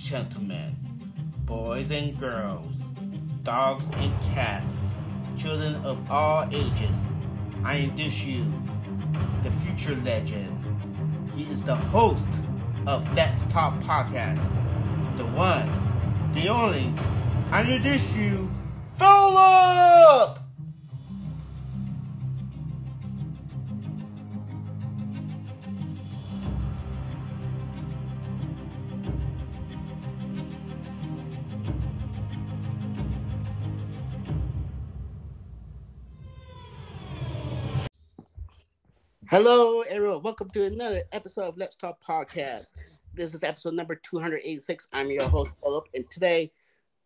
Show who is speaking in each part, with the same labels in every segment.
Speaker 1: gentlemen, boys and girls, dogs and cats, children of all ages, I introduce you the future legend. He is the host of Let's Talk Podcast, the one, the only. I introduce you, Philip! Hello, everyone. Welcome to another episode of Let's Talk Podcast. This is episode number 286. I'm your host, Philip, and today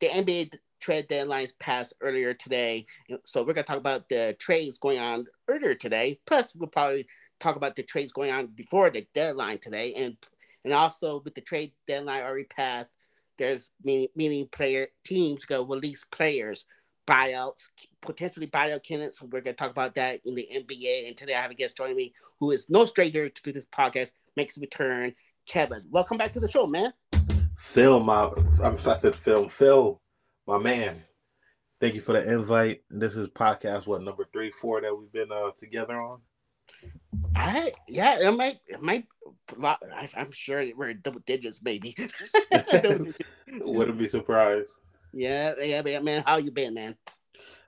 Speaker 1: the NBA trade deadlines passed earlier today. So we're going to talk about the trades going on earlier today. Plus, we'll probably talk about the trades going on before the deadline today. And and also with the trade deadline already passed, there's meaning, meaning player teams go release players buyouts, potentially buyout candidates. We're going to talk about that in the NBA. And today I have a guest joining me who is no stranger to this podcast, makes a return. Kevin, welcome back to the show, man.
Speaker 2: Phil, my I'm I said Phil, Phil, my man. Thank you for the invite. This is podcast what number three, four that we've been uh, together on.
Speaker 1: I yeah, it might it might. I'm sure we're in double digits, maybe.
Speaker 2: Wouldn't be surprised.
Speaker 1: Yeah, yeah, man. How you been, man?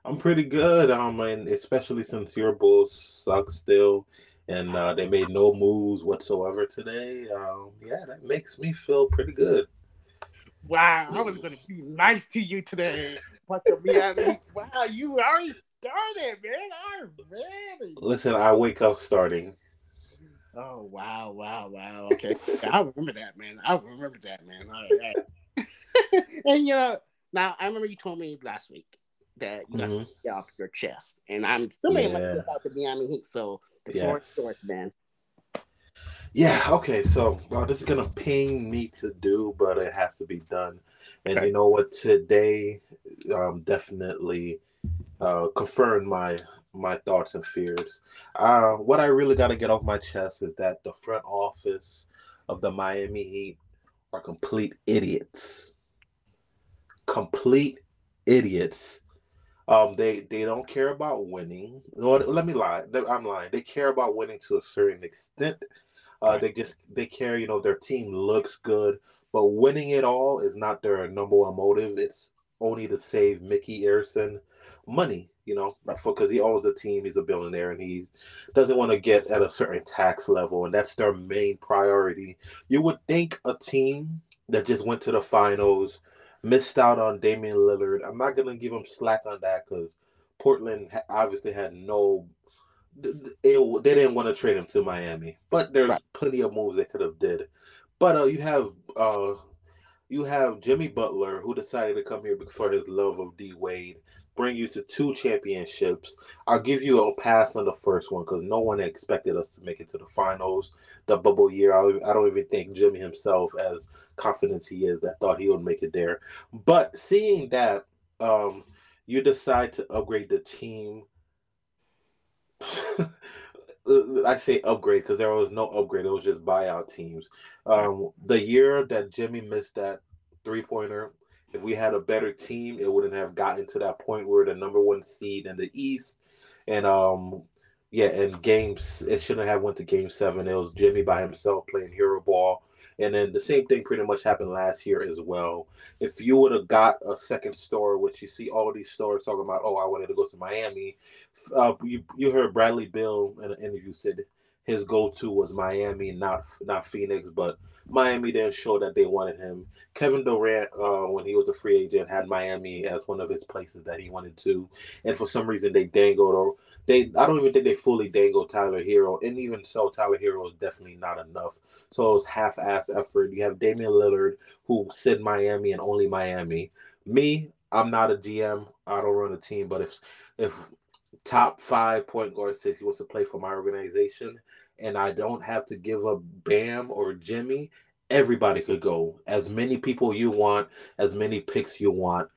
Speaker 2: I'm pretty good. Um, and especially since your Bulls suck still, and uh, they made no moves whatsoever today. Um, yeah, that makes me feel pretty good.
Speaker 1: Wow, I was going to be nice to you today, but to be honest, wow, you already started, man. Already.
Speaker 2: Listen, I wake up starting.
Speaker 1: Oh wow, wow, wow. Okay, I remember that, man. I remember that, man. All right. and you know, now, I remember you told me last week that you got mm-hmm. to get off your chest, and I'm still yeah. about the Miami Heat. So the yes. short, man.
Speaker 2: Yeah. Okay. So, well, this is gonna pain me to do, but it has to be done. And okay. you know what? Today, um, definitely uh, confirmed my my thoughts and fears. Uh, what I really got to get off my chest is that the front office of the Miami Heat are complete idiots complete idiots. Um, they they don't care about winning. Or let me lie. I'm lying. They care about winning to a certain extent. Uh, they just they care. You know, their team looks good, but winning it all is not their number one motive. It's only to save Micky Arison money. You know, because he owns a team. He's a billionaire, and he doesn't want to get at a certain tax level, and that's their main priority. You would think a team that just went to the finals missed out on Damian Lillard. I'm not gonna give him slack on that because Portland obviously had no. They didn't want to trade him to Miami, but there's right. plenty of moves they could have did. But uh, you have uh, you have Jimmy Butler who decided to come here for his love of D Wade, bring you to two championships. I'll give you a pass on the first one because no one expected us to make it to the finals. The bubble year, I, don't even think Jimmy himself, as confident he is, that thought he would make it there. But seeing that, um, you decide to upgrade the team. I say upgrade because there was no upgrade. It was just buyout teams. Um, the year that Jimmy missed that three pointer, if we had a better team, it wouldn't have gotten to that point where the number one seed in the East. And um, yeah, and games it shouldn't have went to game seven. It was Jimmy by himself playing hero ball. And then the same thing pretty much happened last year as well. If you would have got a second store, which you see all these stores talking about, oh, I wanted to go to Miami. Uh, you you heard Bradley Beal in an interview said his go-to was Miami, not not Phoenix, but Miami didn't show that they wanted him. Kevin Durant, uh, when he was a free agent, had Miami as one of his places that he wanted to, and for some reason they dangled or they I don't even think they fully dangled Tyler Herro, and even so, Tyler Herro is definitely not enough. So it was half-ass effort. You have Damian Lillard who said Miami and only Miami. Me, I'm not a GM. I don't run a team, but if if top five point guard says he wants to play for my organization, and I don't have to give up Bam or Jimmy, everybody could go. As many people you want, as many picks you want.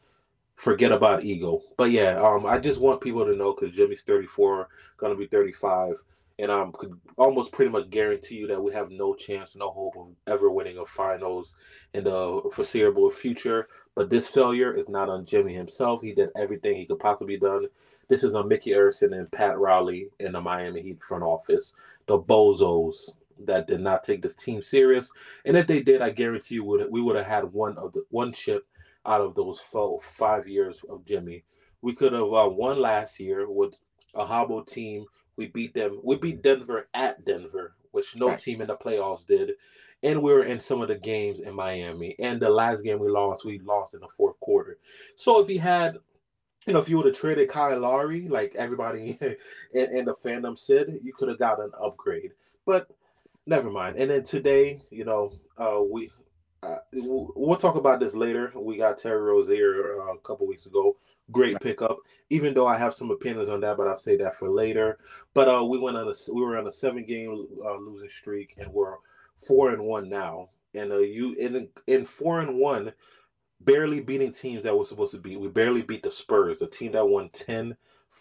Speaker 2: Forget about ego. But yeah, um, I just want people to know because Jimmy's 34, gonna be 35, and um, could almost pretty much guarantee you that we have no chance, no hope of ever winning a finals in the foreseeable future. But this failure is not on Jimmy himself. He did everything he could possibly done. This is on Micky Arison and Pat Riley in the Miami Heat front office, the bozos that did not take this team serious. And if they did, I guarantee you would we would have had one of the one chip out of those four, five years of Jimmy. We could have uh, won last year with a hobble team we beat them. We beat Denver at Denver, which no right. team in the playoffs did. And we were in some of the games in Miami. And the last game we lost, we lost in the fourth quarter. So if he had, you know, if you would have traded Kyle Lowry, like everybody in, in the fandom said, you could have got an upgrade. But never mind. And then today, you know, uh, we uh, we'll talk about this later. We got Terry Rozier uh, a couple weeks ago. Great pickup. Even though I have some opinions on that, but I'll say that for later. But uh, we went on a we were on a seven game uh, losing streak, and we're four and one now. And uh, you in in four and one, barely beating teams that we're supposed to beat. We barely beat the Spurs, a team that won ten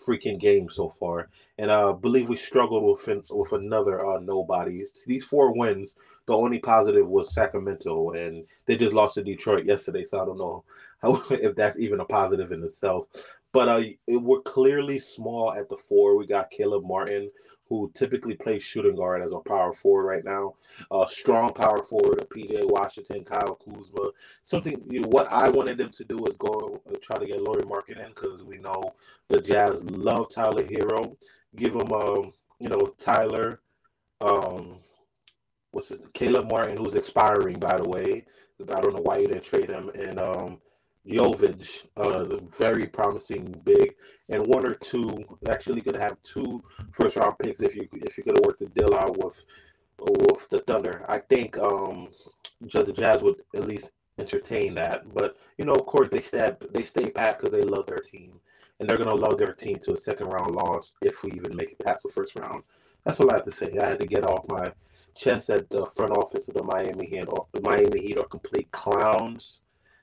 Speaker 2: freaking games so far, and I believe we struggled with with another uh, nobody. These four wins, the only positive was Sacramento, and they just lost to Detroit yesterday. So I don't know if that's even a positive in itself. But uh, we're clearly small at the four. We got Caleb Martin, who typically plays shooting guard as a power forward right now. A uh, strong power forward, PJ Washington, Kyle Kuzma. Something you know, what I wanted them to do is go uh, try to get Lauri in because we know the Jazz love Tyler Herro. Give him, um, you know, Tyler, um, what's his Caleb Martin, who's expiring by the way. I don't know why you didn't trade him, and um, Jovic, uh, very promising big, and one or two actually could have two first round picks if you if you could have worked the deal out with with the Thunder. I think um, the Jazz would at least entertain that, but you know, of course, they stay they stay pat because they love their team, and they're gonna love their team to a second round loss if we even make it past the first round. That's all I have to say. I had to get off my chest that the front office of the Miami Heat, the Miami Heat are complete clowns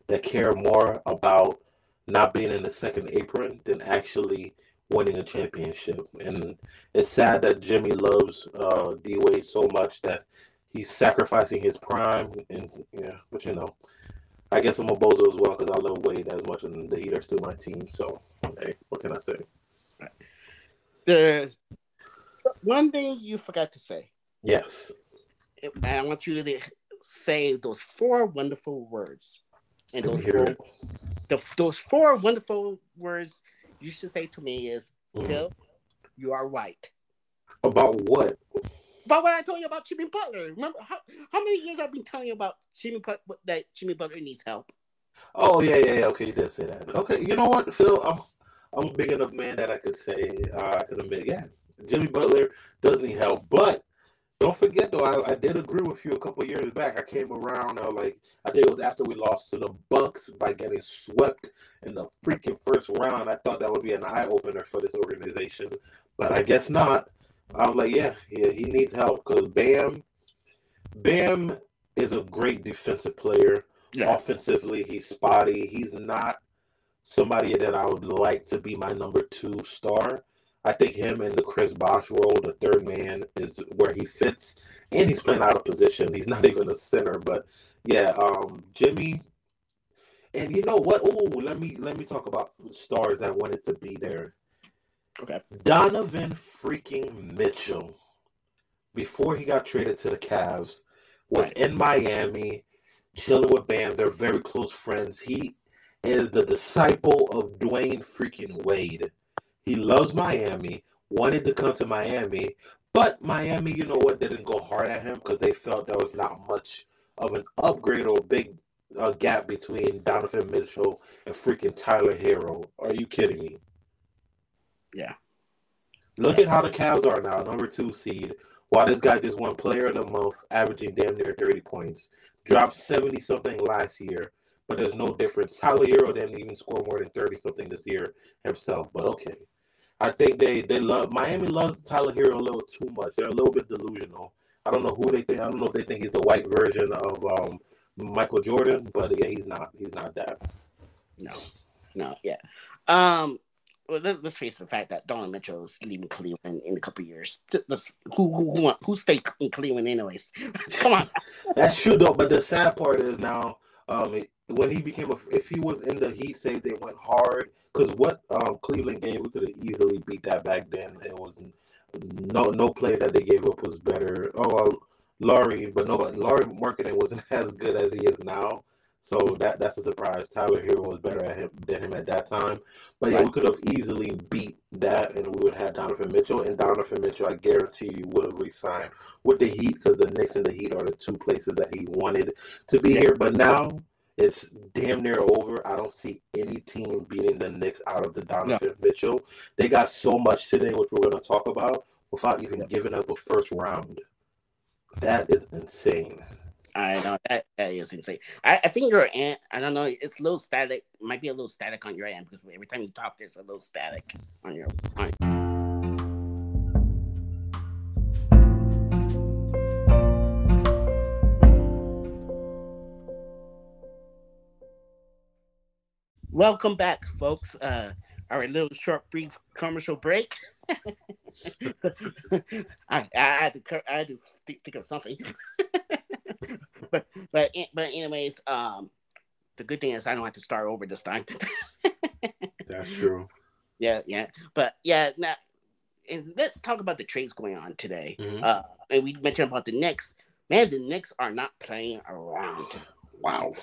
Speaker 2: that care more about not being in the second apron than actually winning a championship. And it's sad that Jimmy loves uh, D Wade so much that he's sacrificing his prime. And yeah, but you know, I guess I'm a bozo as well because I love Wade as much, and the Heat are still my team. So hey, what can I say?
Speaker 1: The one thing you forgot to say.
Speaker 2: Yes.
Speaker 1: I want you to say those four wonderful words. And those four, the, those four wonderful words you should say to me is, mm. Bill, you are right.
Speaker 2: About what?
Speaker 1: About what I told you about Jimmy Butler. Remember how, how many years I've been telling you about Jimmy that Jimmy Butler needs help?
Speaker 2: Oh yeah, yeah, yeah. Okay, you did say that. Okay, you know what, Phil? I'm I'm a big enough man that I could say uh, I could admit, yeah, Jimmy Butler does need help, but don't forget though, I, I did agree with you a couple years back. I came around uh, like I think it was after we lost to the Bucks by getting swept in the freaking first round. I thought that would be an eye opener for this organization, but I guess not. I was like, yeah, yeah, he needs help because Bam, Bam is a great defensive player. Yeah. Offensively, he's spotty. He's not somebody that I would like to be my number two star. I think him and the Chris Bosh role, the third man, is where he fits, and he's playing out of position. He's not even a center, but yeah, um, Jimmy. And you know what? Oh, let me let me talk about stars that wanted to be there.
Speaker 1: Okay.
Speaker 2: Donovan freaking Mitchell, before he got traded to the Cavs, was in Miami, chilling with Bam. They're very close friends. He is the disciple of Dwyane freaking Wade. He loves Miami, wanted to come to Miami, but Miami, you know what, didn't go hard at him because they felt there was not much of an upgrade or big uh, gap between Donovan Mitchell and freaking Tyler Herro. Are you kidding me?
Speaker 1: Yeah.
Speaker 2: Look at how the Cavs are now, number two seed. While this guy just won Player of the Month, averaging damn near 30 points, dropped 70 something last year, but there's no difference. Tyler Herro didn't even score more than 30 something this year himself, but okay. I think they they love Miami loves Tyler Herro a little too much. They're a little bit delusional. I don't know who they think. I don't know if they think he's the white version of um, Michael Jordan, but yeah, he's not. He's not that.
Speaker 1: No, no, yeah. Um, well, let, us face the fact that Donovan Mitchell is leaving Cleveland in a couple years. Let's, who who who who stay in Cleveland anyways? Come on.
Speaker 2: That's true though, but the sad part is now um, when he became a, if he was in the Heat, say they went hard, because what um, Cleveland game we could have easily beat that back then. It was no no play that they gave up was better. Oh, well, Lauri, but no, Lauri Markkanen wasn't as good as he is now. So that that's a surprise. Tyler Herro was better at him than him at that time. But yeah, we could have easily beat that, and we would have had Donovan Mitchell. And Donovan Mitchell, I guarantee you, would have resigned with the Heat because the Knicks and the Heat are the two places that he wanted to be here. But now it's damn near over. I don't see any team beating the Knicks out of the Donovan no. Mitchell. They got so much today, which we're going to talk about, without even giving up a first round. That is insane.
Speaker 1: I know that, that is insane. I, I think your end, I don't know, it's a little static. might be a little static on your end because every time you talk, there's a little static on your. On... Welcome back, folks. Uh, our little short, brief commercial break. I, I had to I had to think of something. but but but anyways, um, the good thing is I don't have to start over this time.
Speaker 2: That's true.
Speaker 1: Yeah, yeah, but yeah. Now, and let's talk about the trades going on today. Mm-hmm. Uh, and we mentioned about the Knicks. Man, the Knicks are not playing around.
Speaker 2: Wow.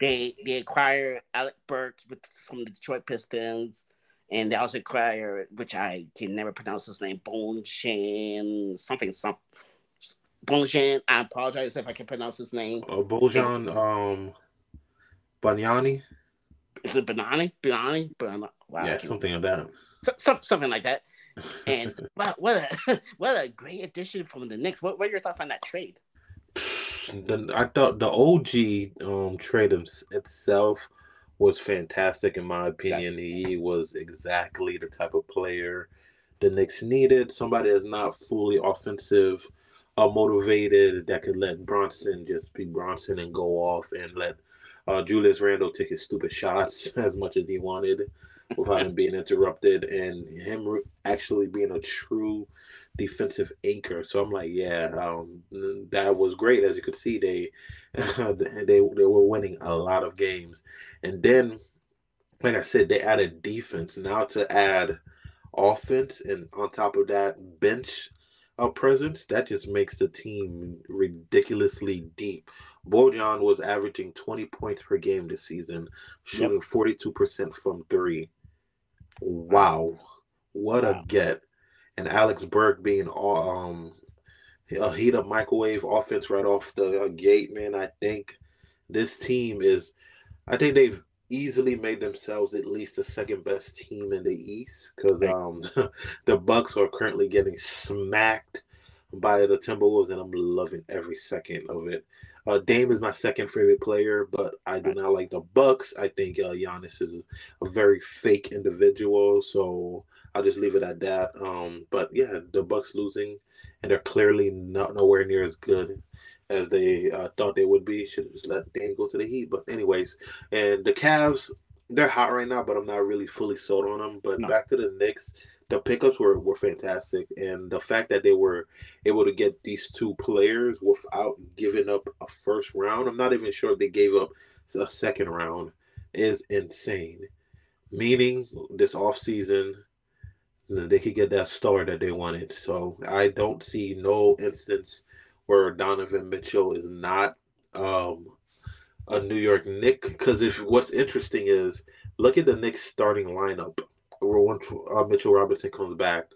Speaker 1: They they acquired Alec Burks with from the Detroit Pistons, and they also acquired, which I can never pronounce his name, Bone Shan something something Bojan. I apologize if I can pronounce his name.
Speaker 2: Uh, Bojan um, Banyani.
Speaker 1: Is it Banani? Banani?
Speaker 2: Wow, yeah, something like that.
Speaker 1: So, so, something like that. And wow, what a what a great addition from the Knicks. What, what are your thoughts on that trade?
Speaker 2: The, I thought the OG um, trade itself was fantastic in my opinion. He was exactly the type of player the Knicks needed. Somebody that's not fully offensive uh, motivated that could let Brunson just be Brunson and go off and let uh, Julius Randle take his stupid shots as much as he wanted without him being interrupted and him actually being a true defensive anchor. So I'm like, yeah, um, that was great. As you could see, they they they were winning a lot of games, and then, like I said, they added defense. Now to add offense, and on top of that, bench a presence, that just makes the team ridiculously deep. Bojan was averaging 20 points per game this season, shooting yep. 42% from three. Wow. What wow. a get. And Alex Burke being um a heat up microwave offense right off the gate, man. I think this team is I think they've easily made themselves at least the second best team in the East because um, the Bucks are currently getting smacked by the Timberwolves, and I'm loving every second of it. Uh, Dame is my second favorite player, but I do not like the Bucks. I think uh, Giannis is a very fake individual, so I'll just leave it at that. Um, but yeah, the Bucks losing, and they're clearly not nowhere near as good as they uh, thought they would be. Should have just let Dame go to the Heat. But anyways, and the Cavs, they're hot right now, but I'm not really fully sold on them. But no. back to the Knicks, the pickups were, were fantastic. And the fact that they were able to get these two players without giving up a first round, I'm not even sure if they gave up a second round, is insane. Meaning this offseason, they could get that star that they wanted. So I don't see no instance where Donovan Mitchell is not um, a New York Knick. Because if what's interesting is look at the Knicks starting lineup. Once uh, Mitchell Robinson comes back,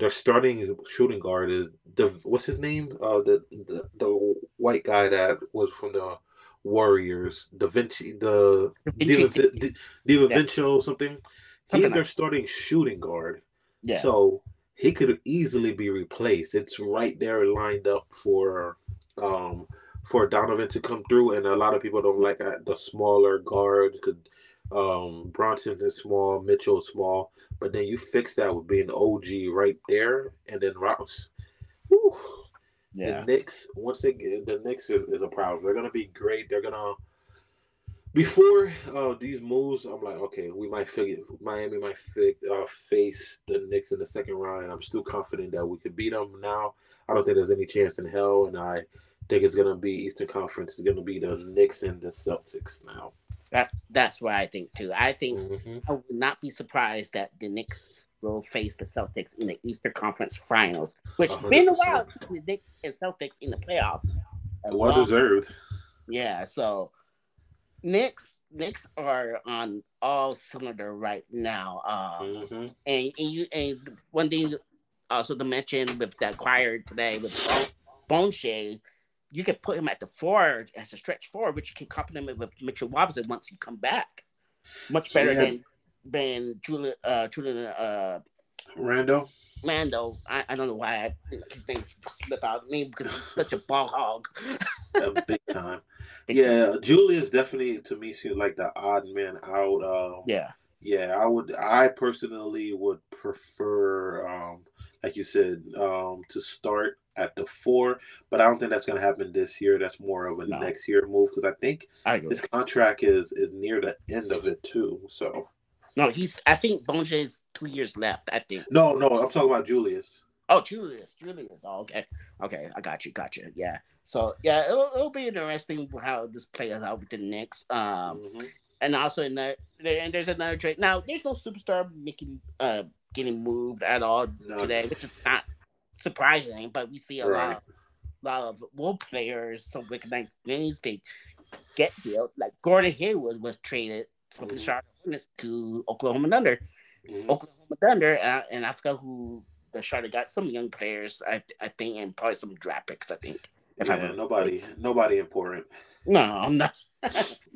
Speaker 2: their starting shooting guard is the what's his name? Uh, the the the white guy that was from the Warriors, Da Vinci, the Diva Vincio something. He's their starting shooting guard. Yeah. So he could easily be replaced. It's right there lined up for um for Donovan to come through, and a lot of people don't like the smaller guard because um Brunson is small, Mitchell is small, but then you fix that with being OG right there, and then Rouse. Whew, yeah. The Knicks, once they get the Knicks is, is a problem. They're gonna be great. They're gonna before uh, these moves, I'm like, okay, we might figure Miami might fi- uh, face the Knicks in the second round, and I'm still confident that we could beat them. Now, I don't think there's any chance in hell, and I think it's gonna be Eastern Conference. It's gonna be the Knicks and the Celtics now.
Speaker 1: That that's what I think too. I think
Speaker 2: Mm-hmm.
Speaker 1: I would not be surprised that the Knicks will face the Celtics in the Eastern Conference Finals, which has been a while since the Knicks and Celtics in the playoff. A
Speaker 2: Well deserved.
Speaker 1: Yeah, so Knicks Knicks are on all cylinder right now. Um,
Speaker 2: hmm
Speaker 1: and, and you and one thing also to mention with that choir today with Bone, Shade, you can put him at the forward as a stretch forward, which you can complement with Mitchell Robinson once he come back. Much better
Speaker 2: Yeah.
Speaker 1: than than Julian uh Julian uh
Speaker 2: Rando.
Speaker 1: Lando. I, I don't know why I, his name slip out of me because he's such a ball hog.
Speaker 2: big time. Yeah, Julius definitely to me seems like the odd man out. Um,
Speaker 1: Yeah.
Speaker 2: yeah, I would. I personally would prefer, um, like you said, um, to start at the four, but I don't think that's going to happen this year. That's more of a
Speaker 1: No.
Speaker 2: next year move because I think
Speaker 1: I
Speaker 2: his contract is is near the end of it too. So
Speaker 1: No, he's I think Bonje's two years left, I think.
Speaker 2: no, no, I'm talking about Julius.
Speaker 1: Oh, Julius, Julius. Oh, okay, okay, I got you, got you. Yeah. So yeah, it'll, it'll be interesting how this plays out with the Knicks. Um,
Speaker 2: Mhm.
Speaker 1: and also in there, there and there's another trade. Now, there's no superstar making uh getting moved at all
Speaker 2: No.
Speaker 1: today, which is not surprising. But we see a
Speaker 2: Right.
Speaker 1: lot, lot of role players, some recognized names they get dealt. Like Gordon Hayward was traded from the
Speaker 2: Mhm.
Speaker 1: Charlotte Hornets to Oklahoma Thunder.
Speaker 2: Mhm.
Speaker 1: Oklahoma Thunder, uh, and I forgot who the Charlotte got. Some young players, I, I think, and probably some draft picks. I think. If I remember.
Speaker 2: nobody, nobody important.
Speaker 1: No, I'm not.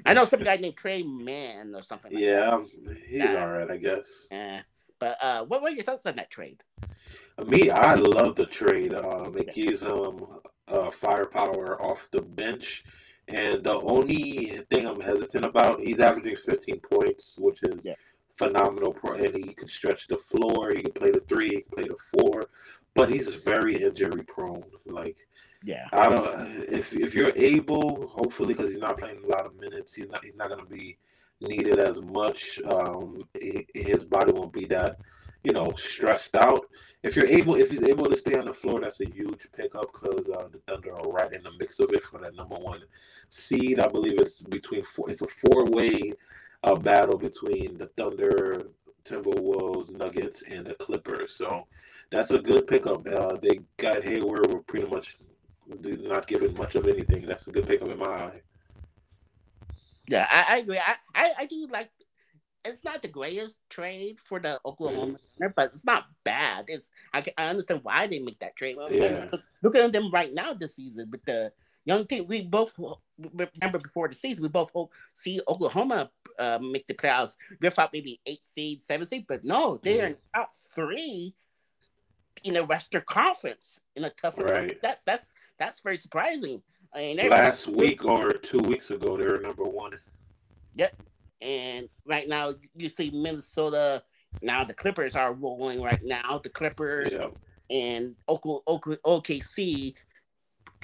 Speaker 1: I know some guy named Tre Mann or something. Like
Speaker 2: Yeah, um, he's
Speaker 1: Yeah.
Speaker 2: all right, I guess.
Speaker 1: That. Eh, but uh, what were your thoughts on that trade?
Speaker 2: Me, I love the trade. Um, it gives him uh, firepower off the bench. And the only thing I'm hesitant about, he's averaging 15 points, which is
Speaker 1: Yeah.
Speaker 2: phenomenal. Pro- And he can stretch the floor. He can play the three, he can play the four. But he's very injury prone. Like
Speaker 1: Yeah,
Speaker 2: I don't. If if you're able, hopefully, because he's not playing a lot of minutes, he's not he's not going to be needed as much. Um, his body won't be that, you know, stressed out. If you're able, if he's able to stay on the floor, that's a huge pickup because uh, the Thunder are right in the mix of it for that number one seed. I believe it's between four. It's a four way uh, battle between the Thunder, Timberwolves, Nuggets, and the Clippers. So that's a good pickup. Uh, they got Hayward. We're pretty much not giving much of anything. That's a good pickup in my eye.
Speaker 1: yeah, I, I agree. I, I, I do like. It's not the greatest trade for the Oklahoma, Thunder, but it's not bad. It's I, can, I understand why they make that trade. Well,
Speaker 2: Yeah.
Speaker 1: look, look at them right now this season with the young team. We both remember before the season, we both hope see Oklahoma uh, make the playoffs. We thought maybe eight seed, seven seed, but no, they are in top three in the Western Conference in a tougher.
Speaker 2: Right.
Speaker 1: That's that's that's very surprising. I mean,
Speaker 2: Last week or two weeks ago, they were number one. Yep.
Speaker 1: And right now you see Minnesota. Now the Clippers are rolling right now. The Clippers
Speaker 2: Yeah.
Speaker 1: and OK, OK, OKC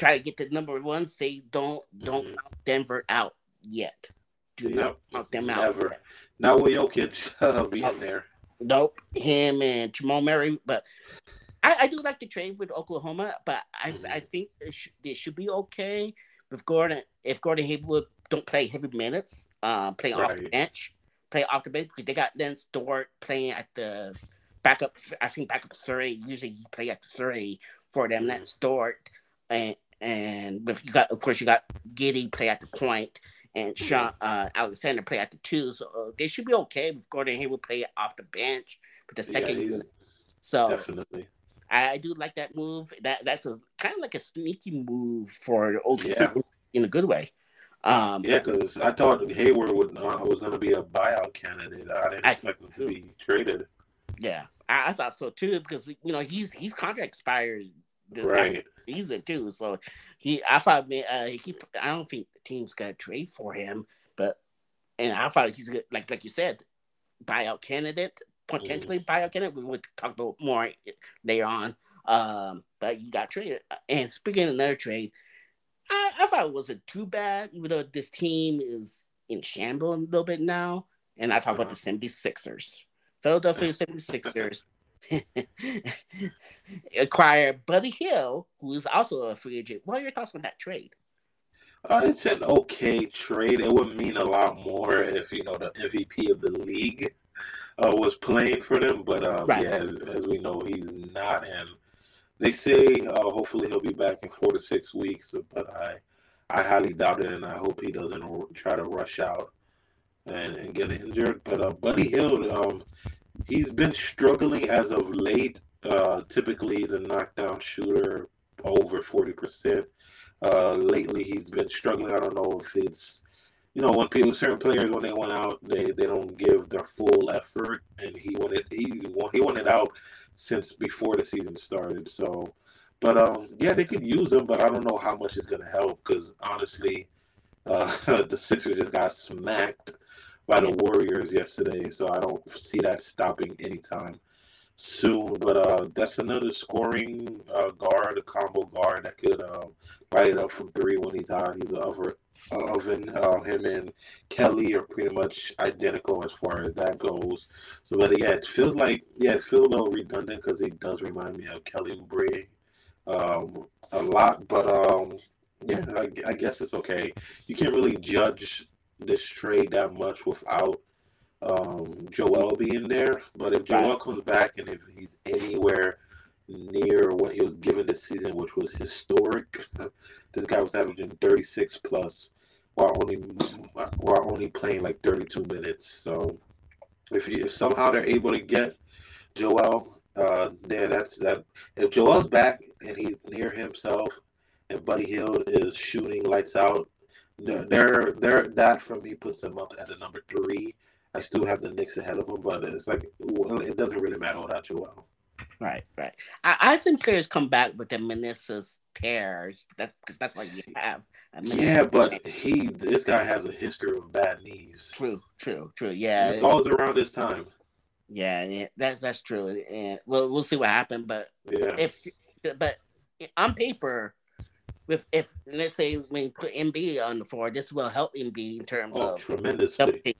Speaker 1: try to get the number one say Don't don't
Speaker 2: Mhm.
Speaker 1: count Denver out yet. Do not
Speaker 2: Yep.
Speaker 1: count them out.
Speaker 2: Never. Not with Jokic uh, being there.
Speaker 1: Nope, him and Jamal Murray. But I, I do like the trade with Oklahoma, but I
Speaker 2: Mhm.
Speaker 1: I think it should, it should be okay with Gordon if Gordon Hayward don't play heavy minutes, uh, playing off the bench, play off the bench because they got then Stewart playing at the backup. I think backup three. Usually you play at the three for them.
Speaker 2: Mhm.
Speaker 1: That Stewart and and with you got of course you got Giddey play at the point and Sean uh, Alexander play at the two. So uh, they should be okay with Gordon Hayward play off the bench with the second
Speaker 2: he's-
Speaker 1: unit. So
Speaker 2: Definitely.
Speaker 1: I, I do like that move. That that's a kind of like a sneaky move for OKC
Speaker 2: Yeah.
Speaker 1: in a good way. Um,
Speaker 2: Yeah, because I thought Hayward would uh, was going to be a buyout candidate. I didn't
Speaker 1: I-
Speaker 2: expect him to be traded.
Speaker 1: yeah, I, I thought so too because you know he's he's contract expired the
Speaker 2: Right.
Speaker 1: season too. So he, I thought, man, uh, he, I don't think the team's gonna trade for him, but and I thought he's good, like like you said, buyout candidate, potentially buyout candidate. We would talk about more later on. Um, but he got traded. And speaking of another trade, I, I thought it wasn't too bad, even though this team is in shambles a little bit now. And I talk about the 76ers. Philadelphia 76ers acquire Buddy Hield, who is also a free agent. What are your thoughts on that trade?
Speaker 2: Uh, it's an okay trade. It would mean a lot more if you know the MVP of the league uh, was playing for them. But um, right. yeah, as, as, we know, he's not. And they say uh, hopefully he'll be back in four to six weeks. But I, I highly doubt it, and I hope he doesn't try to rush out and, and get injured. But uh, Buddy Hield, um, he's been struggling as of late. Uh, typically, he's a knockdown shooter over forty percent. Uh, lately, he's been struggling. I don't know if it's you know when people certain players when they went out they, they don't give their full effort and he wanted he he wanted out since before the season started so but um yeah they could use him but I don't know how much it's gonna help because honestly uh, the Sixers just got smacked by the Warriors yesterday, so I don't see that stopping anytime soon. But uh, that's another scoring uh, guard, a combo guard that could um, light it up from three when he's out. He's over oven. Uh, him and Kelly are pretty much identical as far as that goes. So, but yeah, it feels like yeah, it feels a little redundant because it does remind me of Kelly Oubre um, a lot. But um, yeah, I, I guess it's okay. You can't really judge this trade that much without um, Joel being there. But if Joel comes back and if he's anywhere near what he was given this season, which was historic, this guy was averaging 36 plus while only while only playing like 32 minutes. So if, you, if somehow they're able to get Joel, uh, then that's that. If Joel's back and he's near himself, and Buddy Hield is shooting lights out, they're they're that for me puts them up at the number three. I still have the Knicks ahead of them, but it's like well, it doesn't really matter without Joel.
Speaker 1: Right, right. I, I seen players come back with the meniscus tears. That's because that's what you have.
Speaker 2: Yeah, but he this guy has a history of bad knees.
Speaker 1: True, true, true. Yeah,
Speaker 2: it's always around this time.
Speaker 1: Yeah, yeah, that's that's true. And well, we'll see what happens. But
Speaker 2: yeah,
Speaker 1: if but on paper, with if let's say when put MB on the floor, this will help MB in terms
Speaker 2: oh,
Speaker 1: of
Speaker 2: tremendously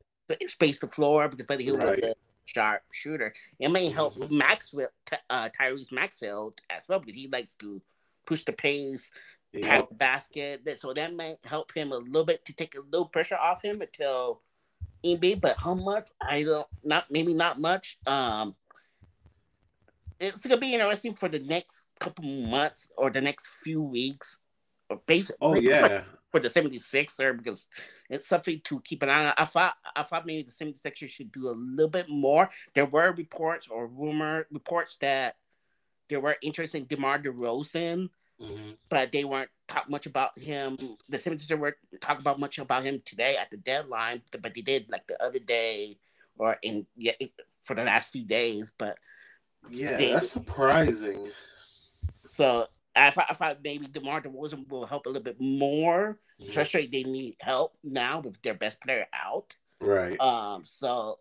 Speaker 1: space the floor because Buddy Hield right. was a sharp shooter. It may help mm-hmm. Maxwell, uh, Tyrese Maxwell as well because he likes to push the pace, yep. tap the basket. So that might help him a little bit to take a little pressure off him until MB. But how much? I don't. Not maybe not much. Um, it's gonna be interesting for the next couple months or the next few weeks basically.
Speaker 2: Oh yeah.
Speaker 1: For the 76er because it's something to keep an eye on. I thought I thought maybe the 76ers should do a little bit more. There were reports or rumor reports that there were interest in DeMar DeRozan, mm-hmm. but they weren't talk much about him. The 76ers weren't talk about much about him today at the deadline, but they did like the other day or in yeah for the last few days. But
Speaker 2: yeah, they, that's surprising.
Speaker 1: So I thought, I thought maybe DeMar DeRozan will help a little bit more, mm-hmm. especially they need help now with their best player out.
Speaker 2: Right.
Speaker 1: Um. So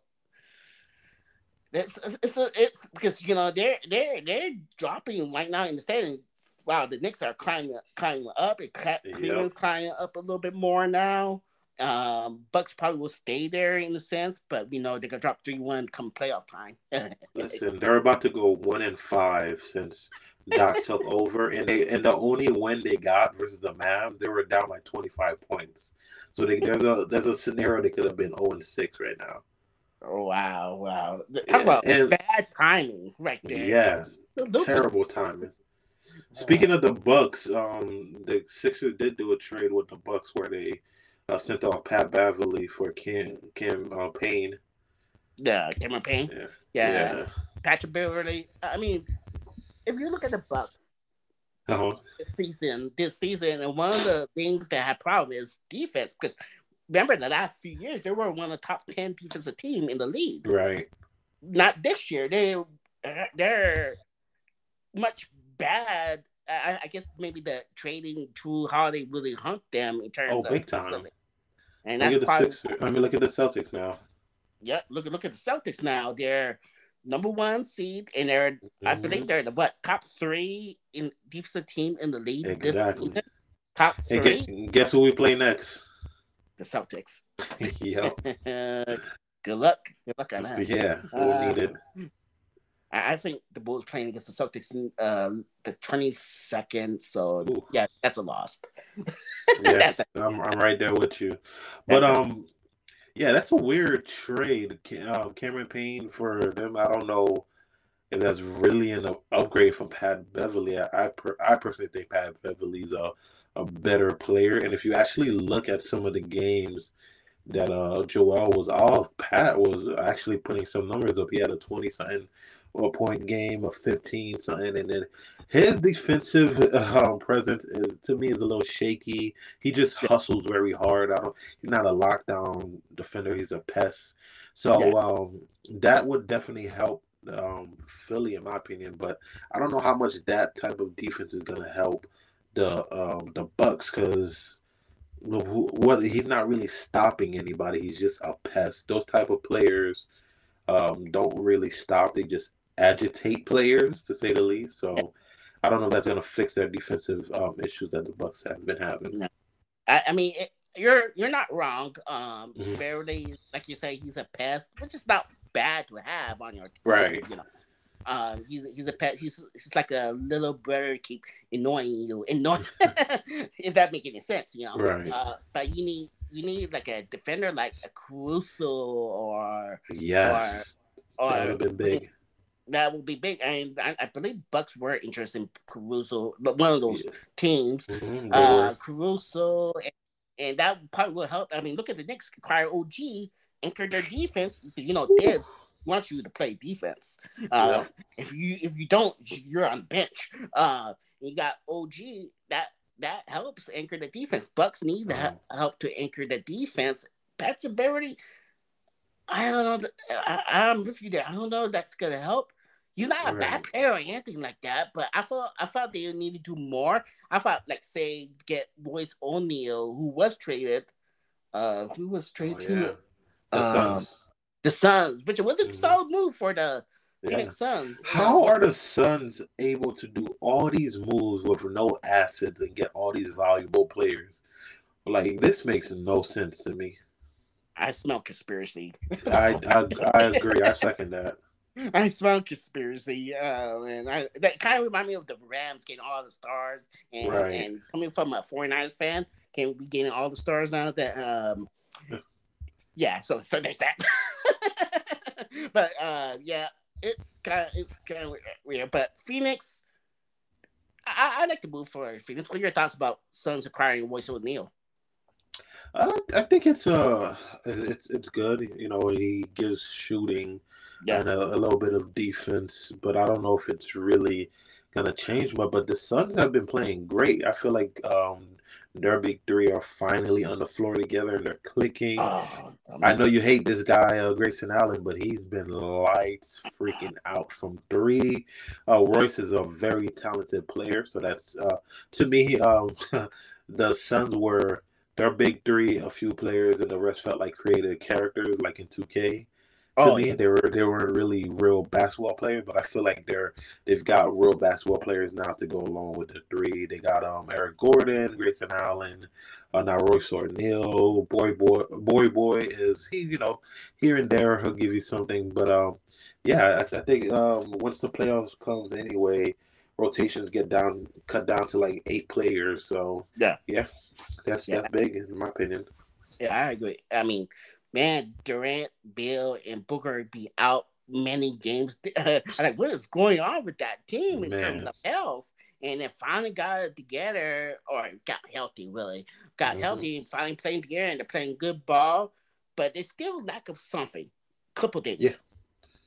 Speaker 1: it's it's a, it's because you know they're they're they're dropping right now in the standing. Wow, the Knicks are climbing climbing up. It Cleveland's yep. climbing up a little bit more now. Um, Bucks probably will stay there in a sense, but you know they're gonna drop three one come playoff time.
Speaker 2: Listen, they're about to go one and five since Doc took over, and they and the only win they got versus the Mavs, they were down by twenty five points. So they, there's a there's a scenario they could have been zero oh and six right now.
Speaker 1: Oh wow, wow! Talk yeah, about and, bad timing right there.
Speaker 2: Yes, terrible timing. Speaking of the Bucks, um, the Sixers did do a trade with the Bucks where they uh, sent off Pat Beverley for Kim Kim uh, Payne.
Speaker 1: Yeah, Cameron Payne. Yeah. yeah. yeah. Patrick Beverley. I mean, if you look at the Bucks
Speaker 2: uh-huh.
Speaker 1: this season, this season, and one of the things that had problem is defense because remember the last few years they were one of the top ten defensive team in the league.
Speaker 2: Right.
Speaker 1: Not this year. They they're much bad. I, I guess maybe the trading to how they really hunt them in terms
Speaker 2: oh,
Speaker 1: of
Speaker 2: big time.
Speaker 1: And look that's probably,
Speaker 2: Sixers. I mean, look at the Celtics now.
Speaker 1: Yeah, look at look at the Celtics now. They're number one seed, and they're mm-hmm. I believe they're the what top three in defensive team in the league
Speaker 2: exactly.
Speaker 1: this season. Top three.
Speaker 2: Guess who we play next?
Speaker 1: the Celtics.
Speaker 2: yep.
Speaker 1: Good luck. Good luck on that.
Speaker 2: Yeah, we'll
Speaker 1: Uh,
Speaker 2: need it.
Speaker 1: I I think the Bulls playing against the Celtics in uh, the 22nd. So
Speaker 2: Ooh.
Speaker 1: yeah, that's a loss.
Speaker 2: Yeah, I'm I'm right there with you. But um, yeah, that's a weird trade. Um, Cameron Payne for them. I don't know if that's really an upgrade from Pat Beverley. I I, per, I personally think Pat Beverley's a a better player. And if you actually look at some of the games that uh Joel was off, Pat was actually putting some numbers up. He had a twenty something or a point game, of fifteen something, and then his defensive um, presence is to me is a little shaky. He just hustles very hard. I don't. He's not a lockdown defender. He's a pest. So um, that would definitely help um, Philly, in my opinion. But I don't know how much that type of defense is going to help the um, the Bucks because what he's not really stopping anybody. He's just a pest. Those type of players um, don't really stop. They just agitate players, to say the least. So. I don't know if that's going to fix their defensive um, issues that the Bucks have been having.
Speaker 1: I, I mean, it, you're you're not wrong. Um,
Speaker 2: Mhm.
Speaker 1: Barely, like you say, he's a pest, which is not bad to have on your team.
Speaker 2: Right.
Speaker 1: You know, um, he's he's a pet. He's he's like a little brother keep annoying you, annoying. if that make any sense, you know.
Speaker 2: Right.
Speaker 1: Uh, but you need you need like a defender like a Caruso or
Speaker 2: Yes.
Speaker 1: or
Speaker 2: that would have been big.
Speaker 1: That will be big. And I, I believe Bucks were interested in Caruso, but one of those teams.
Speaker 2: Mhm,
Speaker 1: Uh. Caruso, and, and that probably will help. I mean, look at the Knicks acquire OG, anchor their defense. because, You know, Thibs wants you to play defense. Uh, If you if you don't, you're on bench. Uh, you got OG that that helps anchor the defense. Bucks need to
Speaker 2: Uh-huh.
Speaker 1: he- help to anchor the defense. Patrick Beverley, I don't know. I, I'm with you there. I don't know if that's gonna help. He's not a bad player or anything like that, but I thought I thought they needed to do more. I thought, like, say, get Royce O'Neale, who was traded. Uh, who was
Speaker 2: Oh,
Speaker 1: traded
Speaker 2: yeah.
Speaker 1: to
Speaker 2: The
Speaker 1: um,
Speaker 2: Suns.
Speaker 1: the Suns, which was a
Speaker 2: Mhm.
Speaker 1: solid move for the
Speaker 2: Yeah.
Speaker 1: Phoenix Suns.
Speaker 2: How are the Suns able to do all these moves with no assets and get all these valuable players? Like this makes no sense to me.
Speaker 1: I smell conspiracy.
Speaker 2: I I, I agree. I second that.
Speaker 1: I smell conspiracy. Oh man, I, that kind of remind me of the Rams getting all the stars, and,
Speaker 2: Right.
Speaker 1: and coming from a 49ers fan, can we be getting all the stars now? That um, yeah. So so there's that. but uh, yeah, it's kind of it's kind of weird. But Phoenix, I, I like to move for Phoenix. What are your thoughts about Suns acquiring Royce O'Neale?
Speaker 2: I, I think it's uh it's it's good. You know, he gives shooting
Speaker 1: Yeah.
Speaker 2: and a, a little bit of defense, but I don't know if it's really gonna change much. But the Suns have been playing great. I feel like um their big three are finally on the floor together and they're clicking.
Speaker 1: Oh,
Speaker 2: I know you hate this guy, uh, Grayson Allen, but he's been lights freaking out from three. Uh, Royce is a very talented player, so that's uh, to me. Um, the Suns were their big three, a few players, and the rest felt like creative characters, like in 2K. To
Speaker 1: Oh,
Speaker 2: me,
Speaker 1: yeah.
Speaker 2: they were they weren't really real basketball players, but I feel like they're they've got real basketball players now to go along with the three. They got um Eric Gordon, Grayson Allen, uh, now Royce O'Neale, Bol Bol Bol Bol is he you know here and there he'll give you something, but um yeah I, I think um once the playoffs comes anyway, rotations get down cut down to like eight players. So
Speaker 1: Yeah.
Speaker 2: yeah, that's
Speaker 1: Yeah.
Speaker 2: that's big in my opinion.
Speaker 1: Yeah, I agree. I mean, man, Durant, Beal, and Booker be out many games. Like, what is going on with that team in terms of health? And then finally got it together, or got healthy, really. Got
Speaker 2: Mhm.
Speaker 1: healthy and finally playing together, and they're playing good ball, but they still lack of something. Couple things.
Speaker 2: Yeah.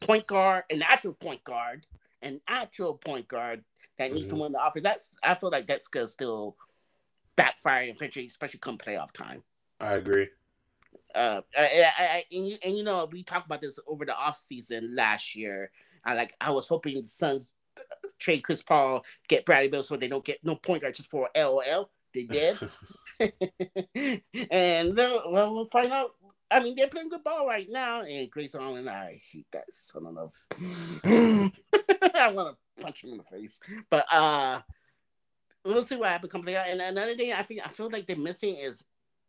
Speaker 1: Point guard, an actual point guard, an actual point guard that needs to
Speaker 2: Mhm.
Speaker 1: win the offense. That's I feel like that's gonna still backfire eventually, especially come playoff time
Speaker 2: I agree.
Speaker 1: Uh, I, I, I, and you and you know we talked about this over the off season last year. I like I was hoping the Suns trade Chris Paul, get Bradley Beal, so they don't get no point guard just for LOL. They did, and uh, well, we'll find out. I mean, they're playing good ball right now, and Grace Allen, I hate that son of a. I want to punch him in the face, but uh, we'll see what happens. Playoff. And another thing, I think I feel like they're missing is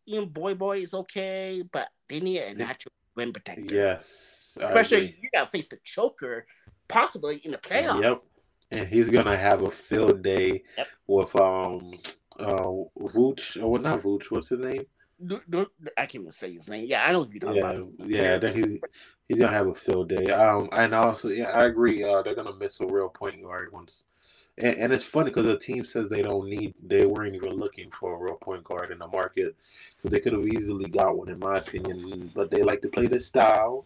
Speaker 1: Ian Bol Bol is okay, but they need a natural rim protector.
Speaker 2: Yes,
Speaker 1: especially you got to face the Joker, possibly in the playoffs.
Speaker 2: Yep, and he's gonna have a field day
Speaker 1: Yep.
Speaker 2: with um uh Vooch or well, not Vooch. What's his name?
Speaker 1: I can't even say his name. Yeah, I know you're talking
Speaker 2: Yeah,
Speaker 1: about.
Speaker 2: yeah. He's he's gonna have a field day. Um, and also yeah, I agree. Uh, they're gonna miss a real point guard once. And, and it's funny because the team says they don't need, they weren't even looking for a real point guard in the market. Because they could have easily got one, in my opinion. But they like to play this style.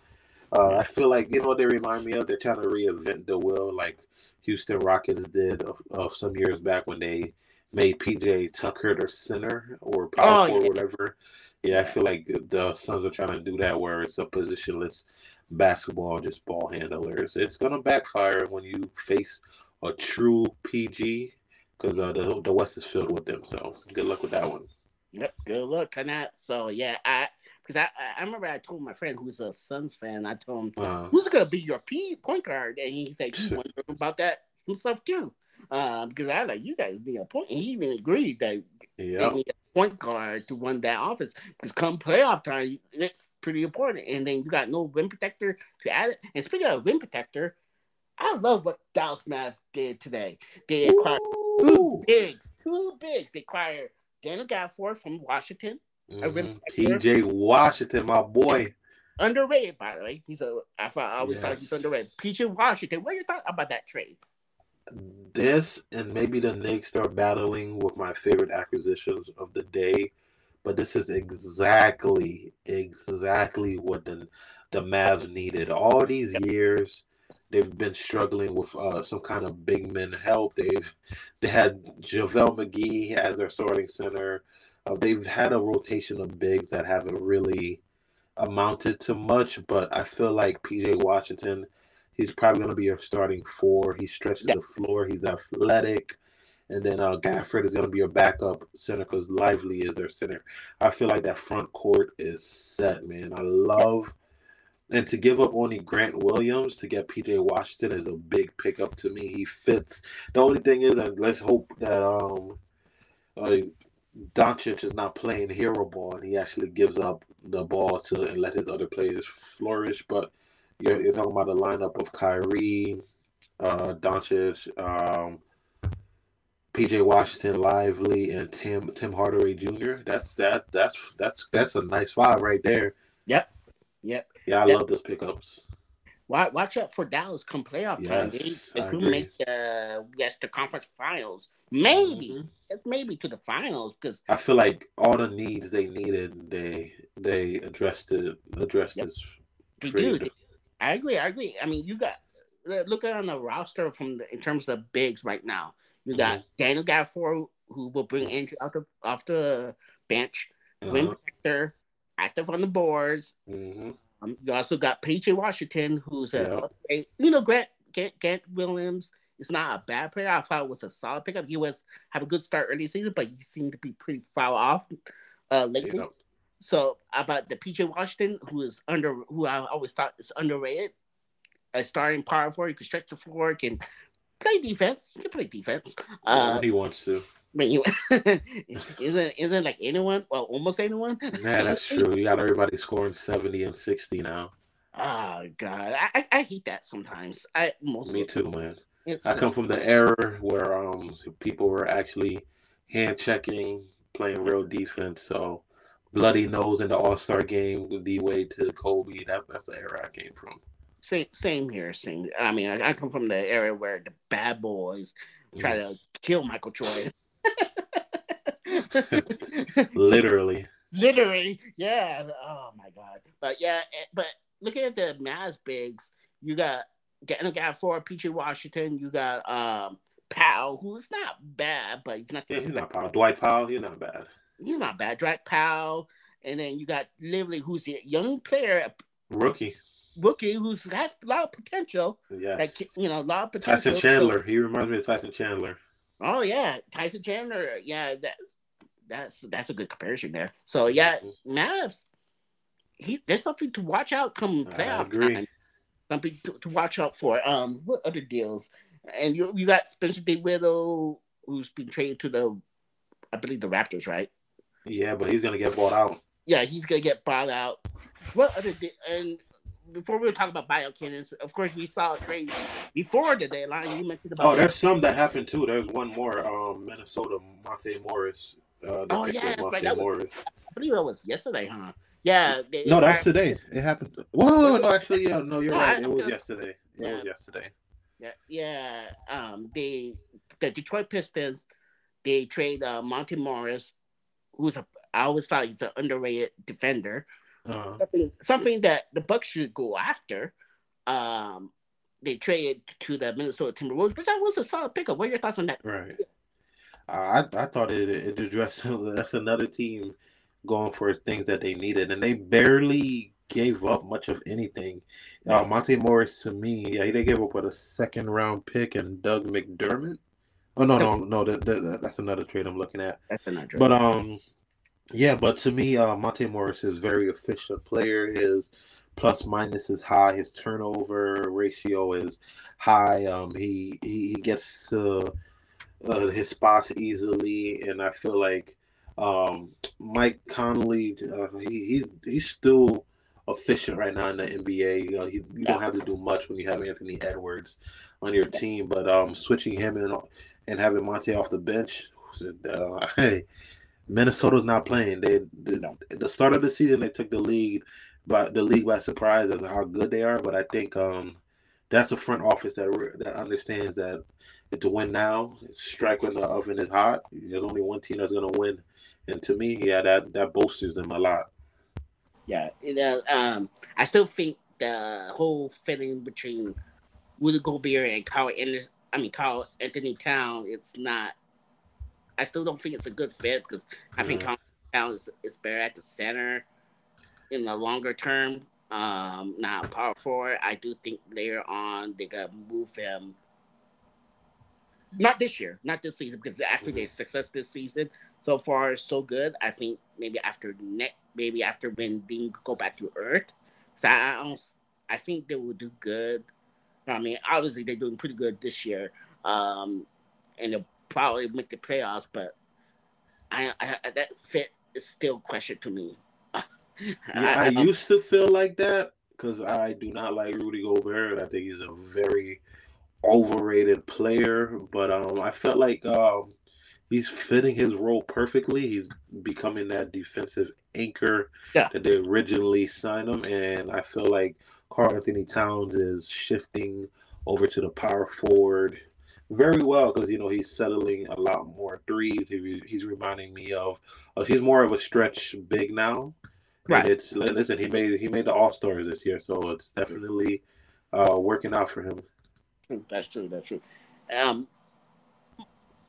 Speaker 2: Uh, I feel like, you know they remind me of? They're trying to reinvent the wheel like Houston Rockets did of, of some years back when they made PJ Tucker their center or power
Speaker 1: Oh,
Speaker 2: forward,
Speaker 1: yeah.
Speaker 2: whatever. Yeah, I feel like the, the Suns are trying to do that where it's a positionless basketball, just ball handlers. It's gonna backfire when you face a true PG because uh, the the West is filled with them. So good luck with that one.
Speaker 1: Yep, good luck on that. So yeah, I because I I- remember I told my friend who's a Suns fan, I told him
Speaker 2: Uh,
Speaker 1: who's gonna be your P point guard, and he said he wondered about that himself too. Um, because I like you guys need a point, and he even agreed that
Speaker 2: yeah,
Speaker 1: they need a point guard to run that office. Because come playoff time, it's pretty important. And then you got no rim protector to add it. And speaking of rim protector, I love what Dallas Mavs did today. They acquired two bigs, two bigs. They acquired Daniel Gafford from Washington, a rim
Speaker 2: Mhm. PJ Washington, my boy.
Speaker 1: underrated by the way. He's a I thought I always thought he's
Speaker 2: Yes.
Speaker 1: underrated. PJ Washington, what are your thoughts about that trade?
Speaker 2: This and maybe the Knicks are battling with my favorite acquisitions of the day, but this is exactly, exactly what the the Mavs needed. All these years, they've been struggling with uh, some kind of big men help. They've they had JaVale McGee as their starting center. Uh, they've had a rotation of bigs that haven't really amounted to much, but I feel like PJ Washington He's probably going to be a starting four. He stretches
Speaker 1: Yeah.
Speaker 2: the floor. He's athletic. And then uh, Gafford is going to be a backup center because Lively is their center. I feel like that front court is set, man. I love. And to give up only Grant Williams to get PJ Washington is a big pickup to me. He fits. The only thing is that let's hope that um, uh, Doncic is not playing hero ball and he actually gives up the ball to and let his other players flourish. But you're, you're talking about the lineup of Kyrie, uh, Doncic, um, PJ Washington, Lively, and Tim Tim Hardaway Jr. That's that that's that's that's a nice five right there.
Speaker 1: Yep. Yep.
Speaker 2: Yeah, I love those pickups.
Speaker 1: Watch, watch out for Dallas come playoff time. They, they could make the Western Conference Finals. Maybe,
Speaker 2: Mhm.
Speaker 1: Just maybe to the finals because
Speaker 2: I feel like all the needs they needed, they they addressed it addressed
Speaker 1: Yep.
Speaker 2: this
Speaker 1: they do. I agree. I agree. I mean, you got look at on the roster from the, in terms of bigs right now. You got
Speaker 2: Mm-hmm.
Speaker 1: Daniel Gafford who will bring Andrew out the off the bench.
Speaker 2: Uh-huh.
Speaker 1: Protector, active on the boards.
Speaker 2: Mhm.
Speaker 1: Um, you also got PJ Washington, who's a
Speaker 2: Yeah.
Speaker 1: you know Grant, Grant Grant Williams is not a bad player. I thought it was a solid pickup. He was have a good start early season, but he seemed to be pretty foul off uh, lately.
Speaker 2: Yeah.
Speaker 1: So about the PJ Washington, who is under, who I always thought is underrated, a starting power forward, he can stretch the floor, can play defense. He can play defense. Uh,
Speaker 2: When he wants to.
Speaker 1: But you isn't isn't like anyone, well, almost anyone.
Speaker 2: Yeah, that's true. You got everybody scoring 70 and 60 now.
Speaker 1: Oh God, I, I, I hate that sometimes. I most
Speaker 2: Me too, man.
Speaker 1: It's
Speaker 2: I come from the era where um people were actually hand checking, playing real defense. So bloody nose in the All Star game with D Wade to Kobe. That, that's the era I came from.
Speaker 1: same same here. Same. I mean, I, I come from the area where the bad boys try
Speaker 2: Mm.
Speaker 1: to kill Michael Jordan.
Speaker 2: Literally.
Speaker 1: Literally, yeah. Oh my god. But yeah, eh, but looking at the Mavs bigs, you got getting a guy for PJ Washington. You got um Powell, who's not bad, but he's not.
Speaker 2: Yeah, he's not Powell. Dwight Powell, he's not bad.
Speaker 1: He's not bad. Drake Powell, and then you got Lively, who's a young player,
Speaker 2: Rookie.
Speaker 1: rookie, who's has a lot of potential.
Speaker 2: Yes.
Speaker 1: Like you know, a lot of potential.
Speaker 2: Tyson Chandler. He reminds me of Tyson Chandler.
Speaker 1: Oh yeah, Tyson Chandler. Yeah, that that's that's a good comparison there. So yeah, Mavs. He there's something to watch out come
Speaker 2: I
Speaker 1: playoff
Speaker 2: agree.
Speaker 1: time. Something to, to watch out for. Um, what other deals? And you you got Spencer DeWitt, who's been traded to the, I believe the Raptors, right?
Speaker 2: Yeah, but he's gonna get bought out.
Speaker 1: Yeah, he's gonna get bought out. What other and before we talk about bio cannons, of course we saw a trade before the deadline. You mentioned about
Speaker 2: Oh, there's some that happened too. There's one more. Um, Minnesota, Monte Morris. Uh,
Speaker 1: Oh,
Speaker 2: they picked
Speaker 1: yeah, that's right. That was-
Speaker 2: Morris.
Speaker 1: I believe that was yesterday, huh? Yeah. They,
Speaker 2: No, that's today. It happened. Whoa, no, actually, yeah, no, you're
Speaker 1: No,
Speaker 2: right.
Speaker 1: I-
Speaker 2: It was yesterday. It
Speaker 1: Yeah.
Speaker 2: was yesterday.
Speaker 1: Yeah, yeah. Um, they the Detroit Pistons they trade uh, Monte Morris, who's a I always thought he's an underrated defender.
Speaker 2: Uh,
Speaker 1: Something something that the Bucks should go after. Um, they traded to the Minnesota Timberwolves, which that was a solid pickup. What are your thoughts on that?
Speaker 2: right. I I thought it it addressed that's another team going for things that they needed, and they barely gave up much of anything. Uh, Monte Morris to me, yeah, they gave up what a second round pick and Doug McDermott. Oh no, no, no, that, that, that's another trade I'm looking at.
Speaker 1: That's another.
Speaker 2: But um, yeah, but to me, uh, Monte Morris is very efficient player. His plus minus is high. His turnover ratio is high. Um, he he, he gets to uh, his spots easily, and I feel like um, Mike Conley, uh, he, he's he's still efficient right now in the NBA. Uh, he, you don't have to do much when you have Anthony Edwards on your team, but um, switching him in and having Monte off the bench, uh, hey, Minnesota's not playing. They the, the start of the season they took the lead by the league by surprise as how good they are. But I think um, that's a front office that re- that understands that to win now, strike when the oven is hot. There's only one team that's gonna win, and to me, yeah, that that bolsters them a lot.
Speaker 1: Yeah, it, uh, um, I still think the whole fitting between Rudy Gobert and Carl Anderson, I mean Carl Anthony Town, it's not. I still don't think it's a good fit because I think
Speaker 2: Mhm.
Speaker 1: Karl Town is, is better at the center in the longer term. Um, not power forward. I do think later on they gotta move him. Not this year, not this season, because after their success this season, so far so good. I think maybe after next, maybe after when Dean go back to Earth, so I, I don't. I think they will do good. I mean, obviously they're doing pretty good this year, um, and they'll probably make the playoffs. But I, I that fit is still question to me.
Speaker 2: Yeah, I, used to feel like that because I do not like Rudy Gobert. I think he's a very overrated player, but um, I felt like um, he's fitting his role perfectly. He's becoming that defensive anchor
Speaker 1: Yeah.
Speaker 2: that they originally signed him, and I feel like Karl-Anthony Towns is shifting over to the power forward very well because you know he's settling a lot more threes. He, he's reminding me of uh, he's more of a stretch big now.
Speaker 1: Right.
Speaker 2: And it's listen, he made he made the All Stars this year, so it's definitely uh, working out for him.
Speaker 1: True, That's true. That's true. Um,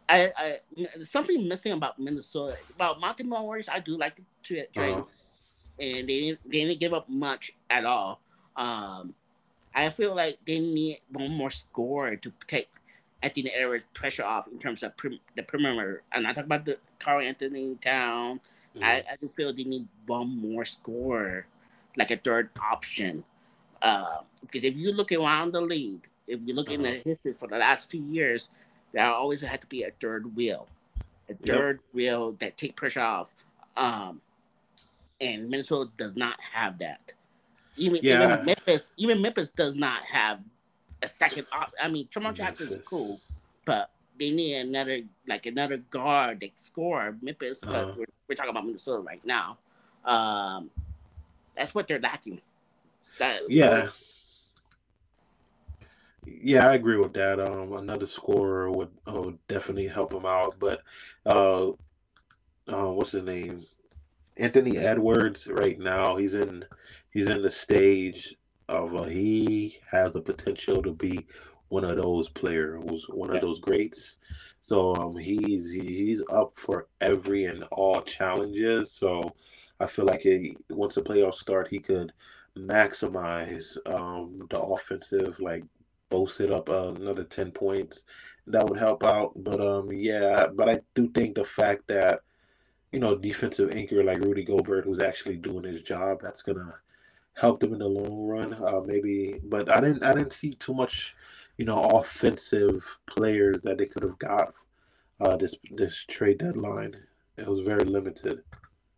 Speaker 1: I, I there's something missing about Minnesota. About Monte Morris, I do like the tra- trade,
Speaker 2: Uh-huh.
Speaker 1: and they didn't, they didn't give up much at all. Um, I feel like they need one more score to take Anthony Edwards pressure off in terms of prim- the perimeter. And I talk about the Karl-Anthony Town. I, I do feel they need one more score, like a third option. Uh, because if you look around the league, if you look in the history for the last few years, there always had to be a third wheel, a
Speaker 2: Yep.
Speaker 1: third wheel that take pressure off. Um, and Minnesota does not have that. Even,
Speaker 2: Yeah.
Speaker 1: even Memphis, even Memphis does not have a second. Op- I mean, Tremont Jackson's
Speaker 2: Memphis.
Speaker 1: cool, but they need another like another guard that score. Memphis, but
Speaker 2: Uh-huh.
Speaker 1: we're, we're talking about Minnesota right now. Um, that's what they're lacking. That-
Speaker 2: Yeah. Yeah, I agree with that. Um, another scorer would, uh, would definitely help him out. But, uh, uh, what's his name? Anthony Edwards. Right now, he's in he's in the stage of uh, he has the potential to be one of those players, one of those greats. So um, he's he's up for every and all challenges. So I feel like he, once the playoffs start, he could maximize um, the offensive, like boast it up uh, another 10 points. That would help out. But um, yeah, but I do think the fact that, you know, defensive anchor like Rudy Gobert, who's actually doing his job, that's going to help them in the long run. Uh, maybe, but I didn't, I didn't see too much, you know, offensive players that they could have got uh, this, this trade deadline. It was very limited.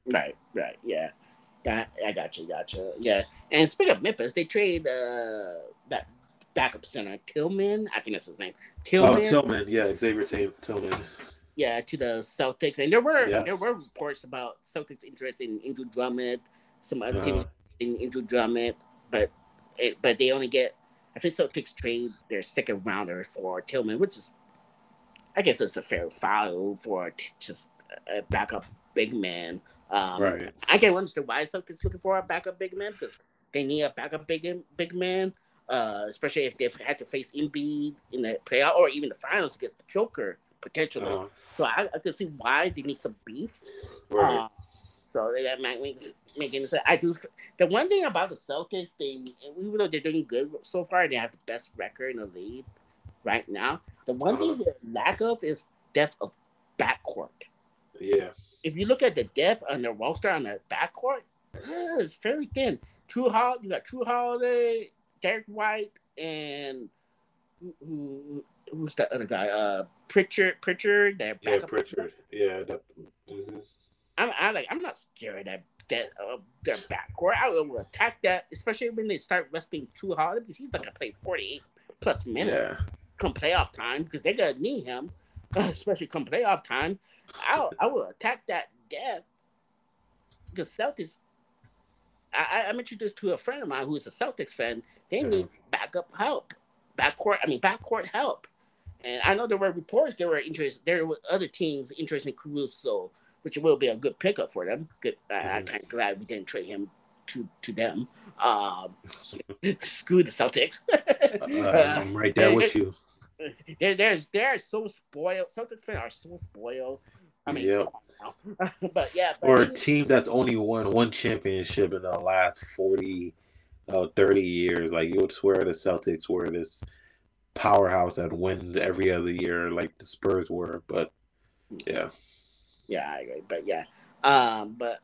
Speaker 1: Right, right, yeah. Got, I got you, got you. Yeah. And speaking of Memphis, they trade uh, that backup center, Tillman. I think that's his name.
Speaker 2: Tillman. Oh, Tillman. Yeah, Xavier Tillman.
Speaker 1: Yeah, to the Celtics, and there were yeah. there were reports about Celtics interest in Andre Drummond, some other uh, teams in Andre Drummond, but it, but they only get. I think Celtics trade their second rounder for Tillman, which is, I guess, it's a fair foul for just a backup big man. Um, right. I can understand why Celtics looking for a backup big man because they need a backup big big man, uh, especially if they've had to face Embiid in the playoff or even the finals against the Joker potentially. Uh-huh. So I, I can see why they need some beef. Right. Uh, so that might make make any sense. I do. The one thing about the Celtics, they even though they're doing good so far, they have the best record in the league right now. The one uh-huh. thing they lack of is depth of backcourt.
Speaker 2: Yeah
Speaker 1: if you look at the depth on the roster on the backcourt, it's very thin. True Hall, you got Jrue Holiday, Derrick White, and who, who's the other guy? Uh, Pritchard. Pritchard. That
Speaker 2: yeah, Pritchard. Yeah. That,
Speaker 1: mm-hmm. I'm, I like. I'm not scared that that uh, their backcourt. I will attack that, especially when they start resting too hard because he's not gonna play 48 plus minutes yeah. come playoff time because they're gonna need him, especially come playoff time. I I will attack that depth because Celtics. I, I mentioned this to a friend of mine who is a Celtics fan. They need backup help, backcourt. I mean, backcourt help. And I know there were reports there were interest. There were other teams interested in Caruso, which will be a good pickup for them. Good. Mm-hmm. I, I'm kind of glad we didn't trade him to to them. Um, screw the Celtics.
Speaker 2: uh, I'm right there with you.
Speaker 1: They're, they're, they're so spoiled. Celtics fans are so spoiled. I mean, yep. but yeah. But
Speaker 2: or a team that's only won one championship in the last 40, uh, 30 years. Like you would swear the Celtics were this powerhouse that wins every other year, like the Spurs were. But yeah.
Speaker 1: Yeah, I agree. But yeah. Um, but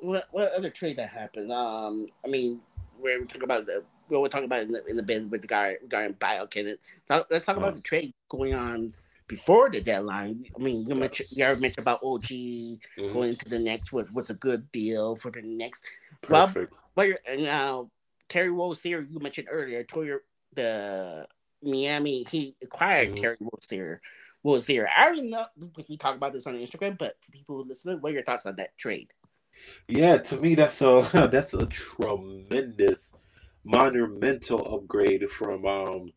Speaker 1: what what other trade that happened? Um, I mean, we're talking about the we were talking about in the, in the bin with the guy guy in bio. Let's talk about uh-huh. the trade going on before the deadline. I mean, you yes. mentioned you already mentioned about OG mm-hmm. going to the Knicks was was a good deal for the Knicks. Perfect. But, but now Terry Rozier, you mentioned earlier, Toyer the Miami he acquired mm-hmm. Terry Rozier. Rozier. I already know because we talked about this on Instagram, but for people who listen, what are your thoughts on that trade?
Speaker 2: Yeah, to me that's a that's a tremendous monumental upgrade from um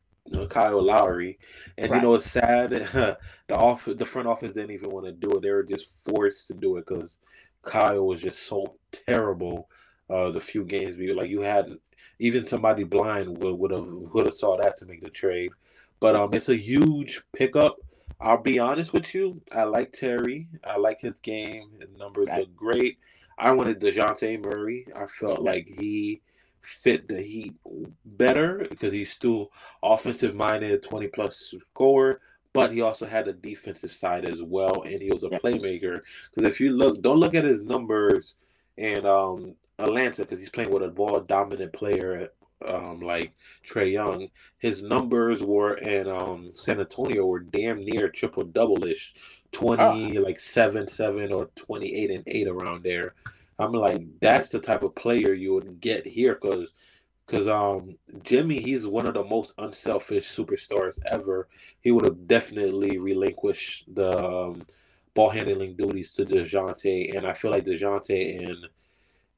Speaker 2: Kyle Lowry, and right. you know it's sad. the off the front office didn't even want to do it; they were just forced to do it because Kyle was just so terrible. Uh, the few games we like, you had even somebody blind would would have would have saw that to make the trade. But um, it's a huge pickup. I'll be honest with you. I like Terry. I like his game. His numbers look great. I wanted Dejounte Murray. I felt like he fit the Heat better because he's still offensive minded, 20 plus scorer, but he also had a defensive side as well, and he was a playmaker. Because if you look, don't look at his numbers and um, Atlanta because he's playing with a ball dominant player um, like Trae Young. His numbers were in um, San Antonio were damn near triple double ish, 20, oh. like 7 7 or 28 and 8 around there. I'm like, that's the type of player you would get here because because um Jimmy, he's one of the most unselfish superstars ever. He would have definitely relinquished the um, ball handling duties to Dejounte, and I feel like Dejounte and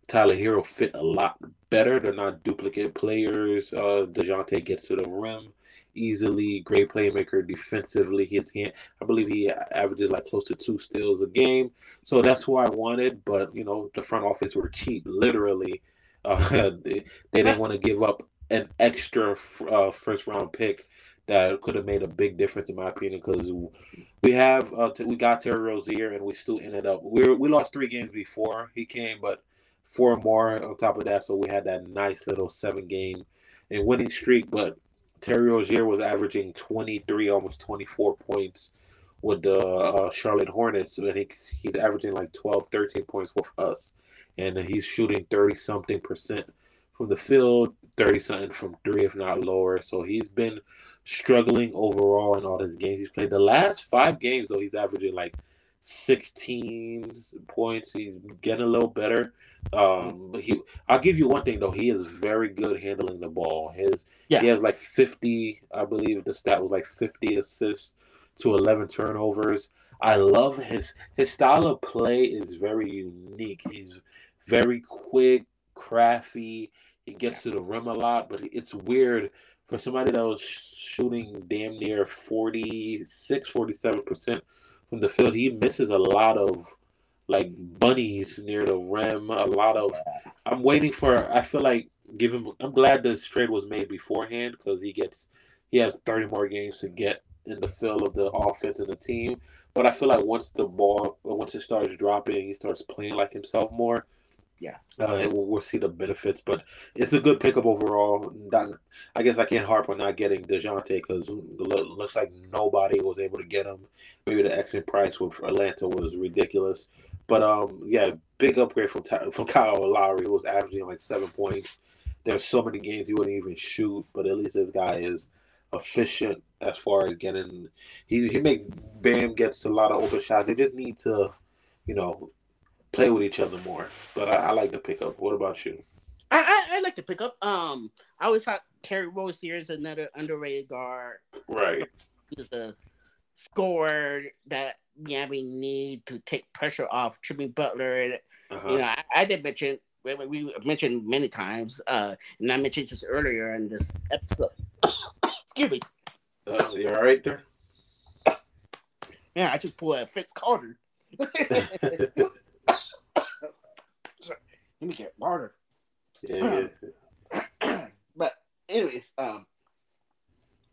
Speaker 2: Tyler Herro fit a lot better. They're not duplicate players. Uh Dejounte gets to the rim easily, great playmaker defensively. His hand, I believe he averages like close to two steals a game. So that's who I wanted. But you know, the front office were cheap, literally. Uh, they, they, didn't want to give up an extra uh, first round pick that could have made a big difference in my opinion because we have uh, we got Terry Rozier and we still ended up we we lost three games before he came, but four more on top of that, so we had that nice little seven game and winning streak. But Terry Rozier was averaging 23, almost 24 points with the uh, Charlotte Hornets. I think he's averaging like 12, 13 points with us. And he's shooting 30 something percent from the field, 30 something from three, if not lower. So he's been struggling overall in all his games he's played. The last five games, though, he's averaging like 16 points. He's getting a little better. Um, but he, I'll give you one thing though. He is very good handling the ball. His, yeah. he has like 50. I believe the stat was like 50 assists to 11 turnovers. I love his his style of play is very unique. He's very quick, crafty. He gets to the rim a lot, but it's weird for somebody that was shooting damn near 46, 47% from the field. He misses a lot of like bunnies near the rim. A lot of. I'm waiting for. I feel like giving. I'm glad this trade was made beforehand because he gets. He has 30 more games to get in the field of the offense and the team. But I feel like once the ball, once it starts dropping, he starts playing like himself more.
Speaker 1: Yeah,
Speaker 2: uh, we'll, we'll, see the benefits, but it's a good pickup overall. That, I guess I can't harp on not getting Dejounte because it looks like nobody was able to get him. Maybe the exit price with Atlanta was ridiculous, but um, yeah, big upgrade from from Kyle Lowry, who was averaging like seven points. There's so many games he wouldn't even shoot, but at least this guy is efficient as far as getting. He he makes Bam gets a lot of open shots. They just need to, you know, play with each other more. But I, I like the pickup. What about you?
Speaker 1: I, I, I like the pickup. Um, I always thought Terry Rozier is another underrated guard.
Speaker 2: Right.
Speaker 1: He's a scorer that Miami need to take pressure off Jimmy Butler. Uh-huh. You know, I, I did mention we, we mentioned many times, uh, and I mentioned this earlier in this episode. Excuse me.
Speaker 2: Uh, you all right there?
Speaker 1: Yeah, I just pulled a Fitz Carter. Let me get water.
Speaker 2: Yeah.
Speaker 1: but anyways, um,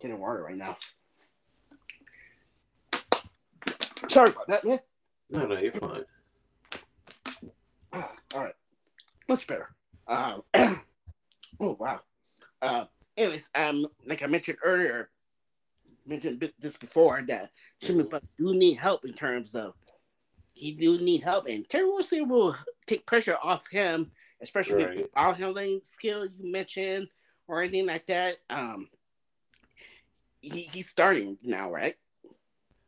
Speaker 1: getting water right now. Sorry about that, man.
Speaker 2: No, no, you're fine.
Speaker 1: All right, much better. Um, oh wow. Uh, anyways, um, like I mentioned earlier, mentioned this before that Jimmy mm-hmm. do need help in terms of he do need help, and Terry Wilson will take pressure off him, especially right. with ball handling skill you mentioned or anything like that. Um, he, he's starting now, right?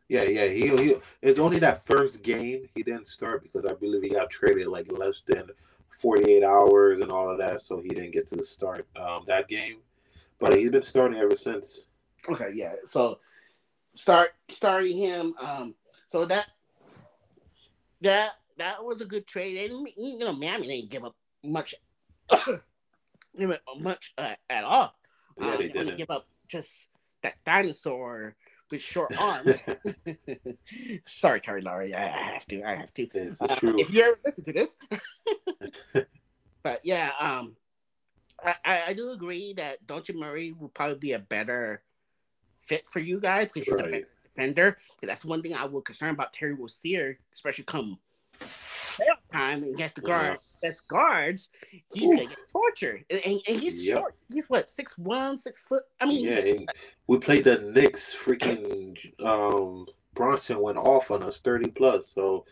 Speaker 2: Yeah, yeah. He, he it's only that first game he didn't start because I believe he got traded like less than 48 hours and all of that, so he didn't get to start um, that game. But he's been starting ever since.
Speaker 1: Okay, yeah. So start starting him. Um, so that that that was a good trade. And you know, Miami didn't give up much, much uh, at all.
Speaker 2: Yeah, um, they didn't
Speaker 1: give up just that dinosaur with short arms. Sorry, Terry Lowry. I, have to. I have to. Uh, if you ever listen to this, but yeah, um, I, I do agree that Dejounte Murray will probably be a better fit for you guys because right. He's defender. That's one thing I will concern about Terry Rozier, especially come playoff time and against the guard yeah. best guards, he's Ooh. gonna get tortured. And, and, and he's yep. short. He's what six one, six foot. I mean,
Speaker 2: yeah. we played the Knicks. Freaking um, Brunson went off on us, thirty plus. So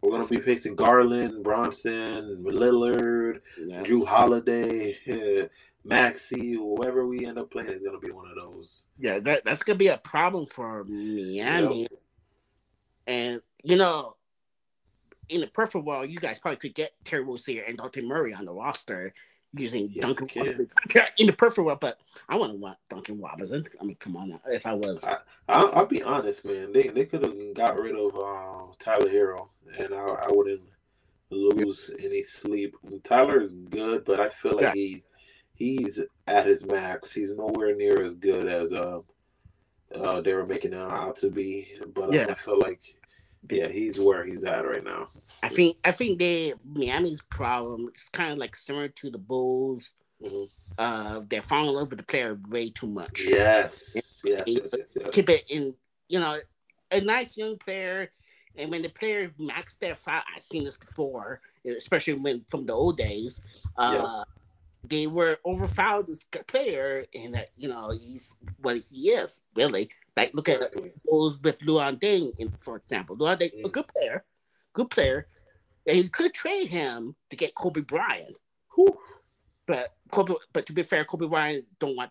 Speaker 2: we're gonna be facing Garland, Brunson, Lillard, yeah. Jrue Holiday, Maxey, whoever we end up playing is gonna be one of those.
Speaker 1: Yeah, that, that's gonna be a problem for Miami. Yep. And you know, in the perfect world, you guys probably could get Terry Rozier and Dejounte Murray on the roster using yes, Duncan Robinson in the perfect world. But I want to want Duncan Robinson. I mean, come on, now, if I was,
Speaker 2: I, will be honest, man. They they could have got rid of uh, Tyler Herro, and I, I wouldn't lose any sleep. Tyler is good, but I feel like yeah. he he's at his max. He's nowhere near as good as uh, uh they were making him out to be. But yeah. I feel like yeah, he's where he's at right now.
Speaker 1: I think I think they Miami's problem is kind of like similar to the Bulls. Mm-hmm. Uh, they're falling in love with the player way too much.
Speaker 2: Yes, yes, yes, yes, yes.
Speaker 1: Keep it in, you know, a nice young player, and when the player max their five, I've seen this before, especially when from the old days. Uh, yeah they were overfouled this player, and that you know he's what he is really. Like look at those with Luol Deng, in, for example. Luol Deng, mm. a good player, good player, and you could trade him to get Kobe Bryant. Whew. But Kobe, but to be fair, Kobe Bryant don't want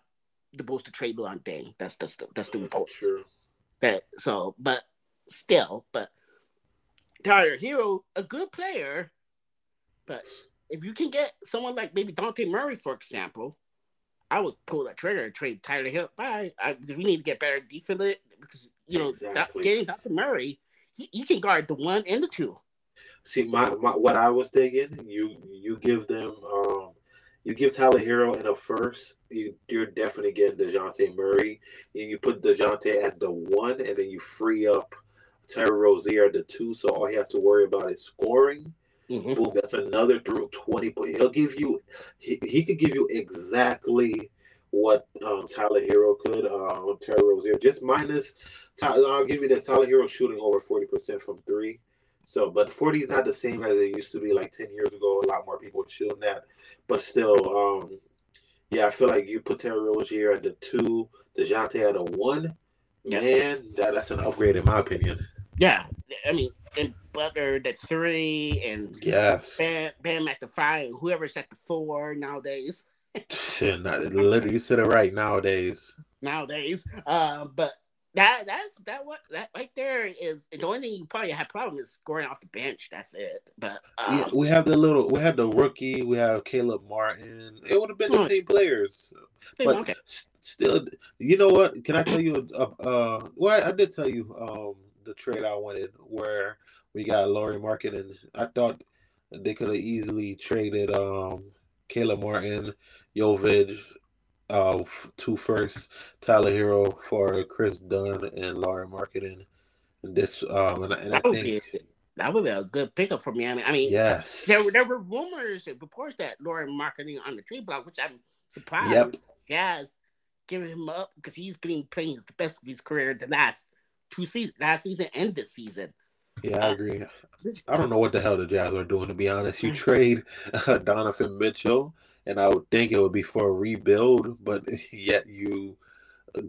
Speaker 1: the Bulls to trade Luol Deng. That's that's the that's the important. Sure. But so, but still, but Tyler Herro, a good player, but if you can get someone like maybe Dejounte Murray, for example, I would pull that trigger and trade Tyler Hill. Bye, I, because we need to get better defense because you know exactly. getting Dejounte Murray, he, he, can guard the one and the two.
Speaker 2: See, my, my what I was thinking, you you give them um you give Tyler Herro in a first, you, you're definitely getting Dejounte Murray. And you put Dejounte at the one, and then you free up Terry Rozier at the two. So all he has to worry about is scoring. Mm-hmm. Boom, that's another through 20. But he'll give you, he, he could give you exactly what um, Tyler Herro could, uh, Terry Rozier, just minus. I'll give you that Tyler Herro shooting over 40% from three. So, but 40 is not the same as it used to be like 10 years ago. A lot more people shooting that. But still, um, yeah, I feel like you put Terry Rozier at the two, Dejounte at a one. Yeah. Man, that, that's an upgrade in my opinion.
Speaker 1: Yeah. I mean, and Butler the three, and
Speaker 2: yes,
Speaker 1: Bam, Bam at the five, whoever's at the four nowadays.
Speaker 2: Shit, not, literally, you said it right nowadays.
Speaker 1: Nowadays, uh, but that that's that what that right there is the only thing you probably have problem is scoring off the bench. That's it. But um,
Speaker 2: yeah, we have the little we have the rookie. We have Caleb Martin. It would have been the hmm. same players, but okay. still, you know what? Can I tell you? Uh, uh, well, I did tell you um the trade I wanted where we got Lauri Markkanen, and I thought they could have easily traded um Caleb Martin, Jovic, uh, two first Tyler Herro for Kris Dunn and Lauri Markkanen. And this, um, and, and I think
Speaker 1: be, that would be a good pickup for me. I mean, I mean,
Speaker 2: yes,
Speaker 1: there there were rumors and reports that Lauri Markkanen on the trade block, which I'm surprised. Yep. Jazz giving him up because he's been playing the best of his career the last two seasons, last season and this season.
Speaker 2: Yeah, I uh, agree. I don't know what the hell the Jazz are doing to be honest. You mm. trade uh, Donovan Mitchell and I would think it would be for a rebuild, but yet you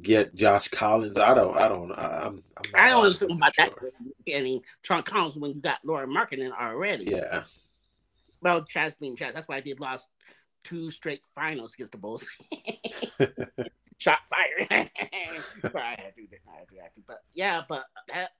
Speaker 2: get Josh Collins. I don't. I don't. I'm. I'm
Speaker 1: I don't understand about sure. that. Getting John Collins when you got Lauri Markkanen already.
Speaker 2: Yeah.
Speaker 1: Well, Jazz being Jazz, that's why I did lost two straight finals against the Bulls. Shot fired. but I had to. I had to. I had to. But yeah, but that.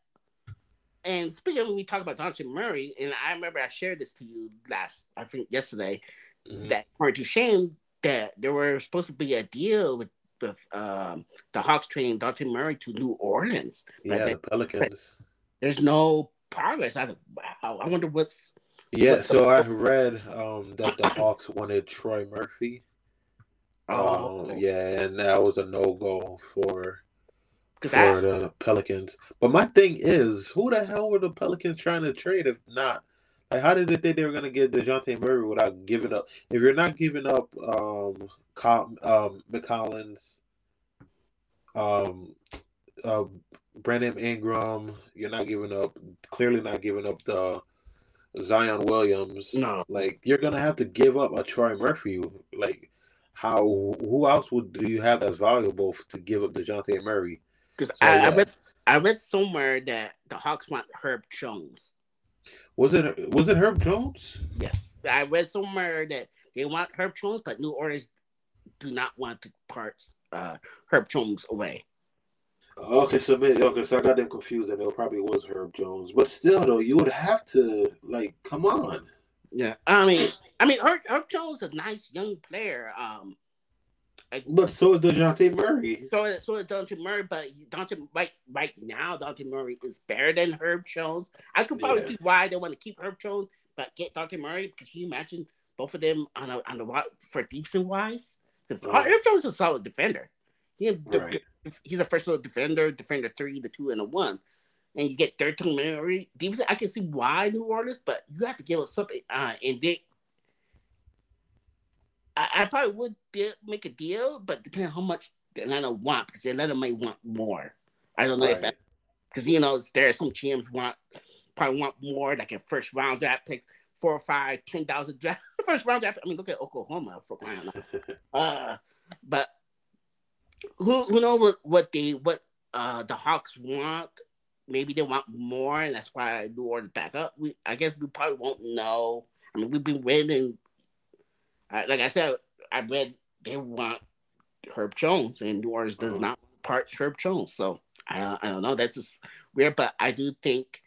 Speaker 1: And speaking of when we talk about Dejounte Murray, and I remember I shared this to you last, I think yesterday mm-hmm. that part to shame that there were supposed to be a deal with with um, the Hawks trading Dejounte Murray to New Orleans.
Speaker 2: Yeah, the Pelicans.
Speaker 1: There's no progress. I wow. I wonder what's.
Speaker 2: Yeah, what's so the... I read um, that the Hawks wanted Trey Murphy. Oh, um, yeah, and that was a no go for for I... the Pelicans. But my thing is, who the hell were the Pelicans trying to trade if not like, how did they think they were going to get Dejounte Murray without giving up? If you're not giving up um, um McCollum, um, uh, Brandon Ingram, you're not giving up. Clearly, not giving up the Zion Williams.
Speaker 1: No,
Speaker 2: like you're gonna have to give up a Trey Murphy. Like, how? Who else would do you have as valuable to give up Dejounte Murray?
Speaker 1: Because so, I, yeah. I read, I read somewhere that the Hawks want Herb Jones.
Speaker 2: Was it was it Herb Jones?
Speaker 1: Yes, I read somewhere that they want Herb Jones, but New Orleans do not want to part uh, Herb Jones away.
Speaker 2: Okay, so okay, so I got them confused, and it probably was Herb Jones, but still, though, you would have to like, come on.
Speaker 1: Yeah, I mean, I mean, Herb, Herb Jones is a nice young player. Um, like,
Speaker 2: but so is Dejounte Murray.
Speaker 1: So so is Dejounte Murray, but Dejounte right right now Dejounte Murray is better than Herb Jones. I could probably yeah. see why they want to keep Herb Jones, but get Dejounte Murray because can you imagine both of them on a, on the for defense wise? Because oh. Herb Jones is a solid defender. He, right. He's a first level defender, defender three, the two, and the one. And you get 13 Murray defense. I can see why New Orleans, but you have to give us something. Uh, and they I, I probably would de- make a deal, but depending on how much Atlanta want, because Atlanta might want more. I don't know right. if because you know there are some teams want probably want more, like a first round draft pick, four or five, ten thousand draft first round draft. I mean, look at Oklahoma for crying uh, but who who knows what, what they what uh the Hawks want? Maybe they want more, and that's why New Orleans back up. We I guess we probably won't know. I mean, we've been waiting I, like I said, I read they want Herb Jones, and New Orleans does uh-huh. not part Herb Jones. So I, I don't know. That's just weird, but I do think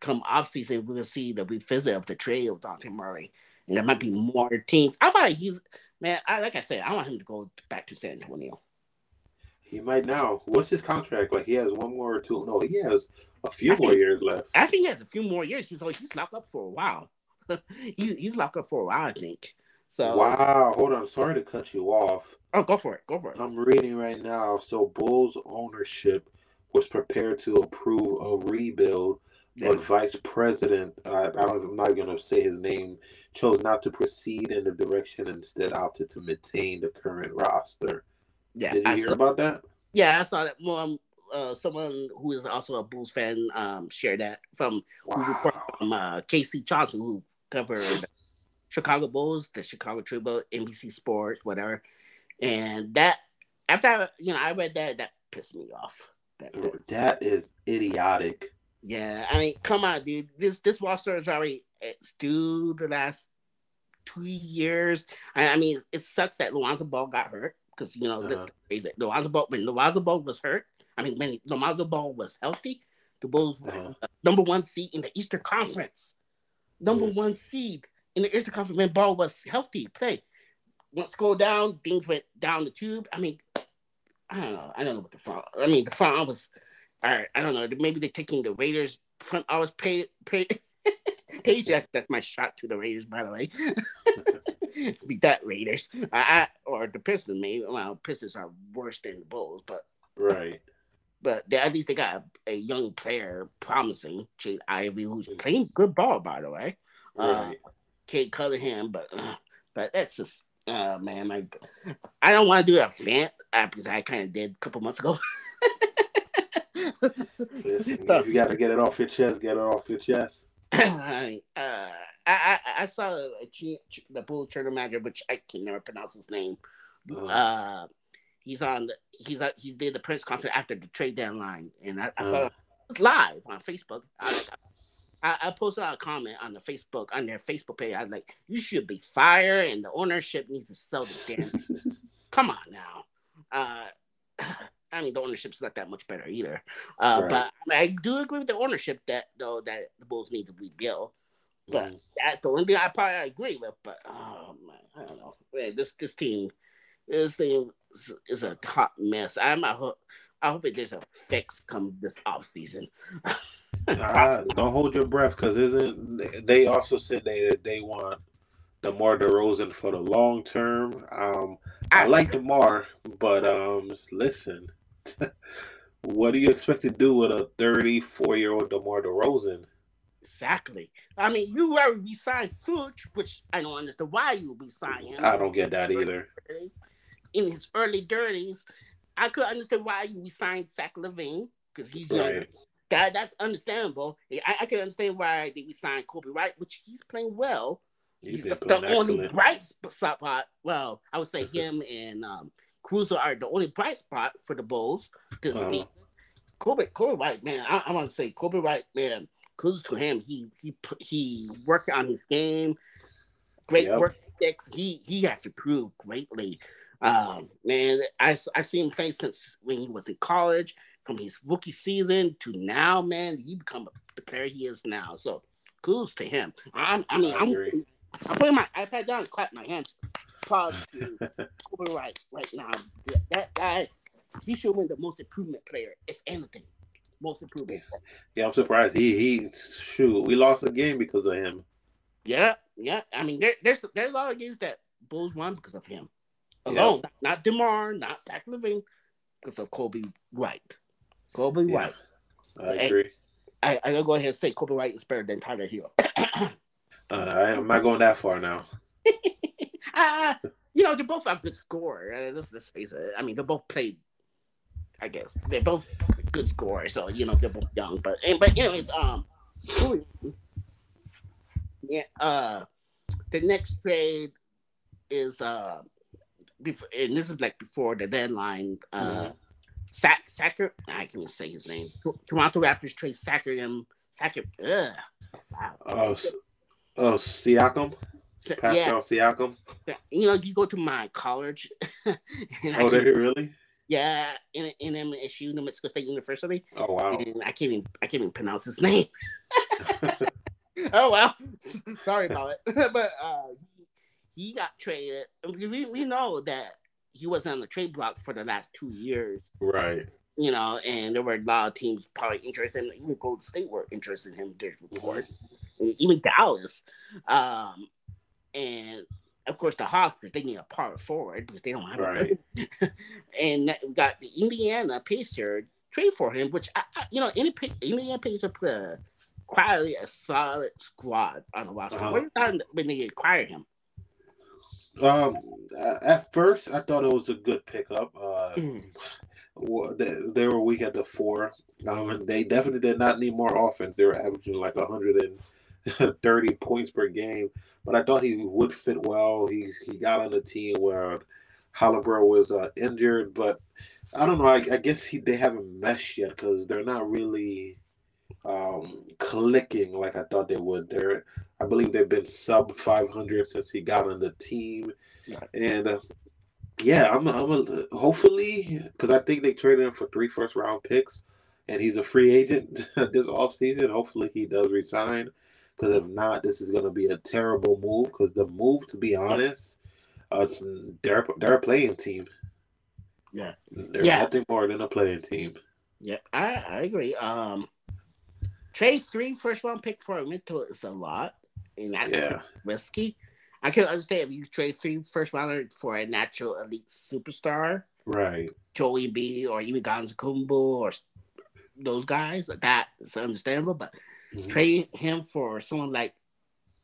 Speaker 1: come off season, we'll see the revisit of the trade of Dante Murray, and there might be more teams. I thought he's man. I, like I said, I want him to go back to San Antonio.
Speaker 2: He might now. What's his contract? Like he has one more or two? No, he has a few more years left.
Speaker 1: I think he has a few more years. He's like he's locked up for a while. he, he's locked up for a while, I think. So
Speaker 2: wow, hold on. Sorry to cut you off.
Speaker 1: Oh, go for it. Go for it.
Speaker 2: I'm reading right now. So Bulls ownership was prepared to approve a rebuild, yeah. but vice president, I, I'm not going to say his name, chose not to proceed in the direction and instead opted to maintain the current roster. Yeah, did you I hear saw, about that?
Speaker 1: Yeah, I saw that. Um, uh, someone who is also a Bulls fan um, shared that from wow. from uh, K.C. Johnson, who covered Chicago Bulls, the Chicago Tribune, NBC Sports, whatever. And that after I, you know I read that, that pissed me off.
Speaker 2: That, that, that is idiotic.
Speaker 1: Yeah, I mean, come on, dude. This this roster is already it's due the last two years. I, I mean, it sucks that Lonzo Ball got hurt because you know uh-huh. that's crazy. The Lonzo Ball when Lonzo Ball was hurt, I mean when Lonzo Ball was healthy, the Bulls uh-huh. number one seed in the Eastern Conference, number mm. one seed in the Eastern Conference when Ball was healthy. Play once go down, things went down the tube. I mean, I don't know. I don't know what the front. I mean, the front office. All right, I don't know. Maybe they're taking the Raiders front office pay pay. page. That's, that's my shot to the Raiders, by the way. Beat that Raiders. I, I, or the Pistons, maybe. Well, Pistons are worse than the Bulls, but
Speaker 2: right.
Speaker 1: But they, at least they got a, a young player, promising Jade Ivey, who's playing good ball, by the way. Uh, right. Uh, Cade Cunningham, but uh, but that's just uh man, like I don't want to do a vent uh, because I kind of did a couple months ago.
Speaker 2: Listen, if you got to get it off your chest, get it off your chest.
Speaker 1: I, uh, I, I saw a, the Bull Turner manager, which I can never pronounce his name. Uh-huh. Uh, he's on. The, he's uh, he did the press conference after the trade deadline, and I, I saw uh, it live on Facebook. I, I, I, posted a comment on the Facebook on their Facebook page. I was like, "You should be fired, and the ownership needs to sell the damn." Come on now. Uh, I mean, the ownership's not that much better either. Uh, right. But I, mean, I, do agree with the ownership that though that the Bulls need to rebuild. But mm. that's the only thing I probably agree with. But oh man, I don't know. Man, this this team, this thing is, is a hot mess. I'm a hope. I hope it there's a fix come this off season.
Speaker 2: uh, don't hold your breath because isn't they also said they they want DeMar DeRozan for the long term. Um, I, I like DeMar, but um, listen, what do you expect to do with a 34 year old DeMar DeRozan?
Speaker 1: Exactly. I mean, you already signed Fuchs, which I don't understand why you would be signing.
Speaker 2: I don't get that either.
Speaker 1: In his early 30s, I could understand why you signed Zach LaVine because he's younger. Right. That that's understandable. I, I, can understand why they signed Coby White, which he's playing well. He's, he's the, the only bright spot. Well, I would say him and um, Caruso are the only bright spot for the Bulls this uh-huh. season. Coby, Coby White, man, I, I want to say Coby White, man, kudos to him. He he he worked on his game, great yep. work ethics. He he has improved greatly. Um, man, I I see him play since when he was in college, from his rookie season to now. Man, he become the player he is now. So kudos to him. I'm, I mean, I am I'm putting my iPad down and clap my hands. Proud to Coby right right now. That guy, he should win the most improvement player, if anything. Most improvement.
Speaker 2: Yeah, I'm surprised. He he shoot. We lost a game because of him.
Speaker 1: Yeah, yeah. I mean, there, there's there's a lot of games that Bulls won because of him alone. Not, not DeMar, not Zach LaVine, because of Coby White. Coby yeah, White.
Speaker 2: I agree.
Speaker 1: I, I gotta go ahead and say Coby White is better than Tyler Herro.
Speaker 2: Uh, I, am not going that far now.
Speaker 1: uh, you know, they both have good score. Uh, let's, let's face it. I mean, they both played. I guess they're both good scorers, so you know they're both young. But but anyways, um, yeah, uh, the next trade is uh, before, and this is like before the deadline. Uh, mm-hmm. Sack Sacker, I can't even say his name. Toronto Raptors trade Sacker him. Sacker, ugh.
Speaker 2: Wow. Oh, so, Oh, Siakam. Pascal yeah. Siakam.
Speaker 1: You know, you go to my college.
Speaker 2: oh, really?
Speaker 1: Yeah, in in MSU, New Mexico State University.
Speaker 2: Oh wow!
Speaker 1: And I can't even I can't even pronounce his name. oh well, sorry about it. but uh, he got traded. We we know that he was on the trade block for the last two years.
Speaker 2: Right.
Speaker 1: You know, and there were a lot of teams probably interested in him. Even Golden State were interested in him. This report, even Dallas, um, and of course the Hawks because they need a power forward because they don't have
Speaker 2: Right.
Speaker 1: and we got the Indiana Pacers trade for him, which I, I, you know, any Indiana Pacer put a quietly a solid squad on the roster.
Speaker 2: Uh-huh.
Speaker 1: What you thought when they acquired him?
Speaker 2: Um, at first, I thought it was a good pickup. Uh,
Speaker 1: Mm.
Speaker 2: they, they were weak at the four. Um, they definitely did not need more offense. They were averaging like 130 points per game. But I thought he would fit well. He he got on the team where Halliburton was uh, injured, but I don't know. I, I guess he they haven't meshed yet because they're not really um, clicking like I thought they would. They're I believe they've been sub 500 since he got on the team, and uh, yeah, I'm I'm a, hopefully because I think they traded him for three first round picks, and he's a free agent this offseason. Hopefully he does resign, because if not, this is going to be a terrible move. Because the move, to be honest, uh, it's, they're they're a playing team.
Speaker 1: Yeah.
Speaker 2: they're
Speaker 1: Yeah.
Speaker 2: nothing more than a playing team.
Speaker 1: Yeah, I, I agree. Um, trade three first round pick for a mental is a lot, and that's
Speaker 2: Yeah.
Speaker 1: risky. I can understand if you trade three first rounder for a natural elite superstar,
Speaker 2: Right.
Speaker 1: Joey B, or even Gonzo Kumbu, or those guys. That is understandable, but
Speaker 2: Mhm.
Speaker 1: trade him for someone like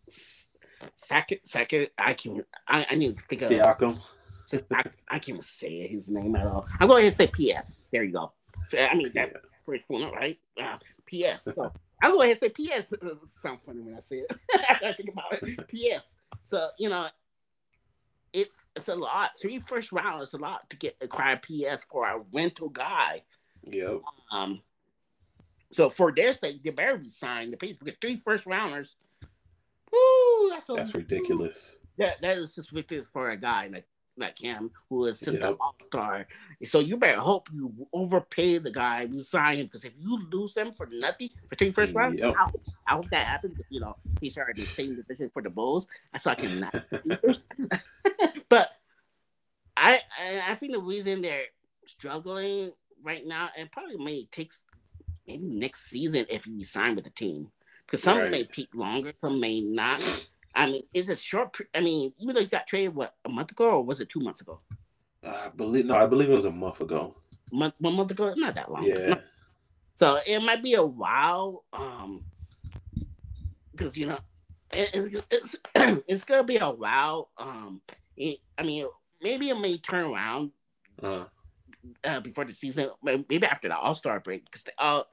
Speaker 1: S- second, second. I can I, I need to think of.
Speaker 2: Siakam.
Speaker 1: I, I can't say his name at all. I'm going to say PS. There you go. I mean, that's
Speaker 2: Yeah.
Speaker 1: first one, right? Uh, PS. So I'm going to say PS. Uh, sound funny when I say it. I think about it. PS. So, you know, it's it's a lot. Three first round is a lot to get acquire PS for a rental guy.
Speaker 2: Yep.
Speaker 1: Um, so for their sake, they better be signed the piece because three first rounders. Woo, that's a
Speaker 2: That's ridiculous.
Speaker 1: that that is just ridiculous for a guy like like him who is just an
Speaker 2: Yep.
Speaker 1: all star. So you better hope you overpay the guy, we sign him because if you lose him for nothing for three first mm, round,
Speaker 2: Yep.
Speaker 1: I, hope, I hope that happens. You know, he's already the same division for the Bulls, so I can not first. but I, I I think the reason they're struggling right now and probably may takes maybe next season if you sign with the team because some
Speaker 2: Right.
Speaker 1: may take longer, some may not. I mean, it's a short. per- I mean, even though he got traded what a month ago or was it two months ago?
Speaker 2: I believe no, I believe it was a month ago.
Speaker 1: Month one month ago, not that long.
Speaker 2: Yeah.
Speaker 1: So it might be a while, um, because you know, it, it's it's it's gonna be a while. Um, it, I mean, maybe it may turn around
Speaker 2: Uh,
Speaker 1: uh, before the season, maybe after the All Star break, because the All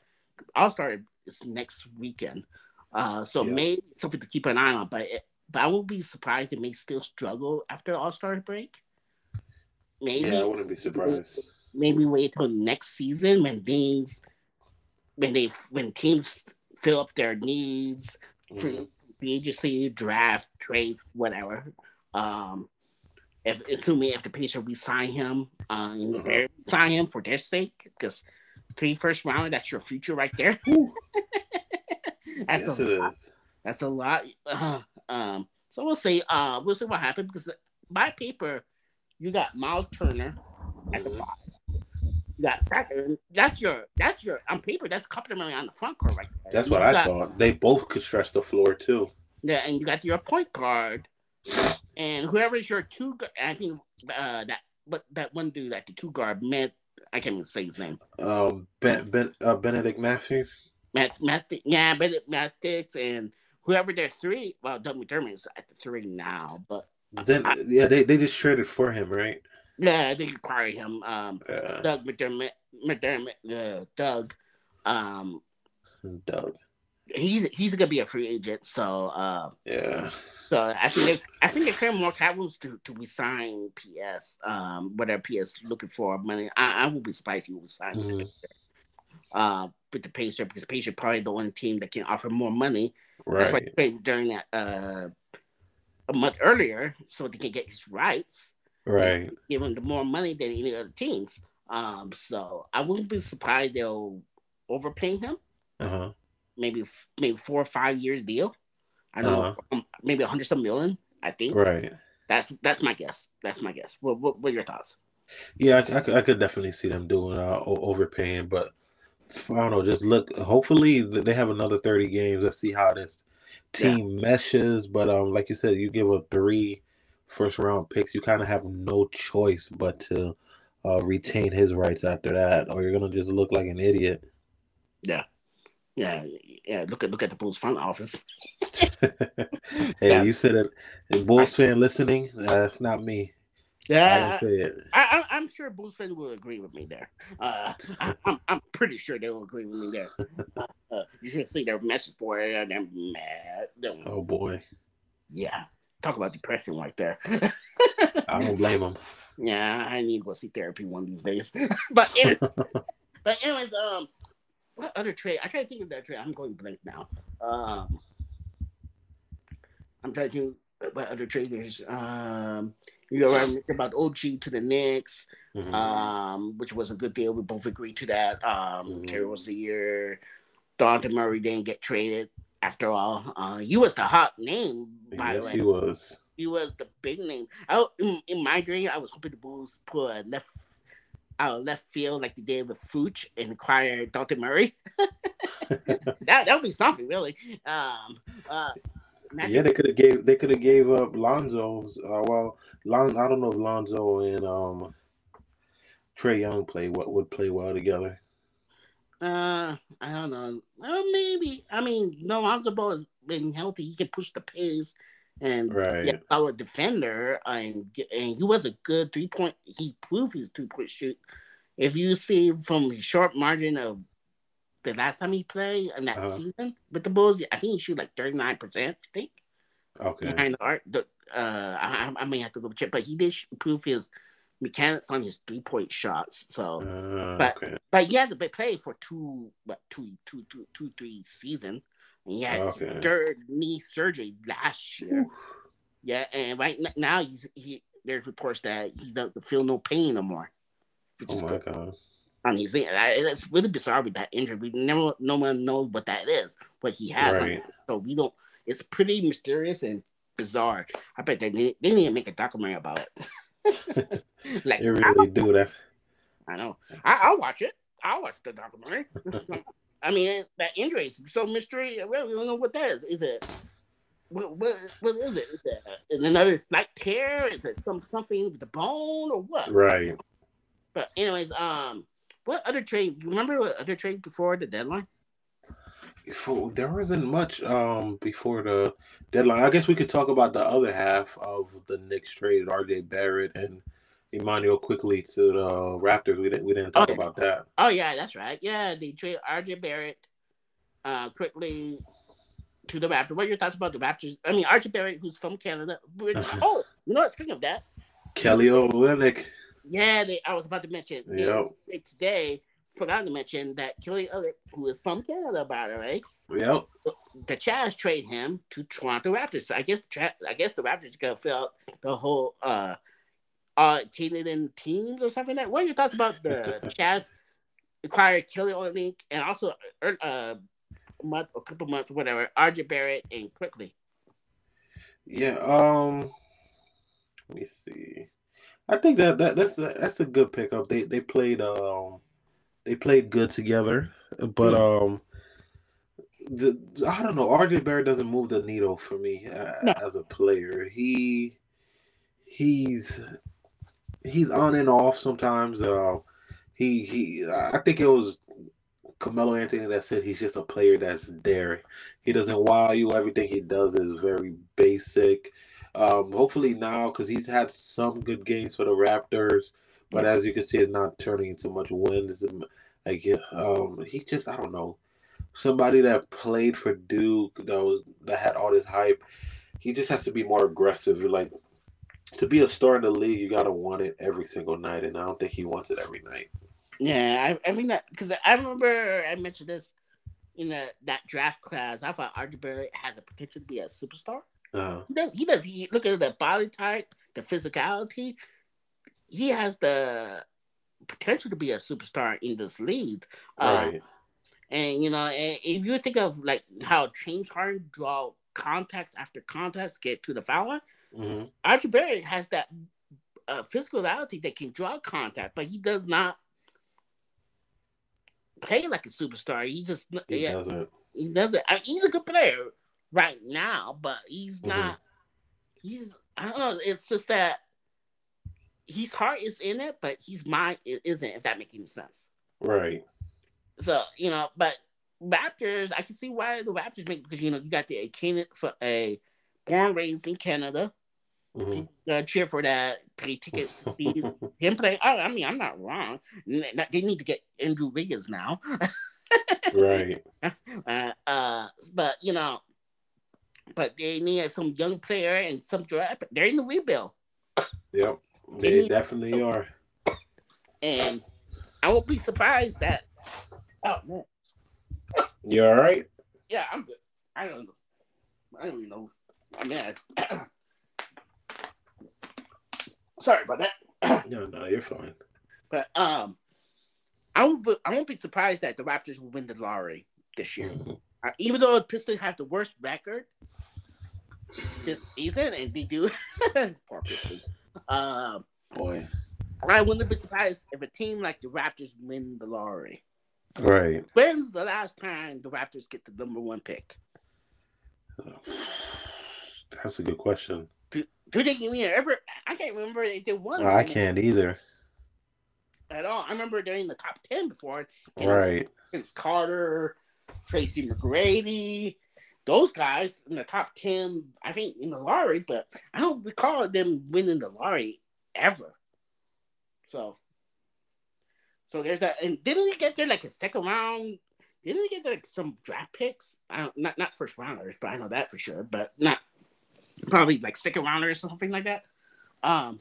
Speaker 1: All Star is next weekend. Uh, so
Speaker 2: Yeah.
Speaker 1: maybe something to keep an eye on. But it, but I won't be surprised it may still struggle after All Star break. Maybe
Speaker 2: yeah, I wouldn't be surprised.
Speaker 1: maybe wait till next season when things when they when teams fill up their needs
Speaker 2: Mhm.
Speaker 1: free agency, draft, trades, whatever. Um, if assuming if the Pacers resign him, um,
Speaker 2: Mhm.
Speaker 1: they sign him for their sake, because three first rounder, that's your future right there. that's
Speaker 2: yes,
Speaker 1: a
Speaker 2: it
Speaker 1: lot.
Speaker 2: is.
Speaker 1: That's a lot. Uh, um, so we'll see. Uh, we'll see what happens because by paper, you got Miles Turner at the
Speaker 2: Mhm.
Speaker 1: five. You got Sacker. That's your. That's your. On paper, that's complimentary on the front court right there.
Speaker 2: That's
Speaker 1: You
Speaker 2: what I
Speaker 1: got-
Speaker 2: thought. They both could stretch the floor too.
Speaker 1: Yeah, and you got your point guard, and whoever's your two. gu- I think uh, that, but that one dude at the two guard, Matt. I can't even say his name.
Speaker 2: Um, ben, ben, uh, Benedict Matthews.
Speaker 1: Matt, Matt, yeah, but Matt Dix and whoever their three. Well, Doug McDermott is at the three now, but
Speaker 2: Then yeah, they, they just traded for him, right?
Speaker 1: yeah, they acquired him. Um, Doug McDermott, McDermott, uh, Doug. Um,
Speaker 2: Doug.
Speaker 1: He's he's gonna be a free agent, so uh,
Speaker 2: Yeah,
Speaker 1: so I think they, I think they're creating more rooms to to resign PS. Um, whatever PS looking for money. I, I would be surprised if you would sign with the. Uh, with the Pacer because Pacer probably the one team that can offer more money. Right. That's why
Speaker 2: right,
Speaker 1: they paid during that uh a month earlier, so they can get his rights.
Speaker 2: right.
Speaker 1: give him the more money than any other teams. Um, so I wouldn't be surprised they'll overpay him.
Speaker 2: Uh huh.
Speaker 1: Maybe maybe four or five years deal. I don't uh-huh. know, um, maybe a hundred some million. I think.
Speaker 2: Right.
Speaker 1: That's that's my guess. That's my guess. What what, what are your thoughts?
Speaker 2: Yeah, I, I, I could definitely see them doing uh, overpaying, but I don't know. Just look. Hopefully, they have another thirty games. Let's see how this team yeah. meshes. But um, like you said, you give up three first round picks, you kind of have no choice but to uh, retain his rights after that, or you're gonna just look like an idiot.
Speaker 1: Yeah, yeah, yeah. Look at look at the Bulls front office.
Speaker 2: hey, yeah. you said it. Bulls fan listening, that's not me.
Speaker 1: Yeah, I, am sure Bulls fans will agree with me there. Uh, I, am I'm, I'm pretty sure they will agree with me there. Uh, uh, you should see their message board, they're mad. They're,
Speaker 2: oh boy.
Speaker 1: Yeah, talk about depression right there.
Speaker 2: I don't blame them.
Speaker 1: Yeah, I need to go see therapy one of these days. but anyway, but anyways, um, what other trade? I try to think of that trade. I'm going blank now. Um, I'm trying to think what other traders. Um, you know, about OG to the Knicks, mm-hmm. um, which was a good deal. We both agreed to that. Um, mm-hmm. Terry Rozier, Dejounte Murray didn't get traded after all. Uh, he was the hot name,
Speaker 2: by yes, the way. he was.
Speaker 1: He was the big name. I, in, in my dream, I was hoping the Bulls put a left out of left field like they did with Vooch and acquire Dejounte Murray. that that would be something, really. Um, uh,
Speaker 2: yeah, they could have gave they could have gave up Lonzo's. Uh, well, Lon, I don't know if Lonzo and um, Trae Young play what would play well together.
Speaker 1: Uh, I don't know. Well, maybe. I mean, no, Lonzo Ball has been healthy. He can push the pace and
Speaker 2: right. yeah,
Speaker 1: solid defender, and and he was a good three point. He proved his three point shoot. If you see from the short margin of the last time he played in that uh-huh. season with the Bulls, I think he shoot like thirty nine percent. I think.
Speaker 2: Okay.
Speaker 1: Behind the art, the uh, I, I may have to go check, but he did prove his mechanics on his three point shots. So, uh, but okay. but he hasn't been played for two, what two, two, two, two, three season. He has okay. third knee surgery last year. Yeah, and right now he's he. There's reports that he doesn't feel no pain no more.
Speaker 2: Oh my good. god!
Speaker 1: I mean, it's really bizarre with that injury. We never, no one knows what that is, what he has. Right. So we don't. It's pretty mysterious and bizarre. I bet they need, they need to make a documentary about
Speaker 2: it. like they really do that.
Speaker 1: I know. I, will watch it. I'll watch the documentary. I mean, that injury is so mystery. We don't know what that is. Is it what what, what is it? Is it another slight tear? Is it some something with the bone or what?
Speaker 2: Right.
Speaker 1: But anyways, um, what other trade? You remember what other trade before the deadline?
Speaker 2: Before there wasn't much um before the deadline. I guess we could talk about the other half of the Knicks trade, RJ Barrett and Immanuel Quickley to the Raptors. We didn't we didn't talk oh, about that.
Speaker 1: Oh yeah, that's right. Yeah, they trade RJ Barrett uh Quickley to the Raptors. What are your thoughts about the Raptors? I mean RJ Barrett, who's from Canada. oh, you know what? Speaking of that,
Speaker 2: Kelly Olynyk.
Speaker 1: Yeah, they, I was about to mention
Speaker 2: yep.
Speaker 1: today. Forgot to mention that Kelly Olynyk, who is from Canada, by the way.
Speaker 2: Yep.
Speaker 1: The Jazz trade him to Toronto Raptors. So I guess I guess the Raptors gonna fill out the whole uh uh Canadian teams or something like that. What are your thoughts about the Jazz acquired Kelly Olynyk and also uh, uh a month a couple months whatever RJ Barrett and Quickley?
Speaker 2: Yeah. Um. Let me see. I think that, that that's a, that's a good pickup. They they played um they played good together, but mm. um the I don't know. RJ Barrett doesn't move the needle for me uh, no. as a player. He he's he's on and off sometimes. Uh, he he I think it was Carmelo Anthony that said he's just a player that's there. He doesn't wow you. Everything he does is very basic. Um, hopefully now, because he's had some good games for the Raptors, but as you can see, it's not turning into much wins. Like um, he just I don't know somebody that played for Duke that was that had all this hype. He just has to be more aggressive. Like to be a star in the league, you gotta want it every single night, and I don't think he wants it every night.
Speaker 1: Yeah, I, I mean that because I remember I mentioned this in the that draft class. I thought RJ Barrett has a potential to be a superstar.
Speaker 2: Uh,
Speaker 1: he does. He does. He look at the body type, the physicality. He has the potential to be a superstar in this league.
Speaker 2: Um, right.
Speaker 1: And you know, if you think of like how James Harden draw contacts after contacts get to the foul line, mm-hmm. RJ Barrett has that uh, physicality that can draw contact, but he does not play like a superstar. He just he yeah, doesn't. He doesn't. I mean, he's a good player right now, but he's mm-hmm. not. He's I don't know. It's just that his heart is in it, but his mind isn't. If that makes any sense.
Speaker 2: Right.
Speaker 1: So you know, but Raptors, I can see why the Raptors make because you know you got the a Canada for a born raised in Canada. Mm-hmm. Uh, cheer for that. Pay tickets to see him play. Oh, I mean, I'm not wrong. They need to get Andrew Wiggins now.
Speaker 2: right.
Speaker 1: Uh, uh, but you know, but they need some young player and some draft. They're in the rebuild.
Speaker 2: Yep, they, they definitely are.
Speaker 1: And I won't be surprised that. Oh man.
Speaker 2: You all right?
Speaker 1: Yeah, I'm good. I don't know. I don't even know. I mean, I, sorry about
Speaker 2: that. no, no, you're fine.
Speaker 1: But um, I won't. Be, I won't be surprised that the Raptors will win the lottery this year. Mm-hmm. Uh, even though the Pistons have the worst record this season, and they do, poor Pistons. Um,
Speaker 2: Boy,
Speaker 1: I wouldn't be surprised if a team like the Raptors win the lottery.
Speaker 2: Right.
Speaker 1: When's the last time the Raptors get the number one pick?
Speaker 2: That's a good question.
Speaker 1: Do, they even ever? I can't remember if they won.
Speaker 2: I can't either.
Speaker 1: At all. I remember they're in the top ten before.
Speaker 2: Right.
Speaker 1: Since Carter, Tracy McGrady, those guys in the top ten. I think in the lottery, but I don't recall them winning the lottery ever. So so there's that, and didn't he get there like a second round? Didn't he get like some draft picks? I don't, not not first rounders, but I know that for sure. But not probably like second rounders or something like that. Um.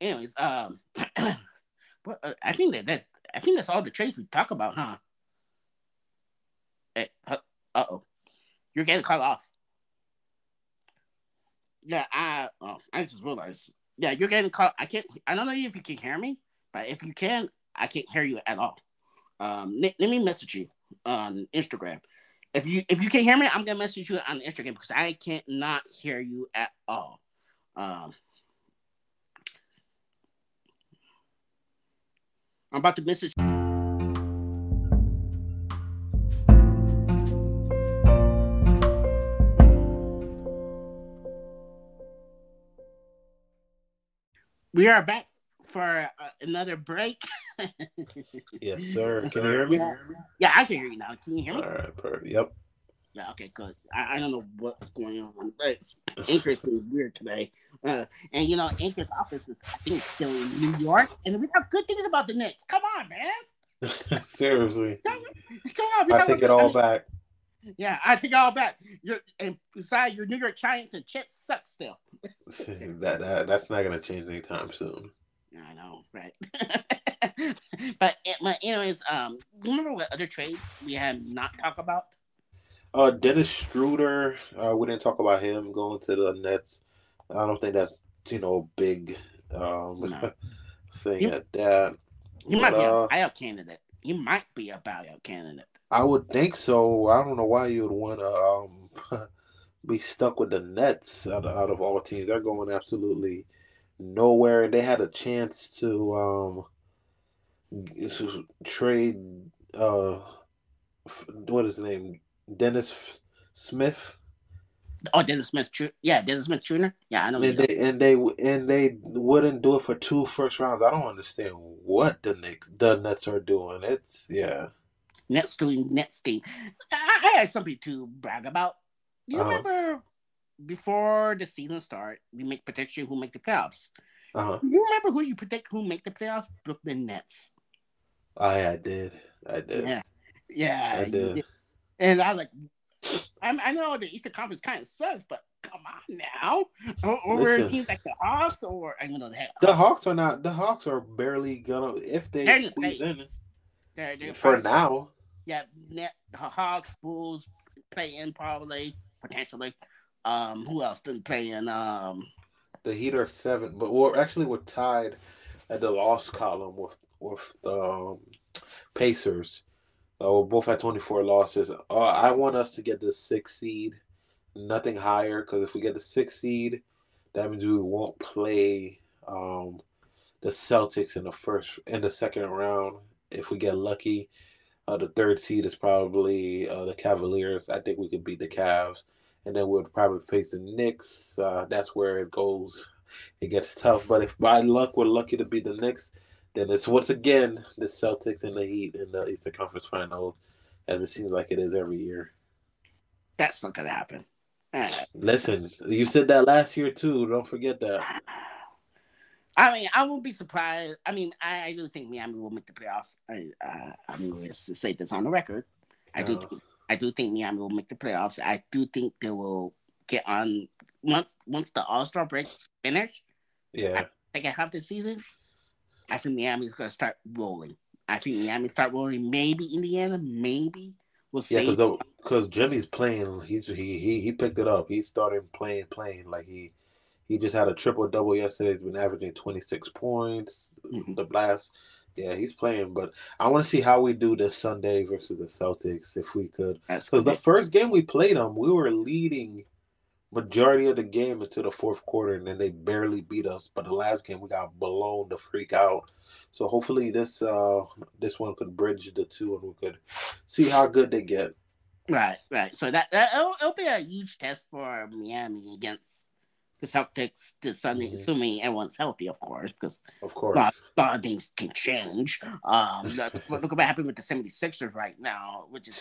Speaker 1: Anyways, um, but uh, I think that that's I think that's all the trades we talk about, huh? Hey, uh oh, you're getting cut off. Yeah, I oh, I just realized yeah, you're getting cut. I can't. I don't know if you can hear me, but if you can, I can't hear you at all. Um, let me message you on Instagram. If you if you can hear me, I'm gonna message you on Instagram because I can't not hear you at all. Um, I'm about to message. We are back for uh, another break.
Speaker 2: yes, sir. Can you hear me?
Speaker 1: Yeah, I can hear you now. Can you hear me?
Speaker 2: All right, perfect. Yep.
Speaker 1: Yeah, okay, good. I, I don't know what's going on, but Anchor's been weird today. Uh, and you know, Anchor's office is, I think, still in New York, and we have good things about the Knicks. Come on, man.
Speaker 2: Seriously.
Speaker 1: Come, on.
Speaker 2: I take it all back.
Speaker 1: Yeah, I take it all back. You're, and besides, your New York Giants and Jets suck still.
Speaker 2: that, that that's not gonna change anytime soon.
Speaker 1: I know, right? but but anyways, um, remember what other trades we had not talked about?
Speaker 2: Uh, Dennis Schroeder. Uh, we didn't talk about him going to the Nets. I don't think that's you know big um no. thing he, at that.
Speaker 1: He but, might be uh, a buyout candidate. He might be a buyout candidate.
Speaker 2: I would think so. I don't know why you would want to um, be stuck with the Nets out of, out of all teams. They're going absolutely nowhere. They had a chance to um, trade. Uh, what is his name? Dennis Smith.
Speaker 1: Oh, Dennis Smith, yeah, Dennis Smith Jr. Yeah, I know.
Speaker 2: And they, and they and they wouldn't do it for two first rounds. I don't understand what the Knicks, the Nets are doing. It's yeah.
Speaker 1: Nets doing Nets team. I, I had something to brag about. You uh-huh. remember before the season start, we make prediction who make the playoffs. Uh-huh. You remember who you predict who make the playoffs? Brooklyn Nets.
Speaker 2: I, I did. I did.
Speaker 1: Yeah, yeah. I did. did. And I like. I, I know the Eastern Conference kind of sucks, but come on now. Over teams like the Hawks, or I don't know the
Speaker 2: the Hawks are not. The Hawks are barely gonna if they they're squeeze in. They're, they're for now
Speaker 1: yeah, net Hawks, Bulls play in probably potentially. Um, who else didn't play in? Um,
Speaker 2: the Heat are seven, but we're actually we're tied at the loss column with with um Pacers. Oh, both at 24 losses. Uh, I want us to get the sixth seed, nothing higher, because if we get the sixth seed, that means we won't play um, the Celtics in the first in the second round. If we get lucky, uh, the third seed is probably uh, the Cavaliers. I think we could beat the Cavs, and then we'll probably face the Knicks. Uh, that's where it goes. It gets tough. But if by luck we're lucky to beat the Knicks, then it's once again the Celtics and the Heat in the Eastern Conference Finals, as it seems like it is every year.
Speaker 1: That's not gonna happen.
Speaker 2: Listen, you said that last year too. Don't forget that.
Speaker 1: I mean, I won't be surprised. I mean, I, I do think Miami will make the playoffs. I, uh, I'm going to say this on the record. I do. Think, I do think Miami will make the playoffs. I do think they will get on once once the All Star breaks finish.
Speaker 2: Yeah.
Speaker 1: I think I have the season. I think Miami's going to start rolling. I think Miami start rolling. Maybe Indiana. Maybe we'll see.
Speaker 2: Yeah, because Jimmy's playing. He's he he he picked it up. He started playing playing like he he just had a triple double yesterday. He's been averaging 26 points. Mm-hmm. The blast. Yeah, he's playing, but I want to see how we do this Sunday versus the Celtics if we could. Because the first game we played them, we were leading majority of the game into the fourth quarter, and then they barely beat us. But the last game we got blown the freak out. So hopefully this uh this one could bridge the two, and we could see how good they get.
Speaker 1: Right, right. So that, that it'll, it'll be a huge test for Miami against the Celtics this Sunday, mm-hmm. assuming everyone's healthy, of course, because
Speaker 2: of course
Speaker 1: a lot, a lot of things can change. Um, look, look what happened with the 76ers right now, which is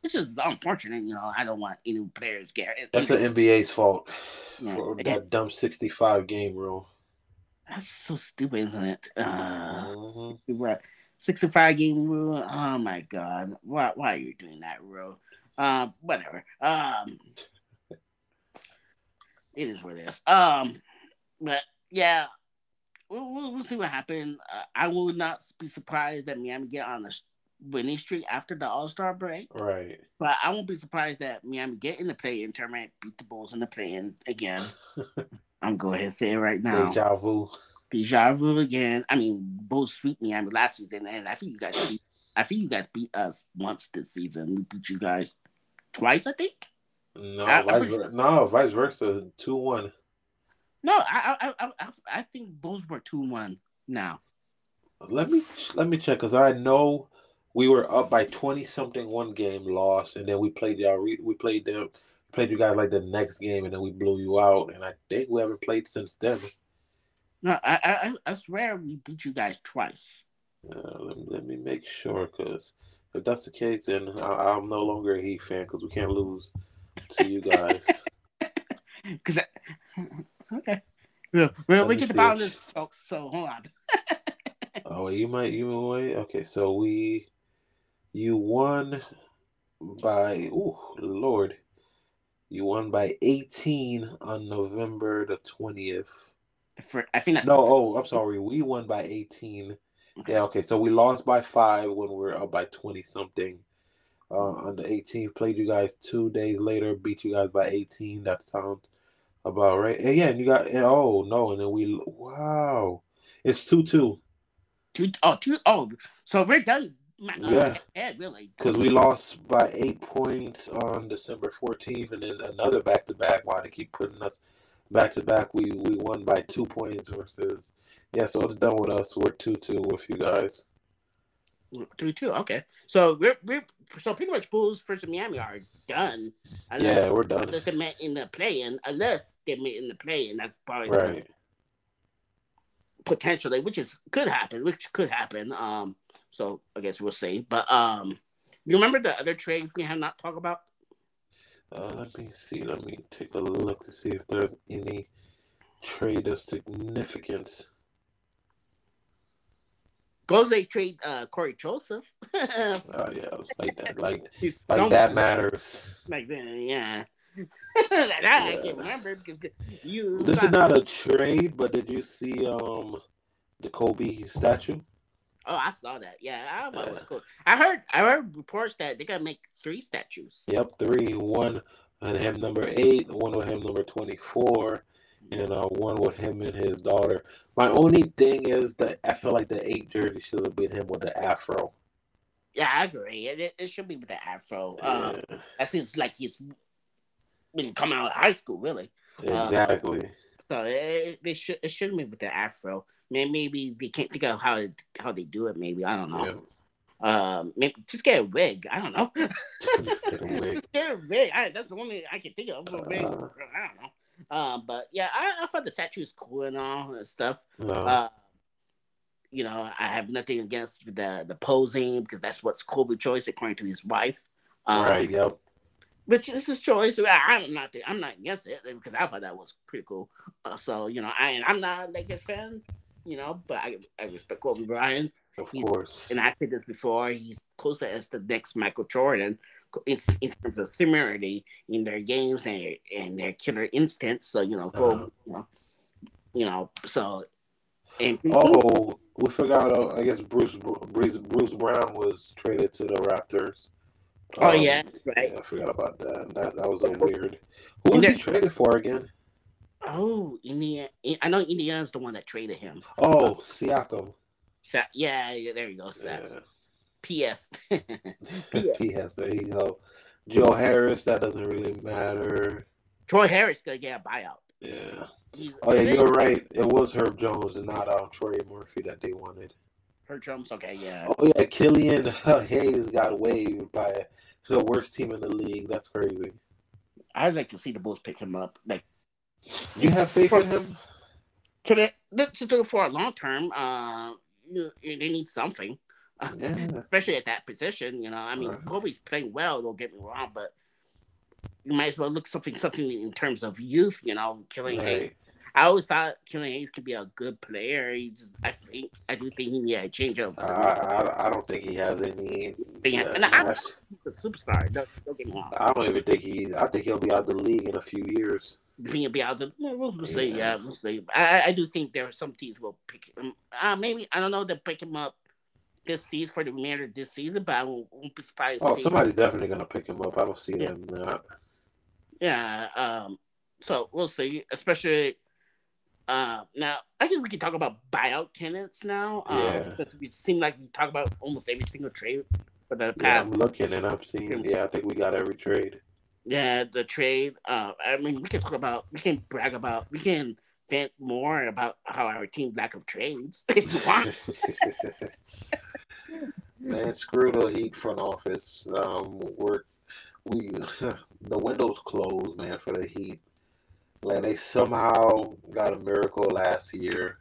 Speaker 1: which is unfortunate. You know, I don't want any players get.
Speaker 2: That's the NBA's fault yeah, for that dumb 65 game rule.
Speaker 1: That's so stupid, isn't it? Uh, mm-hmm. 65 game rule. Oh my god, why why are you doing that rule? Uh, whatever. Um it is what it is. Um, but yeah, we'll, we'll, we'll see what happens. Uh, I will not be surprised that Miami get on a winning streak after the All Star break.
Speaker 2: Right.
Speaker 1: But I won't be surprised that Miami get in the play in tournament, beat the Bulls in the play in again. I'm going ahead and say it right now.
Speaker 2: Deja vu.
Speaker 1: Deja vu again. I mean, Bulls sweep Miami last season, and I think you guys beat, I think you guys beat us once this season. We beat you guys twice, I think.
Speaker 2: No, I, vice versa. No, vice versa. Two one.
Speaker 1: No, I I I I think Bulls were two one now.
Speaker 2: Let me let me check because I know we were up by twenty something one game, lost, and then we played y'all. We played them, played you guys like the next game, and then we blew you out. And I think we haven't played since then.
Speaker 1: No, I I I swear we beat you guys twice.
Speaker 2: Uh, let, me, let me make sure because if that's the case, then I, am no longer a Heat fan because we can't lose to you guys.
Speaker 1: Because okay, well, well we get to follow this, folks. So hold on.
Speaker 2: oh, wait, you might you wait. Okay, so we you won by oh Lord, you won by eighteen on November the twentieth.
Speaker 1: For I think that's
Speaker 2: no. Oh, I'm sorry. We won by eighteen. Okay. Yeah. Okay. So we lost by five when we are up by twenty something uh, on the 18th. Played you guys two days later, beat you guys by 18. That sounds about right. And yeah, and you got and, oh no, and then we wow, it's two two.
Speaker 1: Two oh two oh, so we're done.
Speaker 2: Yeah, yeah, really. Because we lost by eight points on December 14th, and then another back to back. Why they keep putting us back to back? We we won by two points versus yeah. So it's done with us. We're two two with you guys.
Speaker 1: Three two. Okay, so we're we're so pretty much Bulls versus Miami are done.
Speaker 2: Unless, yeah, we're done.
Speaker 1: Unless they met in the play-in, unless they met in the play-in, that's probably
Speaker 2: right.
Speaker 1: Potentially, which is could happen, which could happen. Um, so I guess we'll see. But um, you remember the other trades we have not talked about?
Speaker 2: Uh, let me see. Let me take a look to see if there's any trade of significance.
Speaker 1: Goes they trade uh, Cory Joseph.
Speaker 2: oh yeah, like that. Like, like that matters.
Speaker 1: Like that, yeah. that yeah. I can't remember because you.
Speaker 2: This is not a trade, but did you see um the Kobe statue?
Speaker 1: Oh, I saw that. Yeah, I thought it was cool. I heard I heard reports that they're gonna make three statues.
Speaker 2: Yep, three. One and him number eight, one with him number twenty four, and uh, one with him and his daughter. My only thing is that I feel like the eight jersey should have been him with the afro.
Speaker 1: Yeah, I agree. It, it should be with the afro. Um,
Speaker 2: Yeah,
Speaker 1: that seems like he's been coming out of high school, really.
Speaker 2: exactly.
Speaker 1: So it, it should it should be with the afro. Maybe, maybe they can't think of how it, how they do it. Maybe I don't know.
Speaker 2: Yeah.
Speaker 1: Um, maybe just get a wig. I don't know.
Speaker 2: Get a wig.
Speaker 1: just get a wig. I, that's the only I can think of. A wig.
Speaker 2: Uh.
Speaker 1: I don't know. Um, but yeah, I, I thought the statue is cool and all and stuff.
Speaker 2: No.
Speaker 1: Uh, you know, I have nothing against the the posing because that's what's Kobe choice according to his wife. Um,
Speaker 2: right. Yep.
Speaker 1: Which is his choice. I- I'm not. I'm not against it because I thought that was pretty cool. Uh, so you know, I and I'm not a Lakers fan. You know, but I I respect Kobe Bryant.
Speaker 2: Of
Speaker 1: He-
Speaker 2: course.
Speaker 1: And I said this before. He's closer as the next Michael Jordan. It's in terms of similarity in their games and their, and their killer instincts. So you know, Kobe,
Speaker 2: Uh-huh.
Speaker 1: you know, you know. So and
Speaker 2: Oh, we forgot. Uh, I guess Bruce Bruce Bruce Brown was traded to the Raptors.
Speaker 1: Oh,
Speaker 2: Um,
Speaker 1: yeah, that's right.
Speaker 2: yeah, I forgot about that. That that was a weird. Who was he traded for again?
Speaker 1: oh, Indiana. I know Indiana's the one that traded him.
Speaker 2: Oh, Siakam.
Speaker 1: Yeah, yeah, there you go.
Speaker 2: Yeah.
Speaker 1: P.S.
Speaker 2: P.S. There you go. Joe Harris. That doesn't really matter.
Speaker 1: Troy Harris gonna get a buyout.
Speaker 2: Yeah.
Speaker 1: He's,
Speaker 2: Oh yeah, you're right. It was Herb Jones and not um, Trey Murphy that they wanted.
Speaker 1: Herb Jones. okay, yeah.
Speaker 2: Oh yeah, Killian Hayes got waived by the worst team in the league. That's crazy.
Speaker 1: I'd like to see the Bulls pick him up. Like,
Speaker 2: You have faith in him?
Speaker 1: could it let's just do it for a long term? Uh, they need something, uh. Especially at that position. You know, I mean,
Speaker 2: Right.
Speaker 1: Coby's playing well. Don't get me wrong, but you might as well look something something in terms of youth. You know, Killian Hayes. I always thought Killian Hayes could be a good player. He just, I think, I do think he needs a change of.
Speaker 2: I, I, I don't think he has any.
Speaker 1: Yeah,
Speaker 2: uh,
Speaker 1: and I-
Speaker 2: that's-
Speaker 1: He's a superstar. Don't, don't get me wrong.
Speaker 2: I don't even think he. I think he'll be out of the league in a few years.
Speaker 1: You think he'll be out there? We'll, we'll see.
Speaker 2: Yeah.
Speaker 1: Yeah, we'll see. I- I do think there are some teams will pick him. Uh, maybe I don't know. They'll pick him up this season for the remainder of this season, but I won't, won't be surprised. to
Speaker 2: Oh, somebody's definitely gonna pick him up. I don't see
Speaker 1: Yeah.
Speaker 2: them not.
Speaker 1: Yeah. Um. So we'll see. Especially. Uh, now, I guess we can talk about buyout candidates now. Um,
Speaker 2: Yeah.
Speaker 1: because we seem like we talk about almost every single trade for the
Speaker 2: Yeah, I'm looking and I'm seeing. Yeah, I think we got every trade.
Speaker 1: Yeah, the trade. Uh, I mean, we can talk about, we can brag about, we can vent more about how our team lack of trades if you want.
Speaker 2: Man, screw the Heat front office. Um, we're we the windows closed, man, for the Heat. Like they somehow got a miracle last year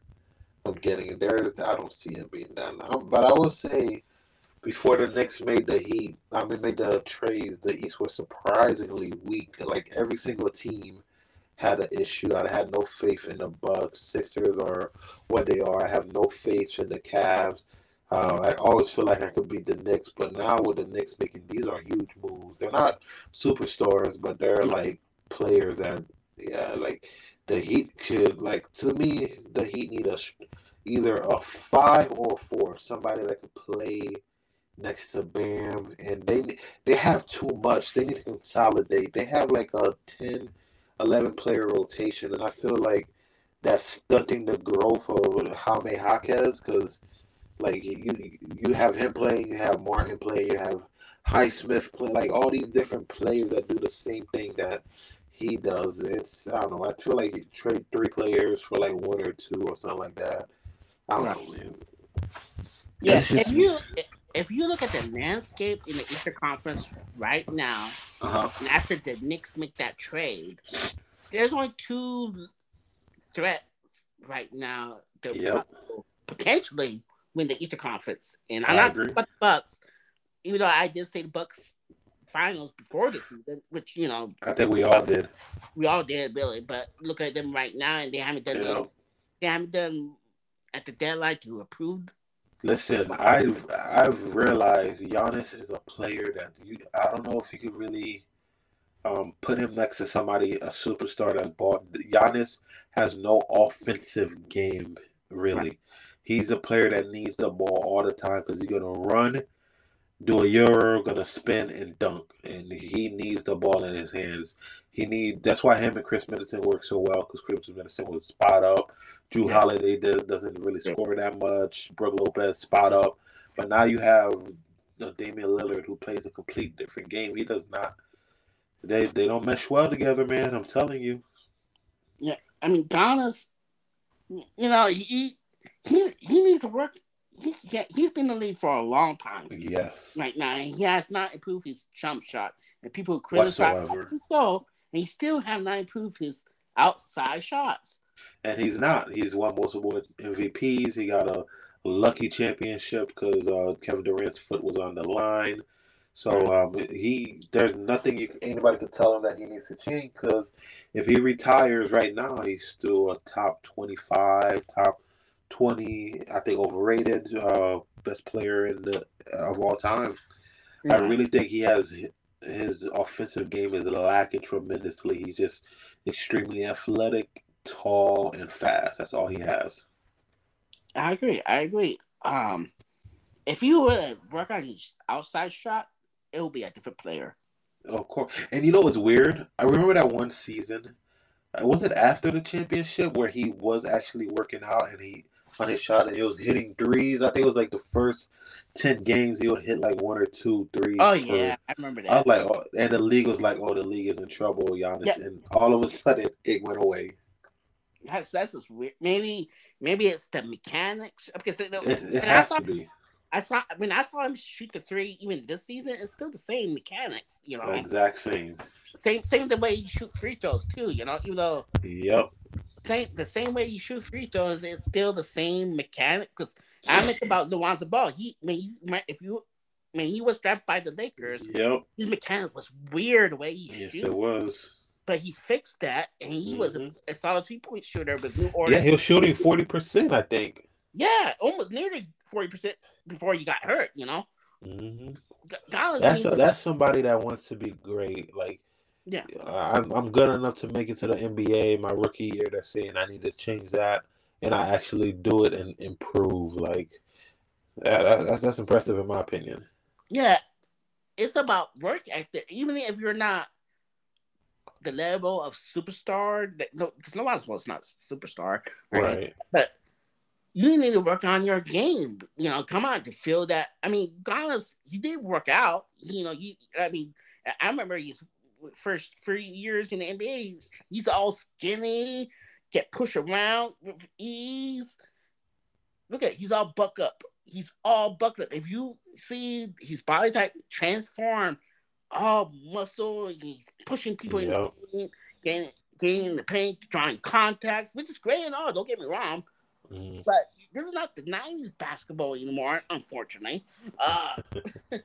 Speaker 2: of getting it there. I don't see it being done. Um, but I will say, before the Knicks made the Heat, I mean made the trades, the East was surprisingly weak. Like every single team had an issue. I had no faith in the Bucks, Sixers, or what they are. I have no faith in the Cavs. Uh, I always feel like I could beat the Knicks, but now with the Knicks making these are huge moves. They're not superstars, but they're like players that, yeah, like the Heat could like to me. The Heat need a either a five or a four, somebody that could play next to Bam, and they they have too much. They need to consolidate. They have like a 10, 11 player rotation, and I feel like that's stunting the growth of Jaime Jaquez because like you you have him playing, you have Martin playing, you have Highsmith play, like all these different players that do the same thing that he does. It's I don't know. I feel like you trade three players for like one or two or something like that. I don't know, man.
Speaker 1: Yeah,
Speaker 2: That's just
Speaker 1: if you if you look at the landscape in the Eastern Conference right now,
Speaker 2: Uh huh.
Speaker 1: and after the Knicks make that trade, there's only two threats right now that
Speaker 2: Yep.
Speaker 1: potentially win the Eastern Conference. And I'm
Speaker 2: I
Speaker 1: not
Speaker 2: agree.
Speaker 1: about the Bucks, even though I did say the Bucks finals before the season, which you know
Speaker 2: I think we all did.
Speaker 1: we all did really. But look at them right now, and they haven't done
Speaker 2: Yeah.
Speaker 1: They haven't done at the deadline to approve.
Speaker 2: Listen, I've I've realized Giannis is a player that you I don't know if you could really um, put him next to somebody a superstar that's bought. Giannis has no offensive game really. He's a player that needs the ball all the time because he's gonna run, do a euro, gonna spin and dunk, and he needs the ball in his hands. He need that's why him and Khris Middleton work so well because Khris Middleton was spot up.
Speaker 1: Jrue.
Speaker 2: Holiday does, doesn't really score that much. Brook Lopez spot up, but now you have a Damian Lillard who plays a complete different game. He does not. They they don't mesh well together, man. I'm telling you.
Speaker 1: Yeah, I mean, Giannis, you know, he he he needs to work. He, he's been in the league for a long time.
Speaker 2: Yes.
Speaker 1: Right now, and he has not improved his jump shot. And people criticize him so, and he still have not improved his outside shots.
Speaker 2: And he's not. He's won multiple MVPs. He got a lucky championship because uh, Kevin Durant's foot was on the line. So um, he, there's nothing you anybody can tell him that he needs to change because if he retires right now, he's still a top 25, top 20, I think overrated, uh, best player in the of all time. I really think he has his offensive game is lacking tremendously. He's just extremely athletic, tall, and fast. That's all he has.
Speaker 1: I agree. I agree. Um, if you would work on his outside shot, it will be a different player.
Speaker 2: Of course. And you know what's weird? I remember that one season. Uh, was it after the championship where he was actually working out and he on his shot and he was hitting threes? I think it was like the first ten games he would hit like one or two threes.
Speaker 1: Oh yeah, I remember that. I
Speaker 2: was like, oh, and the league was like, oh, the league is in trouble, Giannis, yeah. and all of a sudden it went away.
Speaker 1: That's that's just weird. Maybe maybe it's the mechanics because it,
Speaker 2: it, it has to be.
Speaker 1: I saw when I saw him shoot the three even this season, it's still the same mechanics, you know.
Speaker 2: Exact same.
Speaker 1: Same same the way you shoot free throws too, you know, even though
Speaker 2: Yep.
Speaker 1: Same the same way you shoot free throws, it's still the same mechanic. Because I think about Lonzo Ball. He you if you mean he was drafted by the Lakers.
Speaker 2: Yep.
Speaker 1: His mechanic was weird the way he
Speaker 2: yes, shoot. it was.
Speaker 1: But he fixed that and he mm-hmm. was a, solid three point shooter with new
Speaker 2: order. Yeah, he was shooting forty percent, I think.
Speaker 1: Yeah, almost nearly forty percent before you got hurt. You know,
Speaker 2: mm-hmm. that's a, that's somebody that wants to be great. Like,
Speaker 1: yeah,
Speaker 2: I'm I'm good enough to make it to the NBA my rookie year. They're saying I need to change that, and I actually do it and improve. Like, that, that's that's impressive in my opinion.
Speaker 1: Yeah, it's about work ethic. Even if you're not the level of superstar, that no, because nobody's well, it's not superstar, right? right? But you need to work on your game. You know, come on to feel that. I mean, Giannis, he did work out. You know, you. I mean, I remember his first three years in the NBA. He's all skinny, get pushed around with ease. Look at he's all buck up. He's all bucked up. If you see his body type transform, all muscle, he's pushing people yep. in, getting, getting in the paint, drawing contacts, which is great and all. Don't get me wrong. Mm. But this is not the '90s basketball anymore, unfortunately. Uh,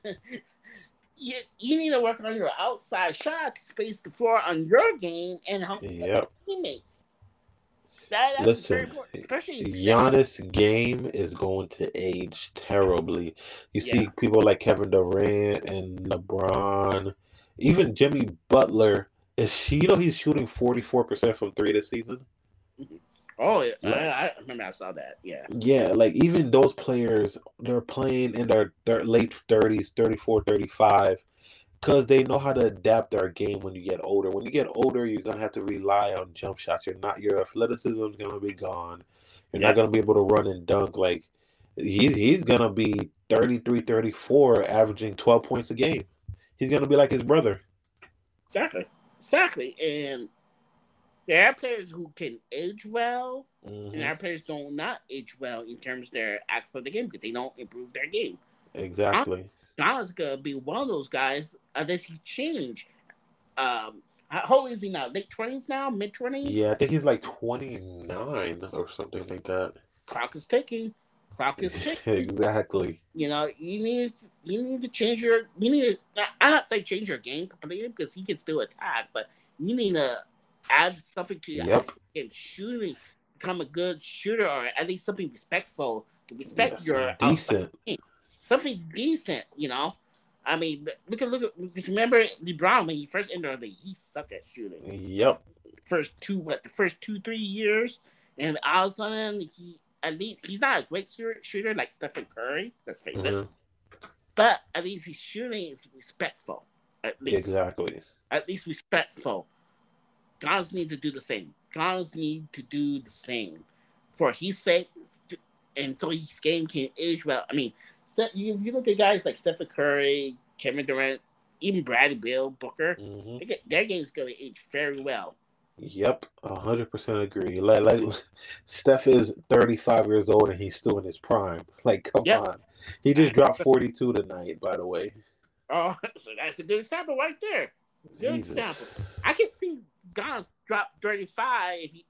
Speaker 1: you, you need to work on your outside shot to space the floor on your game and help yep. teammates.
Speaker 2: That, that's Listen, very important, especially Giannis' game is going to age terribly. You yeah. see people like Kevin Durant and LeBron, even Jimmy Butler. Is he, you know he's shooting forty four percent from three this season?
Speaker 1: Mm-hmm. Oh, yeah. I, I, remember I saw that. Yeah.
Speaker 2: Yeah, like even those players, they're playing in their, their late 30s, 34, 35, because they know how to adapt their game when you get older. When you get older, you're going to have to rely on jump shots. You're not, your athleticism is going to be gone. You're yeah. not going to be able to run and dunk. Like, he, he's going to be 33, 34, averaging 12 points a game. He's going to be like his brother.
Speaker 1: Exactly. Exactly. And there are players who can age well, mm-hmm. and are players don't not age well in terms of their aspect of the game because they don't improve their game.
Speaker 2: Exactly.
Speaker 1: Donald's gonna be one of those guys unless he change. Um, how old is he now? Late twenties now, mid twenties?
Speaker 2: Yeah, I think he's like twenty nine or something like that.
Speaker 1: Clock is ticking. Clock is ticking.
Speaker 2: exactly.
Speaker 1: You know, you need you need to change your you need to. I'm not saying change your game completely because he can still attack, but you need to add something to your yep. game. Shooting, become a good shooter, or at least something respectful respect yes, your
Speaker 2: decent,
Speaker 1: something decent. You know, I mean, we can look at. Remember LeBron when he first entered the league, he sucked at shooting.
Speaker 2: Yep.
Speaker 1: First two, what the first two three years, and all of a sudden he at least he's not a great shooter like Stephen Curry. Let's face mm-hmm. it. But at least his shooting is respectful. At least
Speaker 2: exactly.
Speaker 1: At least respectful. Guys need to do the same. Guys need to do the same for his sake, and so his game can age well. I mean, you, you look at guys like Stephen Curry, Kevin Durant, even Bradley Beal, Booker,
Speaker 2: Mhm.
Speaker 1: they get, their game's going to age very well.
Speaker 2: Yep, hundred percent agree. Like, like Steph is thirty five years old and he's still in his prime. Like, come
Speaker 1: Yep.
Speaker 2: on. He just dropped forty two tonight, by the way.
Speaker 1: Oh, so that's a good example right there. Good example. I can see Giannis drop 35 if he,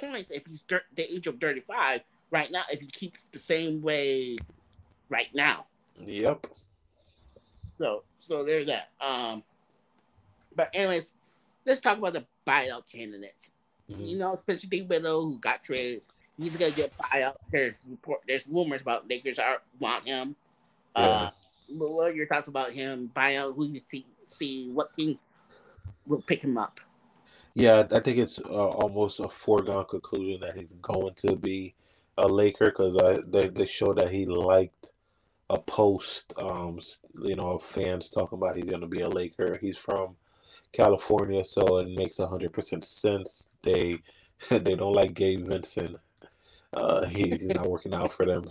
Speaker 1: points if he's thir- the age of 35 right now, if he keeps the same way right now.
Speaker 2: Yep.
Speaker 1: So so there's that. Um but anyways, let's talk about the buyout candidates.
Speaker 2: Mhm.
Speaker 1: You know, Spencer Dinwiddie who got traded. He's gonna get buyout. There's report there's rumors about Lakers are want him. Uh what are your thoughts about him buyout? Who you see see what team will pick him up?
Speaker 2: Yeah, I think it's uh, almost a foregone conclusion that he's going to be a Laker because they they showed that he liked a post, um, you know, fans talking about he's going to be a Laker. He's from California, so it makes hundred percent sense. They they don't like Gabe Vincent. Uh, he's not working out for them.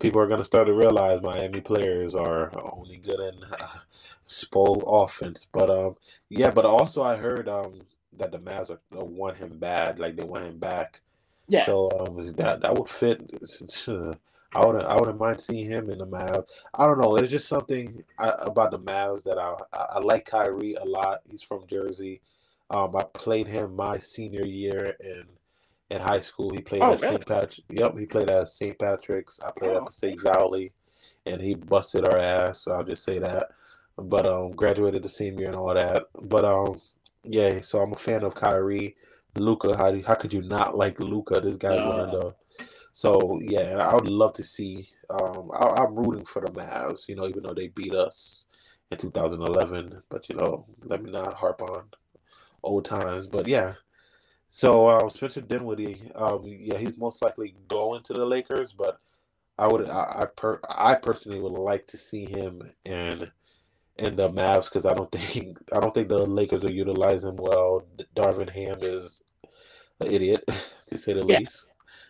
Speaker 2: People are going to start to realize Miami players are only good in uh, offense. But um, yeah, but also I heard um that the Mavs are, uh, want him bad, like they want him back.
Speaker 1: Yeah.
Speaker 2: So um, that that would fit. I wouldn't I wouldn't mind seeing him in the Mavs. I don't know. It's just something I, about the Mavs that I, I I like Kyrie a lot. He's from Jersey. Um, I played him my senior year in in high school. He played
Speaker 1: Oh,
Speaker 2: at
Speaker 1: really?
Speaker 2: St. Patrick. Yep, he played at St. Patrick's. I played
Speaker 1: Oh,
Speaker 2: at St. Valley, and he busted our ass. So I'll just say that. But um, graduated the same year and all that. But um, yeah. So I'm a fan of Kyrie. Luka, how do, how could you not like Luka? This guy's one of the so yeah, I would love to see. Um, I, I'm rooting for the Mavs, you know, even though they beat us in 2011. But you know, let me not harp on old times. But yeah, so um, Spencer Dinwiddie, um, yeah, he's most likely going to the Lakers. But I would, I, I per, I personally would like to see him in in the Mavs because I don't think I don't think the Lakers are utilizing well. Darvin Ham is an idiot to say the
Speaker 1: Yeah.
Speaker 2: least.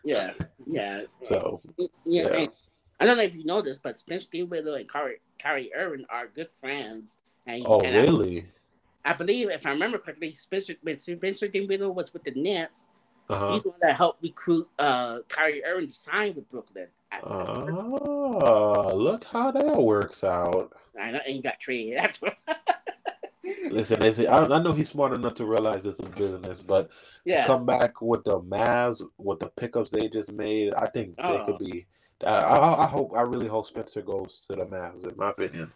Speaker 1: yeah, yeah.
Speaker 2: So
Speaker 1: yeah,
Speaker 2: yeah.
Speaker 1: and I don't know if you know this, but Spencer Dinwiddie and Kyrie, Kyrie Irving are good friends. And,
Speaker 2: Oh,
Speaker 1: and I-
Speaker 2: really?
Speaker 1: I, believe, if I remember correctly, Spencer when Spencer Dinwiddie was with the Nets.
Speaker 2: Uh-huh.
Speaker 1: He's the one that helped recruit uh, Kyrie Irving to sign with Brooklyn.
Speaker 2: Oh, look how that works out.
Speaker 1: I know, and got traded after.
Speaker 2: Listen, listen I, I know he's smart enough to realize it's a business, but
Speaker 1: yeah,
Speaker 2: come back with the Mavs, with the pickups they just made, I think they
Speaker 1: Oh.
Speaker 2: could be. I, I, I hope, I really hope Spencer goes to the Mavs, in my opinion.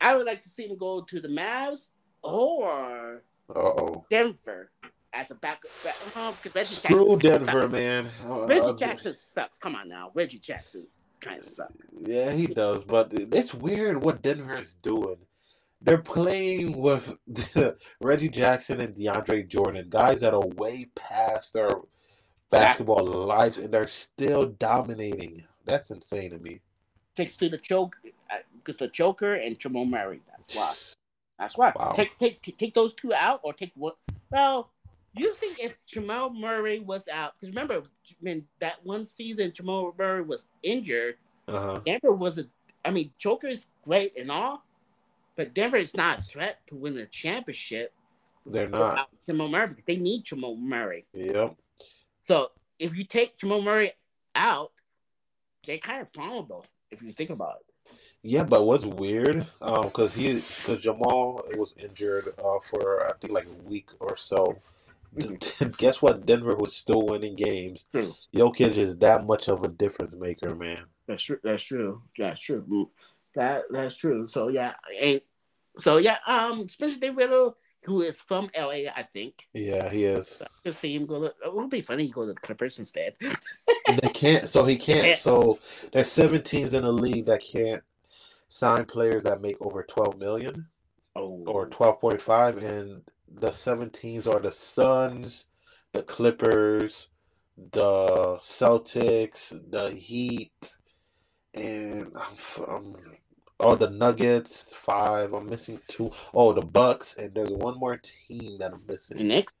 Speaker 1: I would like to see him go to the Mavs or
Speaker 2: Uh oh.
Speaker 1: Denver as a backup. Back, uh, because Reggie Jackson
Speaker 2: Screw
Speaker 1: Jackson,
Speaker 2: Denver, man. Uh,
Speaker 1: Reggie
Speaker 2: uh,
Speaker 1: Jackson sucks. Come on now, Reggie Jackson kind of sucks.
Speaker 2: Yeah, he does, but it's weird what Denver is doing. They're playing with Reggie Jackson and DeAndre Jordan, guys that are way past their basketball lives, and they're still dominating. That's insane to me.
Speaker 1: takes to the choke because the Joker and Jamal Murray. That's why. That's why.
Speaker 2: Wow.
Speaker 1: Take take- take those two out or take what? Well, you think if Jamal Murray was out? Because remember, when that one season Jamal Murray was injured,
Speaker 2: Uh-huh.
Speaker 1: Denver was a. I mean, Joker's great and all, but Denver is not a threat to win the championship.
Speaker 2: They're not.
Speaker 1: Jamal Murray because they need Jamal Murray.
Speaker 2: Yep.
Speaker 1: So if you take Jamal Murray out, they're kind of vulnerable if you think about it.
Speaker 2: Yeah, but what's weird, um, because he, because Jamal was injured, uh, for I think like a week or so. Guess what? Denver was still winning games.
Speaker 1: True.
Speaker 2: Jokic is that much of a difference maker, man.
Speaker 1: That's true. That's true. That's true. That that's true. So yeah, and so yeah. Um, Spencer Dinwiddie, who is from LA, I think.
Speaker 2: Yeah, he is.
Speaker 1: So see him go. To, it would be funny. He go to the Clippers instead.
Speaker 2: They can't. So he can't. So there's seven teams in the league that can't sign players that make over 12 million
Speaker 1: Oh,
Speaker 2: or 12.5, and the seven teams are the Suns, the Clippers, the Celtics, the Heat, and I'm, I'm oh the Nuggets five. I'm missing two. Oh, the Bucks, and there's one more team that I'm
Speaker 1: the
Speaker 2: missing.
Speaker 1: Knicks.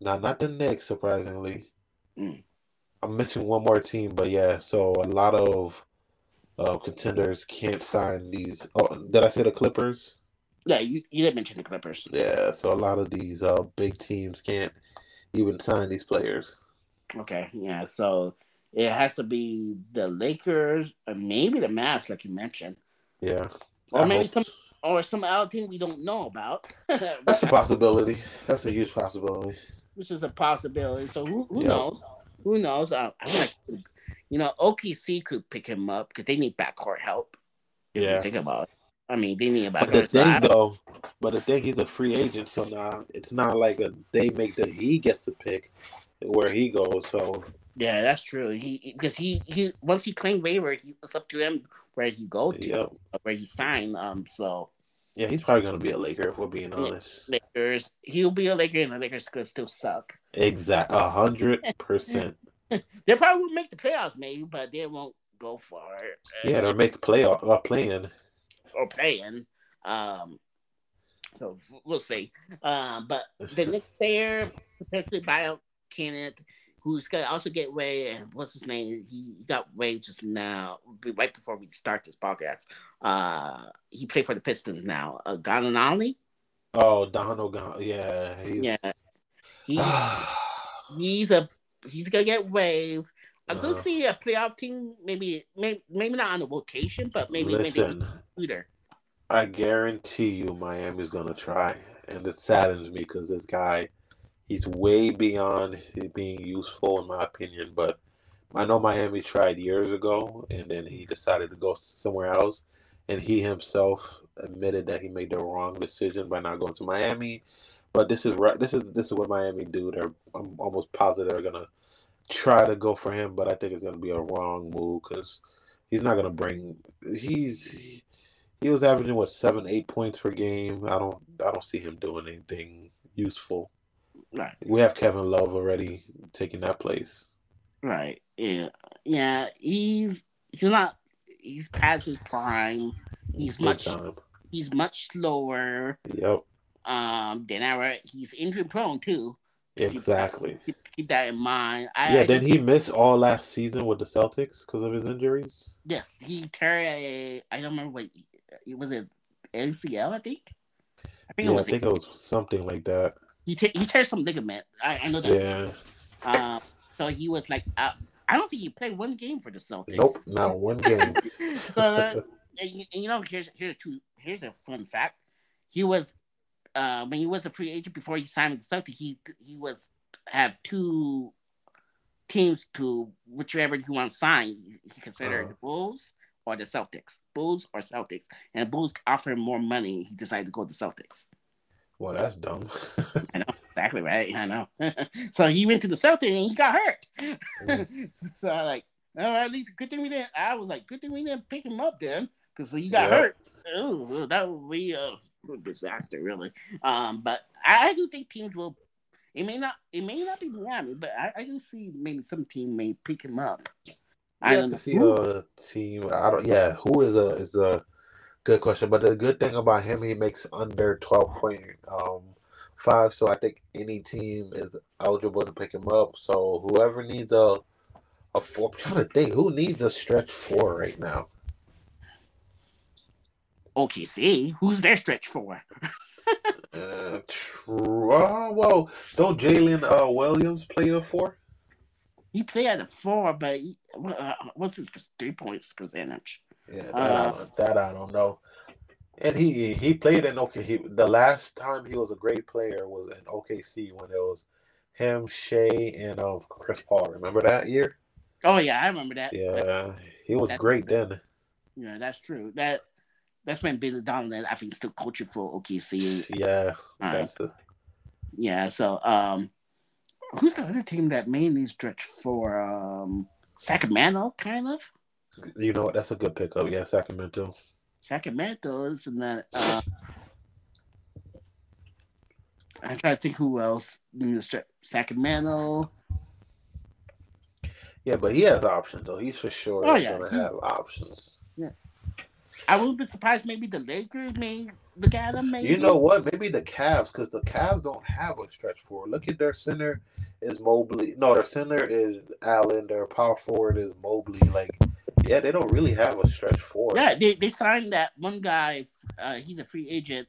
Speaker 2: No, not the Knicks, surprisingly.
Speaker 1: Mm.
Speaker 2: I'm missing one more team, but yeah, so a lot of uh, contenders can't sign these. Oh, did I say the Clippers?
Speaker 1: Yeah, you, you did mention the Clippers.
Speaker 2: Yeah, so a lot of these uh, big teams can't even sign these players.
Speaker 1: Okay, yeah, so it has to be the Lakers or maybe the Mavs, like you mentioned.
Speaker 2: Yeah,
Speaker 1: or
Speaker 2: I
Speaker 1: maybe
Speaker 2: hope-
Speaker 1: some or some other team we don't know about.
Speaker 2: That's a possibility. That's a huge possibility.
Speaker 1: which is a possibility. So who, who
Speaker 2: Yeah.
Speaker 1: knows? Who knows? Uh, I like you know OKC could pick him up because they need backcourt help.
Speaker 2: Yeah.
Speaker 1: think about it. I mean, they need a
Speaker 2: But the thing though, but the thing he's a free agent, so now it's not like a they make that he gets to pick where he goes. So
Speaker 1: Yeah, that's true. He because he he once he claimed waiver, he, it's up to him where he go to,
Speaker 2: yeah,
Speaker 1: where he signed. Um, so
Speaker 2: yeah, he's probably gonna be a Laker if we're being honest.
Speaker 1: Lakers, he'll be a Laker, and the Lakers could still suck.
Speaker 2: Exact, a hundred percent.
Speaker 1: They probably will make the playoffs, maybe, but they won't go far.
Speaker 2: Yeah, they're make playoff uh, playing.
Speaker 1: Or playing. Um, so we'll see. Um, but the next player potentially buy out Kenneth, who's gonna also get way what's his name? He got way just now, right before we start this podcast. Uh, he played for the Pistons now. Uh, Gallinari,
Speaker 2: Oh, Donald, Gon- yeah, he's,
Speaker 1: yeah, he he's a he's gonna get waived. I could
Speaker 2: Uh-huh.
Speaker 1: see a playoff team, maybe, maybe, maybe not on the rotation, but maybe,
Speaker 2: Listen,
Speaker 1: maybe.
Speaker 2: I guarantee you Miami's gonna try, and it saddens me because this guy, he's way beyond being useful in my opinion. But I know Miami tried years ago, and then he decided to go somewhere else, and he himself admitted that he made the wrong decision by not going to Miami. But this is right. This is this is what Miami do. They're I'm almost positive they're gonna try to go for him, but I think it's gonna be a wrong move because he's not gonna bring. He's he was averaging what seven, eight points per game. I don't I don't see him doing anything useful.
Speaker 1: Right.
Speaker 2: We have Kevin Love already taking that place.
Speaker 1: Right. Yeah. Yeah. He's he's not. He's past his prime. He's
Speaker 2: Big
Speaker 1: much.
Speaker 2: time.
Speaker 1: He's much slower.
Speaker 2: Yep.
Speaker 1: Um. Than our. He's injury prone too.
Speaker 2: Exactly.
Speaker 1: Keep, keep that in mind. I,
Speaker 2: Yeah,
Speaker 1: I
Speaker 2: then he missed all last season with the Celtics because of his injuries.
Speaker 1: Yes, he tore a. I don't remember what. It was it ACL. I think. I think
Speaker 2: Yeah,
Speaker 1: it
Speaker 2: I
Speaker 1: was.
Speaker 2: think it was something like that.
Speaker 1: he te- he tore some ligament. I, I know that.
Speaker 2: Yeah.
Speaker 1: Um. So he was like. Uh, I don't think he played one game for the Celtics.
Speaker 2: Nope, not one game.
Speaker 1: so uh, and, you- and you know here's here's a true here's a fun fact he was uh when he was a free agent before he signed with the Celtics he he was have two teams to whichever he wants to sign he considered
Speaker 2: Uh-huh.
Speaker 1: the Bulls or the Celtics Bulls or Celtics and Bulls offered him more money he decided to go to the Celtics
Speaker 2: well, that's dumb.
Speaker 1: I know exactly right I know so he went to the Celtics and he got hurt so I like, oh, at least good thing we didn't. I was like, good thing we didn't pick him up then, because he got
Speaker 2: Yeah.
Speaker 1: hurt. Oh, that would be a disaster, really. Um, but I, I do think teams will. It may not. It may not be Miami, but I, I do see maybe some team may pick him up. I don't
Speaker 2: see a team. I don't. Yeah, who is a is a good question. But the good thing about him, he makes under twelve point um five. So I think any team is eligible to pick him up. So whoever needs a a four, I'm trying to think who needs a stretch four right now.
Speaker 1: OKC, who's their stretch for?
Speaker 2: Uh, true. Uh, well, don't Jalen uh, Williams play the four?
Speaker 1: He played at the four, but he, uh, what's his three points percentage?
Speaker 2: Yeah, that,
Speaker 1: Uh,
Speaker 2: I, don't- that I don't know. And he he played in OK. He, the last time he was a great player was in OKC when it was him, Shea, and um Chris Paul. Remember that year?
Speaker 1: Oh yeah, I remember that.
Speaker 2: Yeah, he was great then.
Speaker 1: yeah, that's true. That that's when Billy Donovan, I think, still coaching for OKC.
Speaker 2: Yeah, that's the
Speaker 1: Yeah, so um who's the other team that mainly stretch for um Sacramento, kind of?
Speaker 2: you know what? That's a good pickup. Yeah, Sacramento.
Speaker 1: Sacramento is that uh I'm trying to think who else in the stretch Sacramento.
Speaker 2: Yeah, but he has options though. He's for sure
Speaker 1: Oh, yeah,
Speaker 2: gonna
Speaker 1: he-
Speaker 2: have options.
Speaker 1: I wouldn't be surprised maybe the Lakers may look at him maybe.
Speaker 2: You know what? Maybe the Cavs, because the Cavs don't have a stretch forward. Look at their center is Mobley. No, their center is Allen. Their power forward is Mobley. Like Yeah, they don't really have a stretch four.
Speaker 1: Yeah, they, they signed that one guy. Uh, he's a free agent.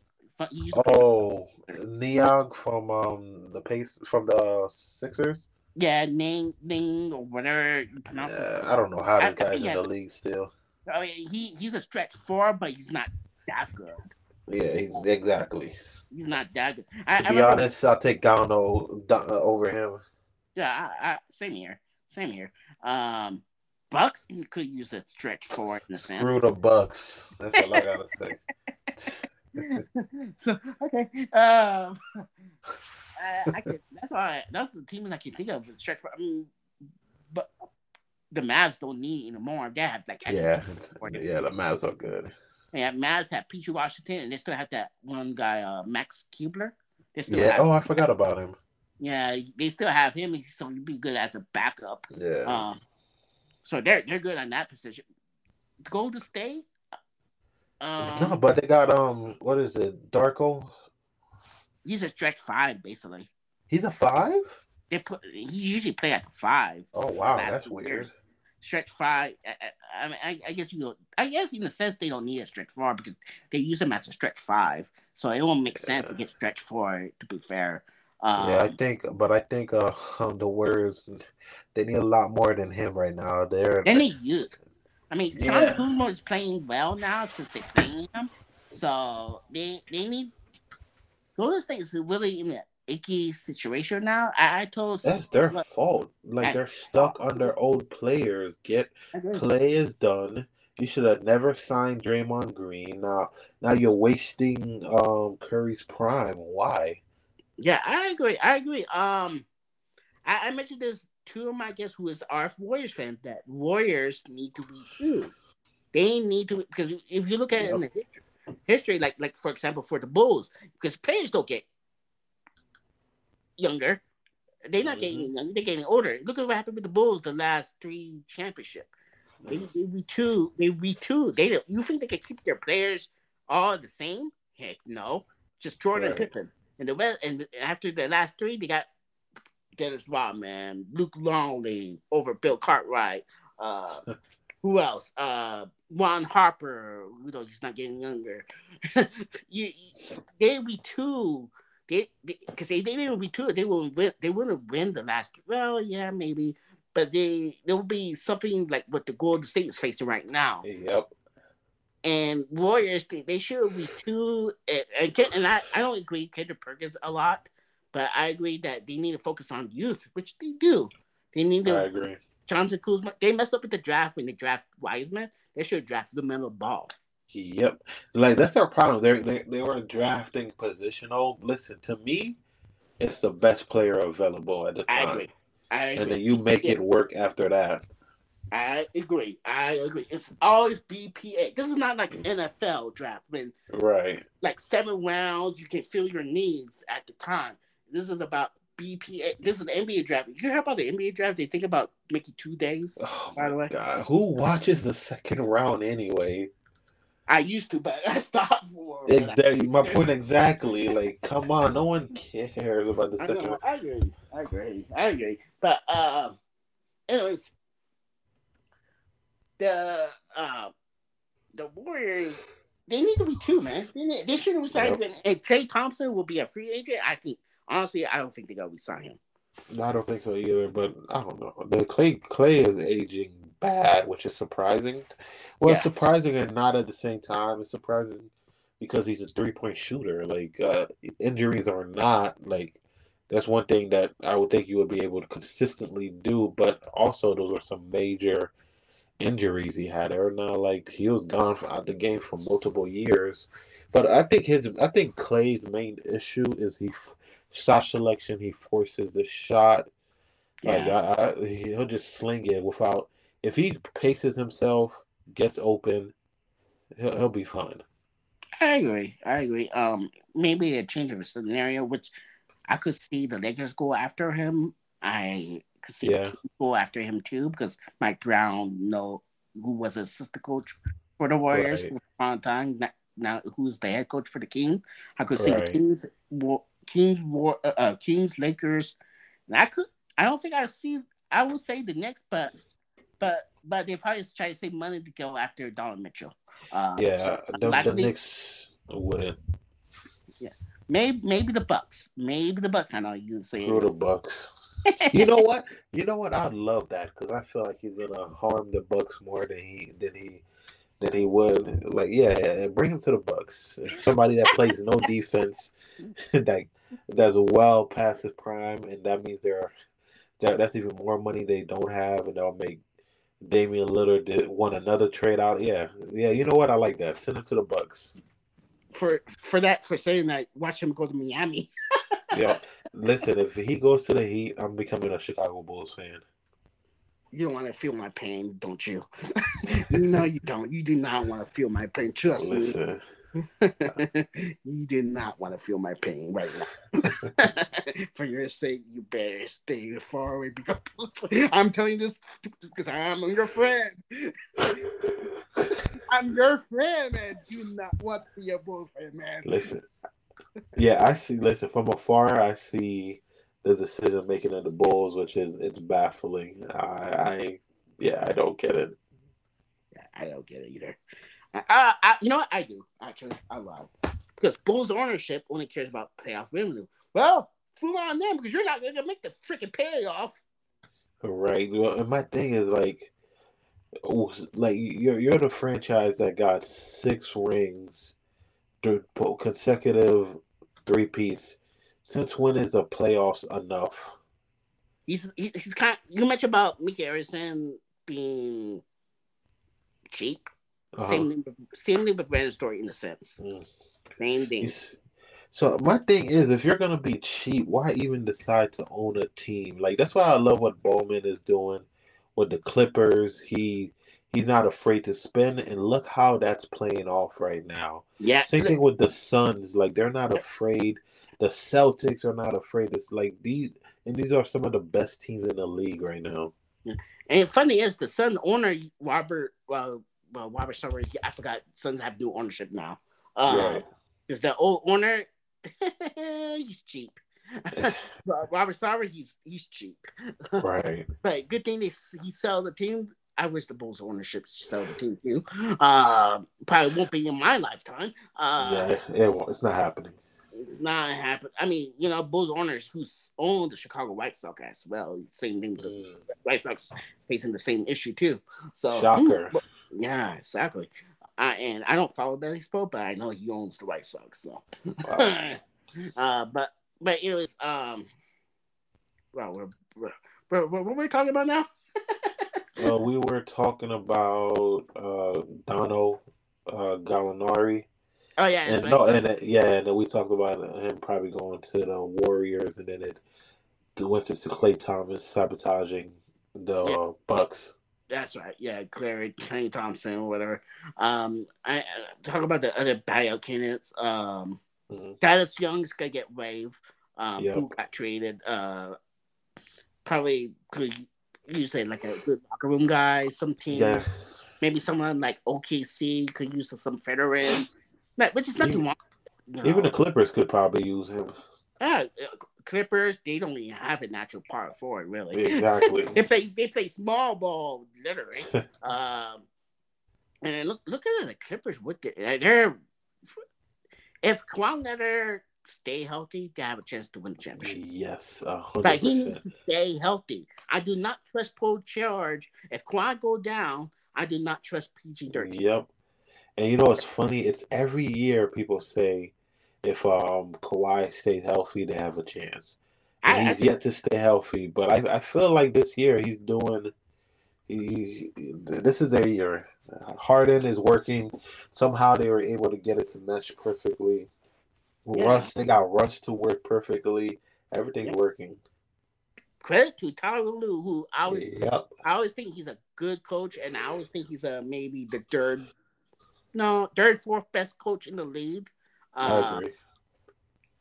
Speaker 2: oh, Niang from um the pace from the Sixers.
Speaker 1: Yeah, Ning Ning or whatever you pronounce
Speaker 2: yeah, I don't know how this guy's in the league still.
Speaker 1: I mean, he he's a stretch four, but he's not that good.
Speaker 2: Yeah, exactly.
Speaker 1: He's not that good.
Speaker 2: I, to be honest, I'll take Gano over him.
Speaker 1: Yeah, I, I, same here. Same here. Um, Bucks could use a stretch four in the sense.
Speaker 2: Screw the Bucks. That's all I gotta say.
Speaker 1: so okay. Um, I, I could, that's why that's the team I can think of. Stretch. I mean, the Mavs don't need anymore. They have like
Speaker 2: yeah, yeah. The Mavs are good.
Speaker 1: Yeah, Mavs have PJ Washington, and they still have that one guy, uh, Max Kleber.
Speaker 2: yeah. oh, I forgot about him.
Speaker 1: Yeah, they still have him, so he'd be good as a backup.
Speaker 2: Yeah.
Speaker 1: Um, so they're they're good on that position. Golden State.
Speaker 2: Um, no, but they got um, what is it, Darko?
Speaker 1: He's a stretch five, basically.
Speaker 2: He's a five.
Speaker 1: They put he usually play at the five.
Speaker 2: Oh wow, that's weird. Years.
Speaker 1: Stretch five. I, I, mean, I, I guess you. Know, I guess in a sense they don't need a stretch four because they use him as a stretch five, so it won't make sense to get stretch four. To be fair.
Speaker 2: Um, yeah, I um, think, but I think uh, the Warriors they need a lot more than him right now. They're
Speaker 1: they need youth. I mean, John yeah. Kuminga is playing well now since they're playing him, so they they need Golden State is really in an icky situation now. I, I told
Speaker 2: that's their look, fault. Like they're stuck under old players. Get play is done. You should have never signed Draymond Green. Now, now you're wasting um Curry's prime. Why?
Speaker 1: Yeah, I agree. I agree. Um, I, I mentioned this to my guests who is our Warriors fan that Warriors need to be too. They need to because if you look at yep. it in the history, history, like like for example for the Bulls, because players don't get younger, they're not mm-hmm. getting younger, they're getting older. Look at what happened with the Bulls the last three championship. They they retool, they retool. They you think they can keep their players all the same? Heck no. Just Jordan right. Pippen. And the West, and after the last three, they got Dennis Rodman, Luke Longley over Bill Cartwright. Uh, who else? Uh, Ron Harper. You know, he's not getting younger. you, they be two. They because they, they, didn't be two. They will win. They wouldn't win the last. Well, yeah, maybe, but they there will be something like what the Golden State is facing right now.
Speaker 2: Yep
Speaker 1: and Warriors they, they should be two. And, and I, I don't agree Kendrick Perkins a lot, but I agree that they need to focus on youth, which they do. They need to.
Speaker 2: I agree.
Speaker 1: Jonathan Kuminga, they messed up with the draft when they draft Wiseman. They should draft the Melo Ball.
Speaker 2: Yep, like that's their problem. They're, they they were drafting positional. Listen to me, it's the best player available at the time. I agree. I agree. And then you make yeah. it work after that.
Speaker 1: I agree. I agree. It's always BPA. This is not like NFL draft when
Speaker 2: right
Speaker 1: like seven rounds you can fill your needs at the time. This is about BPA. This is an NBA draft. You hear about the NBA draft? They think about making two days.
Speaker 2: Oh by the way, God. who watches the second round anyway?
Speaker 1: I used to, but I stopped for.
Speaker 2: Exactly, my point exactly. Like, come on, no one cares about the
Speaker 1: I
Speaker 2: second.
Speaker 1: Know, I agree. I agree. I agree. But uh, anyways, the uh, the Warriors they need to be two, man. They, they should have signed yep. And Klay Thompson will be a free agent. I think honestly, I don't think they're gonna resign him.
Speaker 2: I don't think so either. But I don't know. The Klay Klay is aging bad, which is surprising. Well, yeah. surprising and not at the same time. It's surprising because he's a three point shooter. Like uh, injuries are not like that's one thing that I would think you would be able to consistently do. But also, those are some major injuries he had. Or not like he was gone from out the game for multiple years. But I think his I think Klay's main issue is he shot selection. He forces the shot. Like yeah. I, I, he'll just sling it without. If he paces himself, gets open, he'll, he'll be fine.
Speaker 1: I agree. I agree. Um, maybe a change of scenario, which I could see the Lakers go after him. I could see yeah. go after him too because Mike Brown, know who was assistant coach for the Warriors right. for a long time, now who's the head coach for the King. I could see right. the Kings, Kings, War, uh, uh, Kings, Lakers. And I could, I don't think I see. I would say the next, but but but they probably try to save money to go after Donald Mitchell. Uh,
Speaker 2: Yeah,
Speaker 1: so
Speaker 2: the, the Knicks wouldn't Yeah,
Speaker 1: Maybe maybe the Bucks. Maybe the Bucks. I know you say.
Speaker 2: screw the Bucks. You know what? You know what? I'd love that because I feel like he's gonna harm the Bucks more than he than he than he would. Like, yeah, yeah, bring him to the Bucks. Somebody that plays no defense, that that's well past his prime, and that means they're that that's even more money they don't have, and they'll make Damian Lillard did- want another trade out. Yeah, yeah. You know what? I like that. Send him to the Bucks.
Speaker 1: for for that for saying that. Watch him go to Miami.
Speaker 2: Yeah. Listen, if he goes to the Heat, I'm becoming a Chicago Bulls fan.
Speaker 1: You don't want to feel my pain, don't you? no, you don't. You do not want to feel my pain. Trust
Speaker 2: Listen,
Speaker 1: me. you do not want to feel my pain right now. For your sake, you better stay far away. Because I'm telling you this because I'm your friend. I'm your friend, and do not want to be your boyfriend, man.
Speaker 2: listen. Yeah, I see. Listen, from afar, I see the decision making of the Bulls, which is it's baffling. I, I yeah, I don't get it.
Speaker 1: Yeah, I don't get it either. Uh, I, you know what? I do actually. I lie because Bulls ownership only cares about playoff revenue. Well, fool on them because you're not going to make the freaking payoff.
Speaker 2: Right. Well, and my thing is like, like you're you're the franchise that got six rings, th- consecutive three piece. Since when is the playoffs enough?
Speaker 1: He's he, he's kind. you mentioned about Micky Arison being cheap.
Speaker 2: Uh-huh.
Speaker 1: Same thing. Same thing with Brandon Story in a sense.
Speaker 2: Mm.
Speaker 1: Same thing.
Speaker 2: So my thing is, if you're gonna be cheap, why even decide to own a team? Like that's why I love what Ballmer is doing with the Clippers. He he's not afraid to spend, and look how that's playing off right now.
Speaker 1: Yeah.
Speaker 2: Same thing with the Suns. Like they're not afraid. The Celtics are not afraid. It's like these, and these are some of the best teams in the league right now.
Speaker 1: And funny is the Sun owner Robert. Well, well, Robert Summer. I forgot. Suns have new ownership now. Uh,
Speaker 2: Right.
Speaker 1: Because the old owner, he's cheap. Robert Sarver, he's he's cheap.
Speaker 2: Right.
Speaker 1: But good thing they he sell the team. I wish the Bulls ownership sell the team too. Uh, probably won't be in my lifetime. Uh,
Speaker 2: yeah. It, won't- it's not happening.
Speaker 1: It's not happening. I mean, you know, Bulls owners who own the Chicago White Sox as well. Same thing. with The
Speaker 2: Mm.
Speaker 1: White Sox facing the same issue too. So
Speaker 2: Shocker.
Speaker 1: Yeah, exactly. I, and I don't follow baseball, but I know he owns the White Sox. So,
Speaker 2: Wow.
Speaker 1: uh, but but it was um, well, we're, we're, we're, what were we talking about now?
Speaker 2: Uh, we were talking about uh, Dono uh, Gallinari,
Speaker 1: Oh yeah,
Speaker 2: and
Speaker 1: right.
Speaker 2: no, and uh, yeah, and then we talked about him probably going to the Warriors, and then it went to Klay Thompson sabotaging the
Speaker 1: Yeah.
Speaker 2: uh, Bucks.
Speaker 1: That's right. Yeah, Clary, Kenny Thompson, whatever. Um, I, I talk about the other bio candidates. Um,
Speaker 2: Mhm.
Speaker 1: Thaddeus Young's gonna get waived. Um,
Speaker 2: Yep.
Speaker 1: who got traded? Uh, probably could you say like a good locker room guy, some team,
Speaker 2: Yeah,
Speaker 1: maybe someone like OKC could use some veterans, which is nothing
Speaker 2: Even-
Speaker 1: wrong. you
Speaker 2: even the. Clippers could probably use him.
Speaker 1: Yeah, Clippers, they don't even have a natural power forward, really.
Speaker 2: Exactly.
Speaker 1: they play they play small ball, literally. um, and then look look at the Clippers with the uh, they're if Kawhi Leonard stay healthy, they have a chance to win the championship.
Speaker 2: yes, a
Speaker 1: But he needs to stay healthy. I do not trust Paul George. If Kawhi go down, I do not trust PG Dirk.
Speaker 2: Yep. And you know what's funny? It's every year people say if um Kawhi stays healthy, they have a chance.
Speaker 1: I, I
Speaker 2: he's yet to stay healthy, but I, I feel like this year he's doing. He, this is their year. Harden is working. Somehow they were able to get it to mesh perfectly.
Speaker 1: Yeah.
Speaker 2: Russ, they got Russ to work perfectly. Everything
Speaker 1: Yeah.
Speaker 2: working.
Speaker 1: credit to Tyler Lue, who I always
Speaker 2: Yep.
Speaker 1: I always think he's a good coach, and I always think he's a maybe the third, no, third, fourth best coach in the league.
Speaker 2: I
Speaker 1: Uh,
Speaker 2: agree.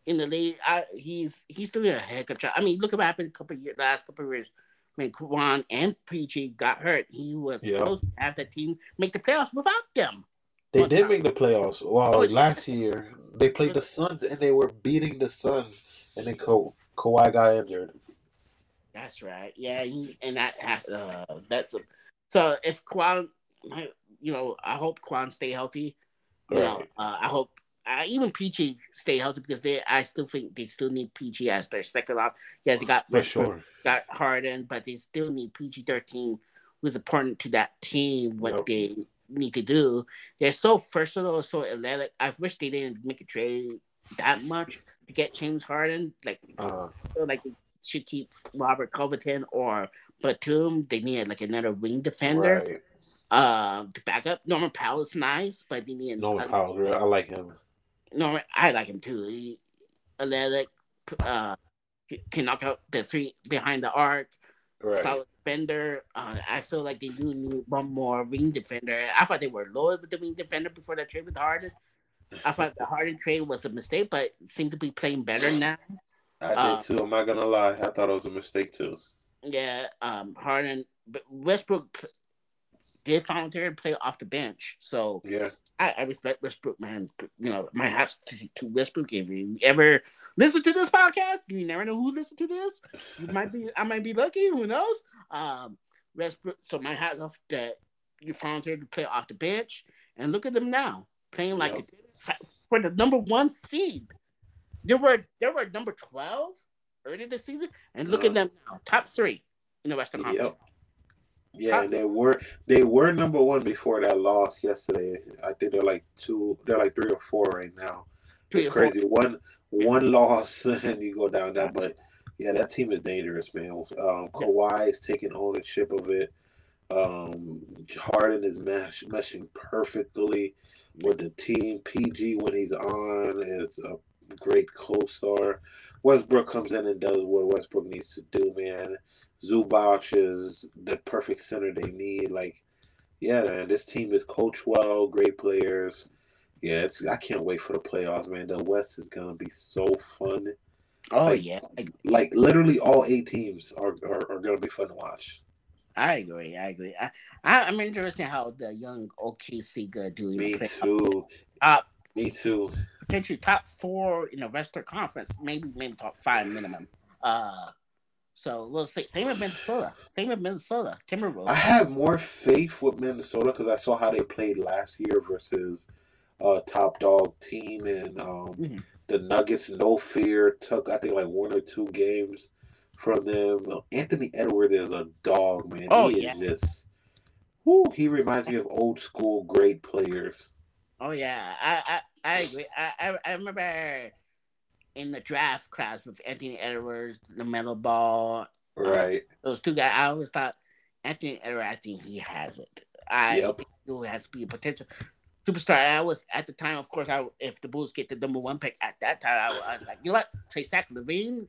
Speaker 1: in the league, I, he's he's doing a heck of a job. I mean, look at what happened a couple years, last couple of years when Kwan and PG got hurt. He was
Speaker 2: Yeah.
Speaker 1: supposed to have the team make the playoffs without them.
Speaker 2: They did
Speaker 1: time.
Speaker 2: make the playoffs. Wow,
Speaker 1: Oh, yeah.
Speaker 2: last year they played the Suns and they were beating the Suns, and then Ka- Kawhi got injured.
Speaker 1: That's right. Yeah, he, and that has uh, that's a So if Kwan, you know, I hope Kwan stay healthy. You know, uh, I hope uh, even PG stay healthy because they, I still think they still need PG as their second op. Yeah, they got
Speaker 2: for sure
Speaker 1: got Harden, but they still need PG thirteen, who's important to that team. What yep. they need to do, they're so versatile, so athletic. I wish they didn't make a trade that much to get James Harden. Like, uh, like they should keep Robert Covington or Batum. They need like another wing defender. Right. Uh, to back up Norman Powell is nice, but they need
Speaker 2: Norman Powell. I like him.
Speaker 1: Norman, I like him too. He, athletic, uh, can knock out the three behind the arc. Right. Solid defender. Uh, I feel like they do need one more wing defender. I thought they were low with the wing defender before that trade with Harden. I thought the Harden trade was a mistake, but seemed to be playing better now.
Speaker 2: I did uh, too. I'm not gonna lie. I thought it was a mistake too.
Speaker 1: Yeah, um, Harden, but Westbrook did volunteer to play off the bench, so
Speaker 2: yeah,
Speaker 1: I, I respect Westbrook, man. You know, my hats to, to Westbrook. If you ever listen to this podcast, you never know who listened to this. You might be, I might be lucky. Who knows? Um, Westbrook. So my hat off that you volunteered to play off the bench, and look at them now playing like yep. for the number one seed. They were they were number twelve early this season, and look uh, at them now, top three in the Western Conference. Yep.
Speaker 2: Yeah, they were they were number one before that loss yesterday. I think they're like two, they're like three or four right now. Three it's crazy. Four. One one loss and you go down that, but yeah, that team is dangerous, man. Um, Kawhi is taking ownership of it. Um, Harden is mesh, meshing perfectly with the team. PG when he's on is a great co-star. Westbrook comes in and does what Westbrook needs to do, man. Zubac is the perfect center they need. Like, yeah, man, this team is coached well, great players. Yeah, it's I can't wait for the playoffs, man. The West is gonna be so fun.
Speaker 1: Oh like, yeah,
Speaker 2: like literally all eight teams are, are, are gonna be fun to watch.
Speaker 1: I agree. I agree. I, I am interested in how the young OKC gonna do.
Speaker 2: Me too.
Speaker 1: Uh,
Speaker 2: Me too.
Speaker 1: Potentially top four in the Western Conference, maybe maybe top five minimum. Uh, so we'll see. Same with Minnesota. Same with Minnesota. Timberwolves.
Speaker 2: I have more faith with Minnesota because I saw how they played last year versus uh top dog team and um mm-hmm. the Nuggets. No fear took I think like one or two games from them. Anthony Edwards is a dog, man. Oh, he yeah. is just. Whoo, he reminds me of old school great players.
Speaker 1: Oh yeah, I I, I agree. I, I I remember in the draft class with Anthony Edwards, the Melo Ball.
Speaker 2: Uh, right.
Speaker 1: those two guys. I always thought Anthony Edwards, I think he has it. I yep. think he has to be a potential superstar. I was at the time, of course, I if the Bulls get the number one pick at that time, I was, I was like, you know what? Trey Zach LaVine,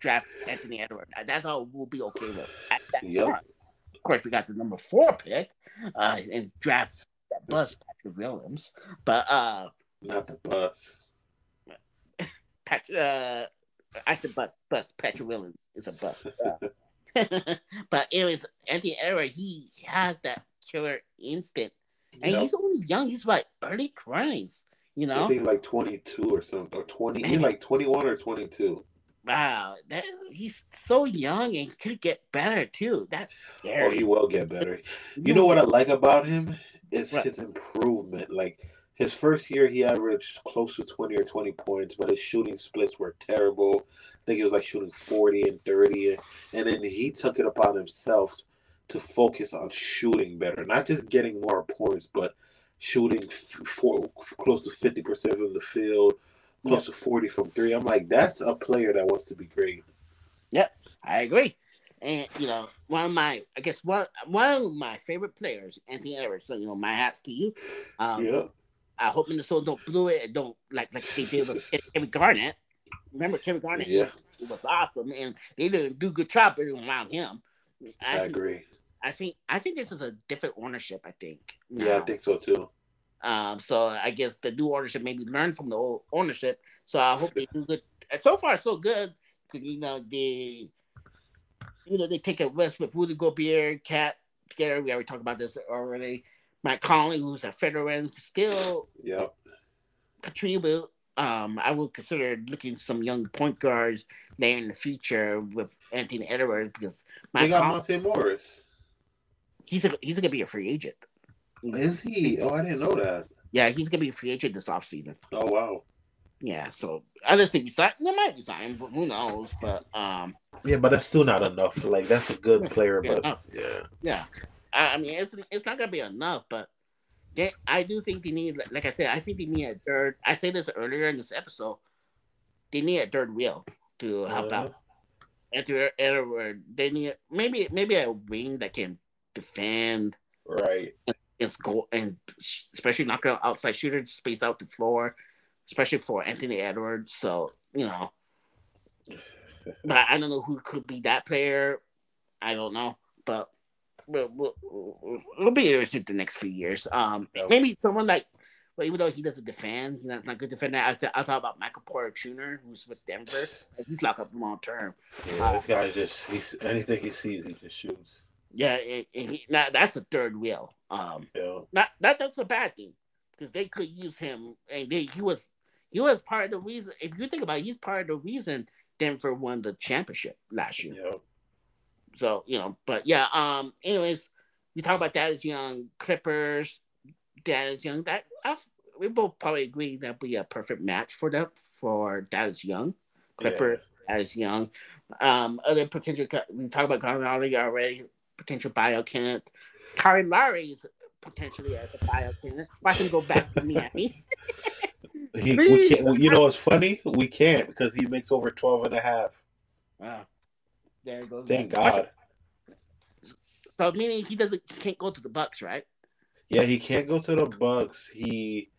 Speaker 1: draft Anthony Edwards. That's all we'll be okay with at that yep. time. Of course, we got the number four pick uh, and draft that bus Patrick Williams. But uh
Speaker 2: not the bus.
Speaker 1: Pat, uh, I said but bust. Patrick Williams is a bust. Uh, but anyways, Anthony Edwards, he has that killer instinct, and yep. he's only young. He's like early twenties. You know,
Speaker 2: I think like twenty two or something, or twenty. He's like twenty one or twenty two.
Speaker 1: Wow, that he's so young and he could get better too. That's scary.
Speaker 2: Oh, he will get better. You know what I like about him is right. his improvement. Like his first year, he averaged close to 20 or 20 points, but his shooting splits were terrible. I think he was like shooting 40 and 30. And then he took it upon himself to focus on shooting better, not just getting more points, but shooting for, close to 50% from the field, close to 40 from three. I'm like, that's a player that wants to be great.
Speaker 1: Yep, I agree. And you know, one of my, I guess one one of my favorite players, Anthony Edwards. So you know, my hats to you. Um, yeah. I hope Minnesota don't blow it and don't like like they did with Kevin Garnett. Remember Kevin Garnett?
Speaker 2: Yeah,
Speaker 1: it was awesome, and they didn't do good job around him.
Speaker 2: I, I agree.
Speaker 1: I think I think this is a different ownership. I think.
Speaker 2: Now. Yeah, I think so too.
Speaker 1: Um, so I guess the new ownership maybe learn from the old ownership. So I hope they do good. So far, so good. You know, they, you know, they take a risk with Rudy Gobert, KAT together. We already talked about this already. Mike Conley, who's a veteran, still
Speaker 2: yep.
Speaker 1: contribute. Um, I would consider looking some young point guards there in the future with Anthony Edwards because
Speaker 2: Mike they got Conley, Monte Morris.
Speaker 1: he's a, he's gonna be a free agent.
Speaker 2: Is he? Oh, I didn't know that.
Speaker 1: Yeah, he's gonna be a free agent this offseason.
Speaker 2: Oh wow.
Speaker 1: Yeah, so I just think sign. They might be signed, but who knows? But um,
Speaker 2: yeah, but that's still not enough. Like that's a good player, but enough. yeah,
Speaker 1: yeah. I, mean, it's it's not gonna be enough, but they, I do think they need, like I said, I think they need a third. I said this earlier in this episode. They need a third wheel to help uh, out. Edward, they need maybe maybe a wing that can defend,
Speaker 2: right?
Speaker 1: And, goal and especially knock out outside shooters, space out the floor especially for Anthony Edwards. So you know, but I don't know who could be that player. I don't know, but we'll, we'll, we'll be interested the next few years. Um, maybe someone like, well, even though he doesn't defend, he's not, not good defender. I, th- I thought about Michael Porter Jr., who's with Denver. He's locked up long term.
Speaker 2: Yeah, uh, this guy just he's anything he sees, he just shoots.
Speaker 1: Yeah, and, he, now that's a third wheel. Um, yeah. not that that's a bad thing because they could use him, and they, he was he was part of the reason. If you think about it, he's part of the reason Denver won the championship last year. So you know, but yeah. Um. Anyways, we talk about that as young Clippers. That is young. That I, we both probably agree that be a perfect match for them for that is young. Clipper yeah. as young. Um. Other potential. We talk about Kyle Lowry already. Potential buyout candidate. Kyle Lowry is potentially as a buyout candidate. Watch him go back to Miami.
Speaker 2: He, we can't. You know, it's funny. We can't because he makes over 12 and a half.
Speaker 1: Wow. There goes.
Speaker 2: Thank God.
Speaker 1: So meaning he doesn't, he can't go to the Bucks, right?
Speaker 2: Yeah, he can't go to the Bucks. He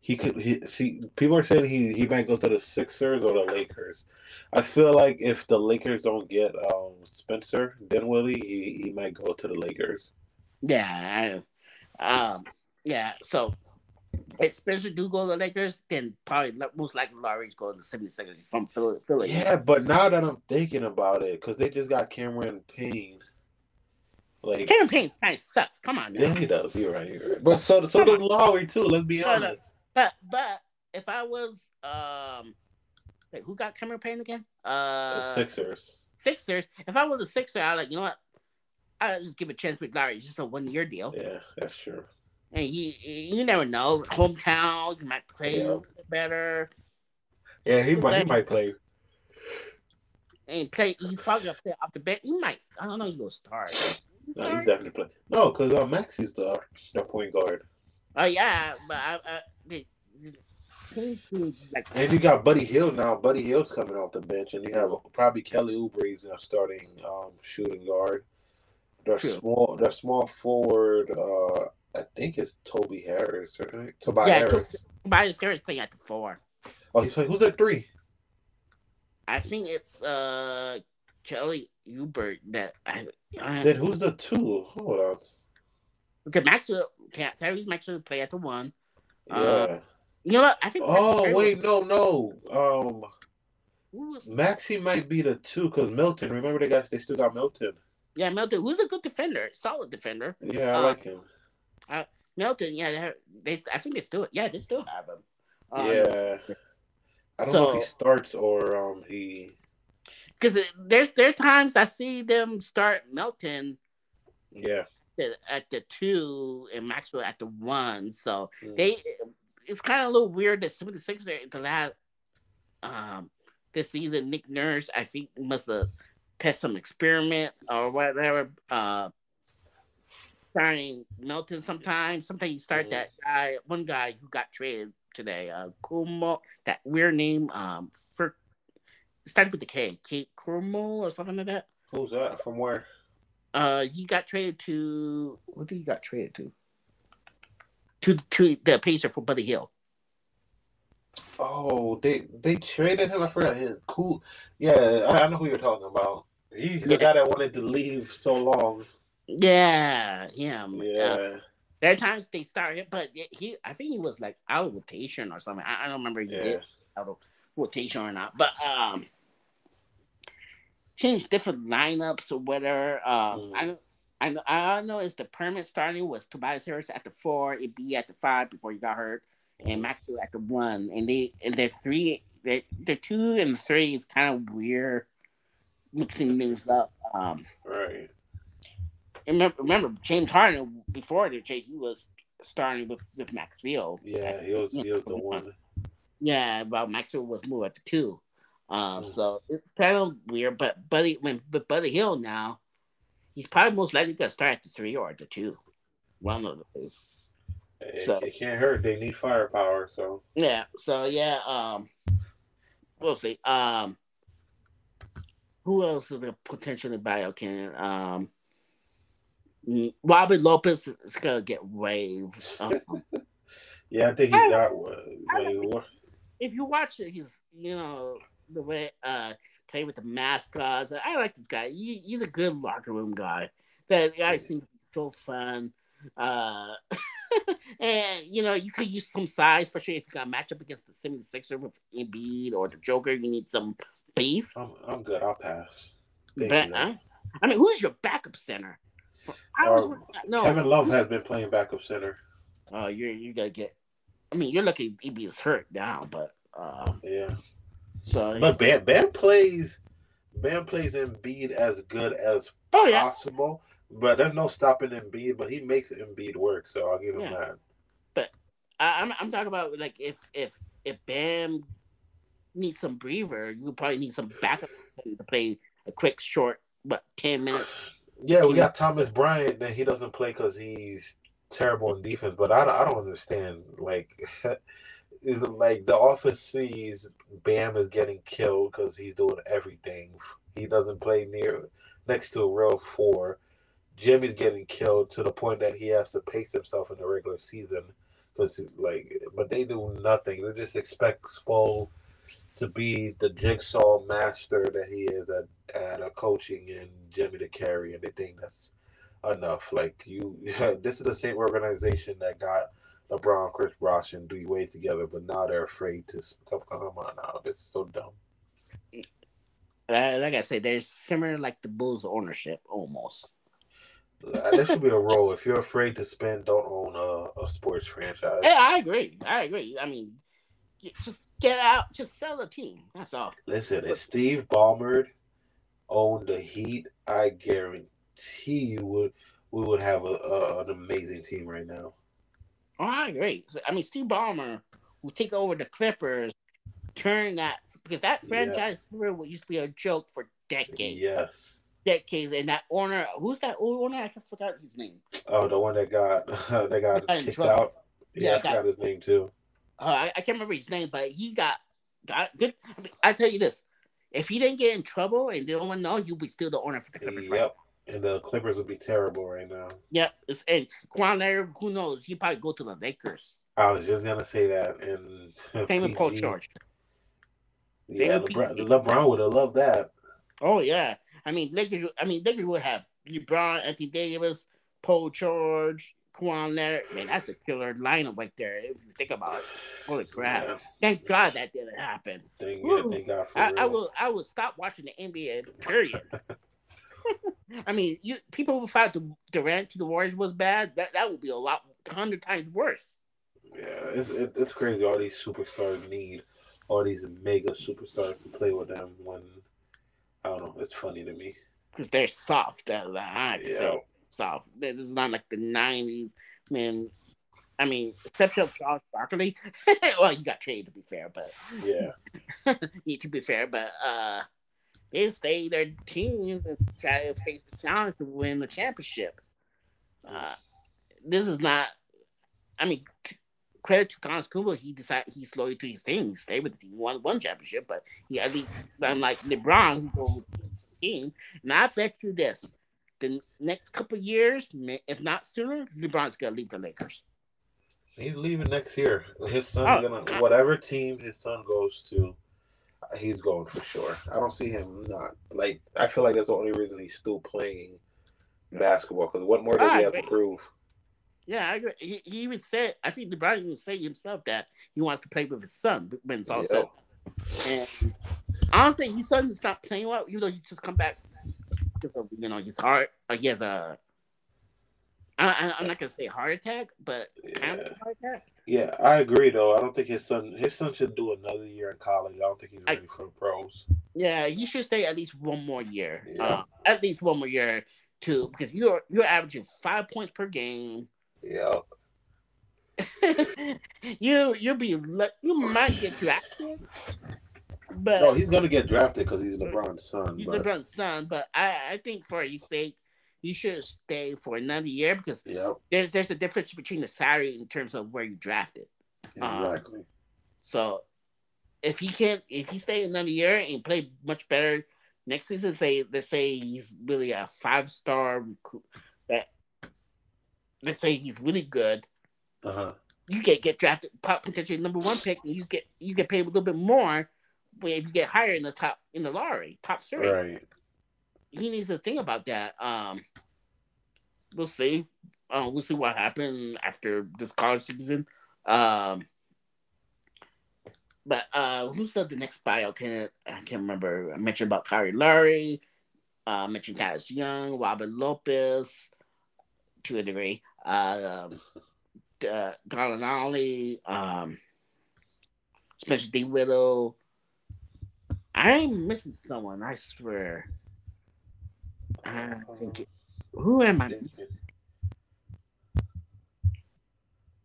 Speaker 2: he could he see people are saying he he might go to the Sixers or the Lakers. I feel like if the Lakers don't get um Spencer Dinwiddie, he, he might go to the Lakers.
Speaker 1: Yeah, I, um, yeah. So if Spencer do go to the Lakers, then probably most likely Lowry's going to the 76ers from Philly.
Speaker 2: Yeah, but now that I'm thinking about it, because they just got Cameron Payne.
Speaker 1: Like Cameron Payne kind of sucks. Come on.
Speaker 2: Yeah, he does. You're right. You're right. But so so does Lowry too. Let's be honest.
Speaker 1: But but if I was um, wait, who got Cameron Payne again? Uh,
Speaker 2: the Sixers.
Speaker 1: Sixers. If I was a Sixer, I like you know what. I just give a chance with Lowry. It's just a one year deal.
Speaker 2: Yeah, that's true
Speaker 1: and you you never know. Hometown, you might play yeah. better.
Speaker 2: Yeah, he might he might play.
Speaker 1: And play, he probably gonna play off the bench. He might. I don't know. He will start.
Speaker 2: No, he definitely play. No, because uh, Maxey's the the point guard.
Speaker 1: Oh yeah, but I, I,
Speaker 2: like, and you got Buddy Hield now. Buddy Hield's coming off the bench, and you have probably Kelly Oubre's starting um, shooting guard. Their small, their small forward. Uh, I think it's Toby Harris, right? Tobias yeah, Harris.
Speaker 1: Tobias Harris playing at the four.
Speaker 2: Oh, he's playing. Who's at three?
Speaker 1: I think it's uh Kelly Oubre that. I,
Speaker 2: I, then who's the two? Hold on.
Speaker 1: Because Maxwell, Can Tyrese Maxwell play at the one. Yeah. Uh, you know what? I think.
Speaker 2: Oh wait, no, no. Um, Maxey might be the two because Melton. Remember they got they still got Melton.
Speaker 1: Yeah, Melton, who's a good defender, solid defender.
Speaker 2: Yeah, I uh, like him.
Speaker 1: Uh, Melton, yeah, they. I think they still, yeah, they still have him.
Speaker 2: Um, yeah, I don't so, know if he starts or um he.
Speaker 1: Because there's there's times I see them start Melton.
Speaker 2: Yeah.
Speaker 1: At the two and Maxwell at the one, so mm. they it's kind of a little weird that some of the six there the last um this season Nick Nurse I think must have had some experiment or whatever uh starting Melton sometimes. Sometimes you start that guy, one guy who got traded today, uh Kumo, that weird name, um for started with the K, Kate Kumo or something like that.
Speaker 2: Who's that? From where?
Speaker 1: Uh he got traded to what did he got traded to? To to the Pacer for Buddy Hield.
Speaker 2: Oh, they they traded him. I forgot his cool. Yeah, I, I know who you're talking about. He the guy that wanted to leave so long.
Speaker 1: Yeah, him.
Speaker 2: Yeah. Uh,
Speaker 1: there are times they start him, but he, I think he was like out of rotation or something. I, I don't remember if he yeah. did out of rotation or not, but um, change different lineups or whatever. Um, mm. I, I, I know it's the permit starting was Tobias Harris at the four, it be at the five before he got hurt, and Maxwell at the one, and they and their three, their their two and three is kind of weird, mixing things up. Um,
Speaker 2: right
Speaker 1: remember, remember James Harden before the Jay, he was starting with with Maxwell.
Speaker 2: Yeah, he was, he was the one.
Speaker 1: Yeah, well, Maxwell was moved at the two. Um,
Speaker 2: Mm.
Speaker 1: so it's kind of weird. But Buddy, when but Buddy Hield now, he's probably most likely gonna start at the three or the two. One of the.
Speaker 2: It,
Speaker 1: So-
Speaker 2: it can't hurt. They need firepower. So
Speaker 1: Yeah. So yeah. Um, we'll see. Um, who else is a potentially bio candidate? Um, Robin Lopez is gonna get waived. Um,
Speaker 2: yeah, I think he
Speaker 1: I-
Speaker 2: got.
Speaker 1: I
Speaker 2: Wait, what?
Speaker 1: if you watch it, he's you know the way uh play with the mascots. I like this guy. He, he's a good locker room guy. That guy seems to so fun. Uh, and you know you could use some size, especially if you got a matchup against the 76er with Embiid or the Joker. You need some beef.
Speaker 2: I'm, I'm good. I'll pass. Thank
Speaker 1: But,
Speaker 2: you,
Speaker 1: huh? I mean, who's your backup center? I don't
Speaker 2: Um,
Speaker 1: no.
Speaker 2: Kevin Love has been playing backup center.
Speaker 1: Oh, you're you gotta get. I mean, you're lucky Embiid is hurt now, but uh,
Speaker 2: Yeah,
Speaker 1: so
Speaker 2: but Bam Bam plays. Bam plays Embiid as good as
Speaker 1: oh yeah,
Speaker 2: possible, but there's no stopping Embiid. But he makes Embiid work, so I'll give him
Speaker 1: Yeah.
Speaker 2: that.
Speaker 1: I, I'm I'm talking about like if if if Bam needs some breather, you probably need some backup to play a quick short, but ten minutes.
Speaker 2: Yeah, we got Thomas Bryant. That he doesn't play because he's terrible in defense. But I, don't- I don't understand. Like, like the office sees Bam is getting killed because he's doing everything. He doesn't play near next to a real four. Jimmy's getting killed to the point that he has to pace himself in the regular season because like, but they do nothing. They just expect Spo to be the jigsaw master that he is at at a coaching and Jimmy to carry, and they think that's enough. Like you, this is the same organization that got LeBron, Chris Bosh, and D Wade together, but now they're afraid to come. Come on now, this is so dumb.
Speaker 1: Like I said, they're similar like the Bulls ownership almost.
Speaker 2: Uh, There should be a rule. If you're afraid to spend, don't own a, a sports franchise.
Speaker 1: Yeah, I agree. I agree. I mean, just get out, just sell the team. That's all.
Speaker 2: Listen, if Steve Ballmer owned the Heat, I guarantee you would we would have a, a an amazing team right now.
Speaker 1: Oh, I agree. So, I mean, Steve Ballmer will take over the Clippers, turn that because that franchise used to be a joke for decades,
Speaker 2: Yes.
Speaker 1: decades. And that owner, who's that old owner? I forgot his name.
Speaker 2: Oh, the one that got that got
Speaker 1: Got
Speaker 2: kicked out.
Speaker 1: Yeah,
Speaker 2: Yeah, I
Speaker 1: got-
Speaker 2: forgot his name too.
Speaker 1: Uh, I, I can't remember his name, but he got got good. I, mean, I tell you this: if he didn't get in trouble and no one know, he'll be still the owner for the Clippers. Right?
Speaker 2: Yep. And the Clippers would be terrible right now.
Speaker 1: Yep. It's, and Kawhi Leonard, who knows? He probably go to the Lakers.
Speaker 2: I was just gonna say that. And
Speaker 1: Same with Paul. George.
Speaker 2: Yeah, LeBron, LeBron would have loved that.
Speaker 1: Oh yeah. I mean Lakers. I mean Lakers would have LeBron, Anthony Davis, Paul George, Kawhi Leonard. Man, that's a killer lineup right there. Eh, if you think about it. Holy crap!
Speaker 2: Yeah,
Speaker 1: Thank God that didn't happen.
Speaker 2: thank, yeah, thank God for
Speaker 1: I. I will. I will stop watching the NBA. Period. I mean, you people who thought the Durant to the Warriors was bad. That that would be a lot, hundred times worse.
Speaker 2: Yeah, it's it, it's crazy. All these superstars need all these mega superstars to play with them. When I don't know, it's funny to me.
Speaker 1: because they're soft. That I
Speaker 2: Yeah.
Speaker 1: This is not like the '90s, man. I mean, except for Charles Barkley. well, he got traded to be fair, but
Speaker 2: Yeah,
Speaker 1: yeah, to be fair, but uh, they stay their team and try to face the challenge to win the championship. Uh, this is not. I mean, credit to Thomas Kuba, he decided he's loyal to his team. He stayed with the team, he won one championship, but he at least unlike LeBron, who goes with the team. And I bet you this: the next couple years, if not sooner, LeBron's gonna leave the Lakers.
Speaker 2: he's leaving next year. His son's
Speaker 1: Oh,
Speaker 2: gonna whatever team his son goes to, he's going for sure. I don't see him not like. I feel like that's the only reason he's still playing basketball. Because what more does he have to prove?
Speaker 1: Yeah, I agree. He, he even said, I think LeBron even said himself that he wants to play with his son when it's all said. And I don't think his son's not playing well, even though he just come back. Because of, You know, his heart. Like he has a. I, I, I'm not gonna say heart attack, but kind
Speaker 2: Yeah.
Speaker 1: of heart attack.
Speaker 2: Yeah, I agree though. I don't think his son his son should do another year in college. I don't think he's
Speaker 1: I-
Speaker 2: ready for the pros.
Speaker 1: Yeah, he should stay at least one more year.
Speaker 2: Yeah.
Speaker 1: Uh, at least one more year too, because you're you're averaging five points per game.
Speaker 2: Yeah.
Speaker 1: you you'll be you might get drafted, but
Speaker 2: no, he's gonna get drafted because he's LeBron's son.
Speaker 1: he's
Speaker 2: but,
Speaker 1: LeBron's son. But I I think for his sake, he should stay for another year because
Speaker 2: Yep,
Speaker 1: there's there's a difference between the salary in terms of where you drafted. Um,
Speaker 2: exactly.
Speaker 1: So if he can't, if he stay another year and play much better next season, say let's say he's really a five star recruit, that let's say he's really good,
Speaker 2: Uh huh.
Speaker 1: you get get drafted potentially number one pick, and you get you get paid a little bit more if you get higher in the top in the lottery, top three.
Speaker 2: Right.
Speaker 1: He needs to think about that. Um, we'll see. Uh, we'll see what happens after this college season. Um, but uh, who's the, the next bio candidate? I can't remember. I mentioned about Kyle Lowry. Uh, I mentioned Thaddeus Young, Robin Lopez, to a degree. Uh, um, uh, Gallinari, um, Spencer Dinwiddie. I'm missing someone. I swear. I think. It, who am I? missing?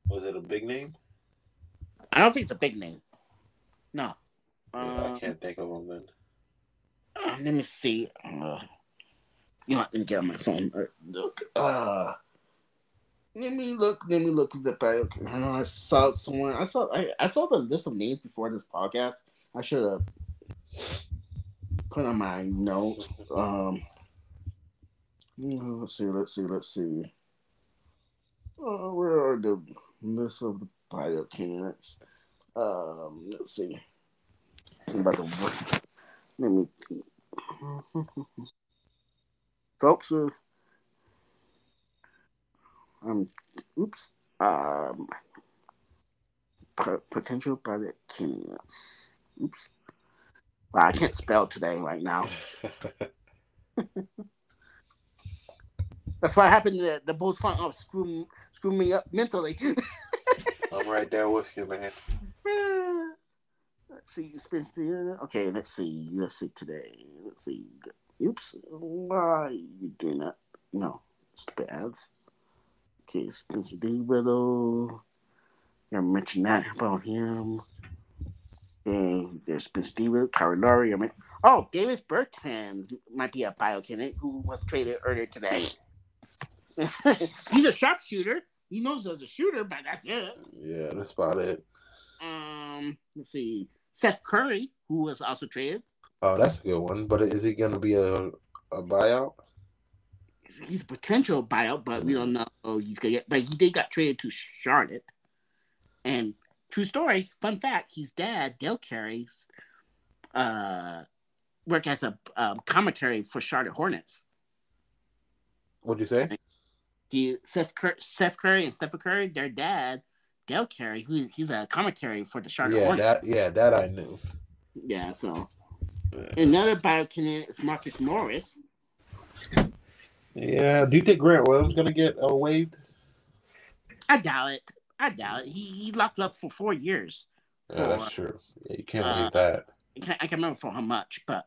Speaker 2: Was it a big name?
Speaker 1: I don't think it's a big name. No.
Speaker 2: Yeah,
Speaker 1: Uh,
Speaker 2: I can't think of him then.
Speaker 1: uh, let me see. Uh, you know, let me get on my phone. Uh, look. Uh, let me look. Let me look at the bio. I know I saw someone. I saw. I, I saw the list of names before this podcast. I should have put on my notes. Um, let's see. Let's see. Let's see. Uh, where are the list of the bio candidates? Um, let's see. I'm about to let me. Folks, uh, um, oops, um, po- potential pilot candidates. Oops. Wow, I can't spell today right now. That's what happened. The the Bulls front office screw screw me up mentally.
Speaker 2: I'm right there with you, man.
Speaker 1: let's see, Spencer. Okay, let's see. Let's see today. Let's see. Oops. Why are you doing that? No. Stupid ads. Okay, Spencer Dinwiddie. I mentioned that about him. There's Spencer D. Riddle, Kyle Lowry. I mean, oh, Davis Bertans might be a bio candidate who was traded earlier today. He's a sharpshooter. He knows as a shooter, but that's it.
Speaker 2: Yeah, that's about it.
Speaker 1: Um, let's see, Seth Curry, who was also traded.
Speaker 2: Oh, that's a good one. But is he gonna be a a buyout?
Speaker 1: He's a potential buyout, but we don't know he's gonna get. But he did got traded to Charlotte. And true story, fun fact: his dad, Dell Curry, uh, worked as a um, commentary for Charlotte Hornets.
Speaker 2: What'd you say?
Speaker 1: He Seth, Cur- Seth Curry and Stephen Curry, their dad, Dell Curry, who he's a commentary for the Charlotte
Speaker 2: Yeah,
Speaker 1: Hornets.
Speaker 2: that yeah, that I knew.
Speaker 1: Yeah, so another biocandidate is Marcus Morris.
Speaker 2: Yeah. Do you think Grant Williams gonna get uh, waived?
Speaker 1: I doubt it. I doubt it. He he locked up for four years.
Speaker 2: Yeah, that's true. Yeah, you can't
Speaker 1: Uh,
Speaker 2: that.
Speaker 1: I can't, I can't remember for how much, but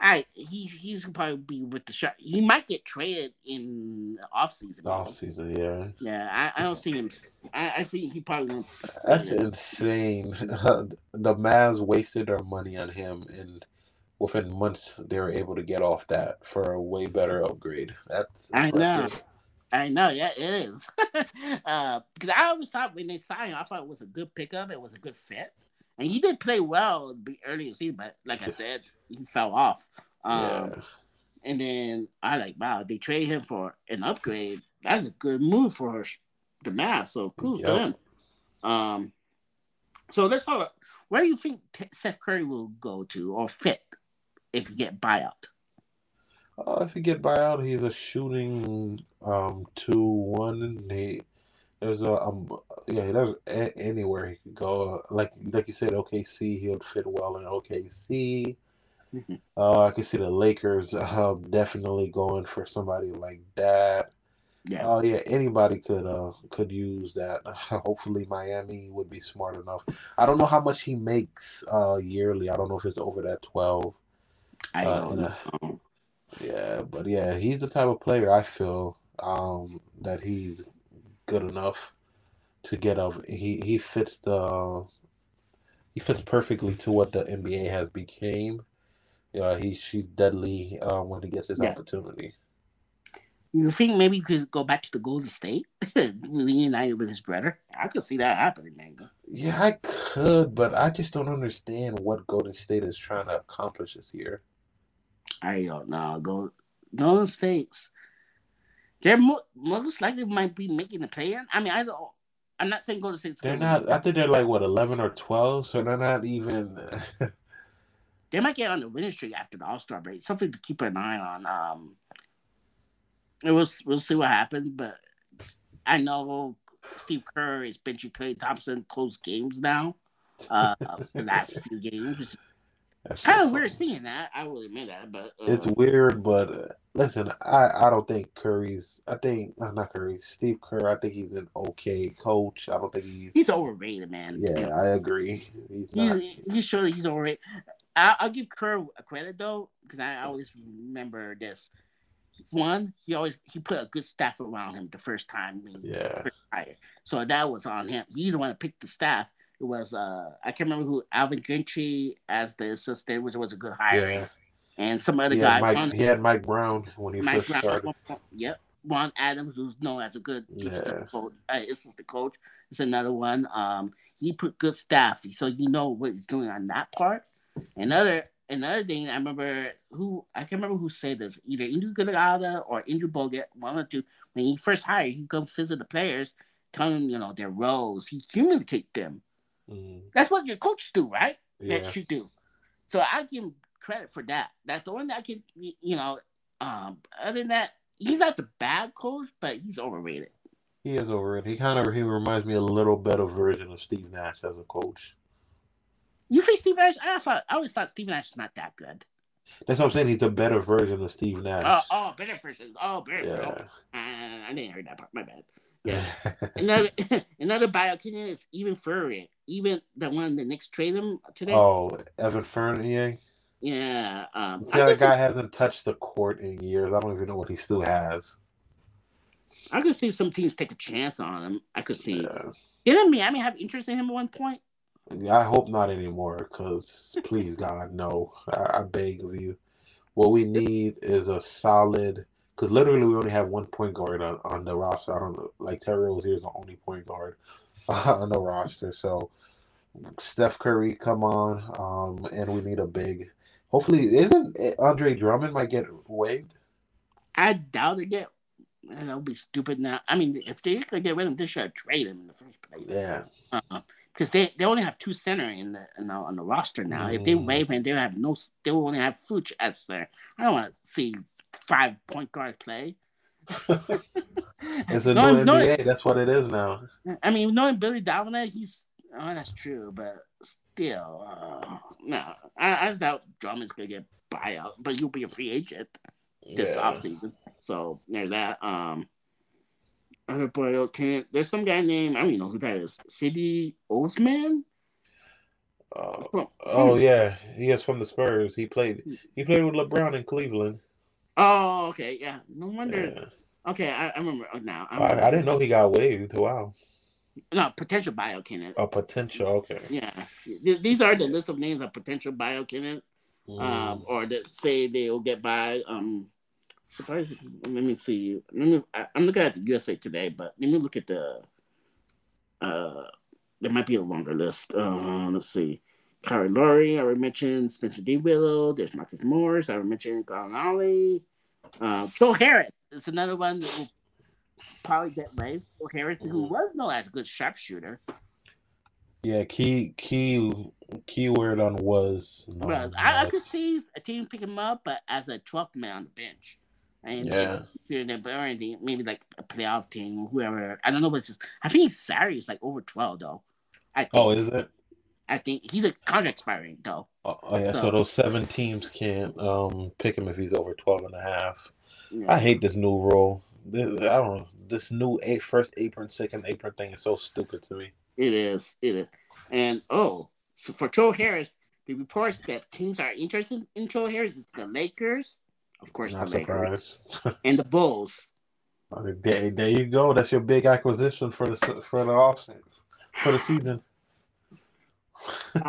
Speaker 1: I he he's probably be with the shot. He might get traded in the off season.
Speaker 2: Off season, yeah.
Speaker 1: Yeah, I, I don't see him. I, I think he probably won't.
Speaker 2: That's insane. the Mavs wasted their money on him, and within months they were able to get off that for a way better upgrade. That's
Speaker 1: I know. I know, yeah, it is. uh, because I always thought when they signed him, I thought it was a good pickup. It was a good fit, and he did play well the earlier season. But like I said, he fell off. Um,
Speaker 2: Yeah.
Speaker 1: And then I like, wow, they traded him for an upgrade. That's a good move for the Mavs. So kudos to
Speaker 2: Yep.
Speaker 1: him. Um, so let's talk. About, where do you think Seth Curry will go to or fit if he get buyout?
Speaker 2: Uh, if you get buyout, he's a shooting um two one. He there's a um yeah there's a, anywhere he could go. Like like you said, OKC he would fit well in OKC.
Speaker 1: Mhm.
Speaker 2: Uh, I can see the Lakers uh, definitely going for somebody like that.
Speaker 1: Yeah,
Speaker 2: Oh yeah, anybody could uh could use that. Hopefully Miami would be smart enough. I don't know how much he makes uh yearly. I don't know if it's over that twelve.
Speaker 1: I
Speaker 2: uh,
Speaker 1: don't
Speaker 2: and,
Speaker 1: know.
Speaker 2: Yeah, but yeah, he's the type of player I feel um, that he's good enough to get up. He he fits the he fits perfectly to what the NBA has became. Yeah, he she's deadly uh, when he gets his yeah. opportunity.
Speaker 1: You think maybe he could go back to the Golden State, reunited with his brother? I could see that happening, man.
Speaker 2: Yeah, I could, but I just don't understand what Golden State is trying to accomplish this year.
Speaker 1: I don't know. Go, Golden State's they're mo- most likely might be making the play in. I mean, I don't. I'm not saying Golden State's.
Speaker 2: They're not. I think they're like what eleven or twelve, so they're not even.
Speaker 1: they might get on the winning streak after the All Star break. Something to keep an eye on. Um, and we'll we'll see what happens. But I know Steve Kerr is benching Klay Thompson close games now. Uh, the last few games, kind of weird seeing that. I will admit that, but
Speaker 2: uh, it's weird. But uh, listen, I I don't think Curry's. I think uh, not Curry. Steve Kerr. I think he's an okay coach. I don't think he's
Speaker 1: he's overrated, man.
Speaker 2: Yeah, I agree.
Speaker 1: He's he's, he's sure he's overrated. I, I'll give Kerr a credit though, because I always remember this. One, he always he put a good staff around him the first time.
Speaker 2: yeah.
Speaker 1: First so that was on him. He the one to pick the staff it was uh I can't remember who Alvin Gentry as the assistant, which was a good hire. Yeah. And some other
Speaker 2: he
Speaker 1: guy.
Speaker 2: Mike, he had Mike Brown when he Mike first Brown, started.
Speaker 1: Yep. Ron Adams, who's known as a good yeah. coach, uh, assistant coach, is another one. Um, he put good staff, so you know what he's doing on that part. Another another thing, I remember who I can't remember who said this, either Andrew Iguodala or Andrew Bogut, one or two. When he first hired, he come visit the players, tell them you know their roles. He communicate them. Mm-hmm. That's what your coaches do, right? Yeah. That you do. So I give him credit for that. That's the one that I can, you know. Um, other than that, he's not the bad coach, but he's overrated.
Speaker 2: He is overrated. He kind of he reminds me a little better version of Steve Nash as a coach.
Speaker 1: You think Steve Nash? I thought I always thought Steve Nash is not that good.
Speaker 2: That's what I'm saying. He's a better version of Steve Nash.
Speaker 1: Oh, oh better version. Oh, better. Yeah. Oh, I didn't hear that part. My bad. Yeah. another another biochemist is even further. Even the one the Knicks traded him today.
Speaker 2: Oh, Evan Fournier.
Speaker 1: Yeah. Um,
Speaker 2: that guy hasn't touched the court in years. I don't even know what he still has.
Speaker 1: I could see some teams take a chance on him. I could see. Yeah. Didn't Miami have interest in him at one point?
Speaker 2: Yeah, I hope not anymore. Because please, God, no. I, I beg of you. What we need is a solid because literally we only have one point guard on, on the roster. I don't know, like Terry Rozier is the only point guard on the roster. So Steph Curry, come on, um, and we need a big. Hopefully, isn't Andre Drummond might get waived?
Speaker 1: I doubt it. Get that would be stupid. Now, I mean, if they could get rid of him, they should trade him in the first place.
Speaker 2: Yeah.
Speaker 1: Uh-uh because they, they only have two center in the, in the on the roster now. Mm. If they mm. waive him, they have no. They will only have Vooch as there. I don't want to see five point guard play.
Speaker 2: it's a no, new NBA. That's what it is now.
Speaker 1: I mean, knowing Billy Donovan, he's oh, that's true, but still, uh, no, I, I doubt Drummond's gonna get buyout, but he'll be a free agent this yeah. offseason. So there's that. Um, other boy, can there's some guy named I don't even know who that is. Cedi Osman.
Speaker 2: Uh, oh yeah, he is from the Spurs. He played. He played with LeBron in Cleveland.
Speaker 1: Oh, okay, yeah. No wonder. Yeah. Okay, I, I, remember uh, now.
Speaker 2: I, remember. I, I, didn't know he got waived. Wow.
Speaker 1: No, potential bio candidate.
Speaker 2: Oh, potential. Okay.
Speaker 1: Yeah, these are the list of names of potential bio candidates, mm. um, or that say they will get by. Um, surprisingly, let me see. Let me. I, am looking at the USA Today, but let me look at the. Uh, there might be a longer list. Uh, let's see. Kyle Lowry, I already mentioned Spencer Dinwiddie. There's Marcus Morris. I already mentioned Garland Ollie. Uh, Joe Harris is another one that will probably get waived. Joe Harris, who mm-hmm. was known as a good sharpshooter.
Speaker 2: Yeah, key key keyword on was.
Speaker 1: No, well, I, I, could see a team pick him up, but as a 12th man on the bench. And
Speaker 2: yeah,
Speaker 1: maybe, maybe like a playoff team, or whoever. I don't know, but I think Sari is like over 12 though.
Speaker 2: I think. Oh, is it?
Speaker 1: I think he's a contract expiring though.
Speaker 2: Oh, oh yeah, so, so, those seven teams can't um pick him if he's over 12 and a half. Yeah. I hate this new rule. This, I don't know. This new eight, first apron, second apron thing is so stupid to me.
Speaker 1: It is. It is. And oh, so for Joe Harris, the reports that teams are interested in Joe Harris is the Lakers, of course,
Speaker 2: Not
Speaker 1: the Lakers and the Bulls.
Speaker 2: there, there you go. That's your big acquisition for the for the off for the season.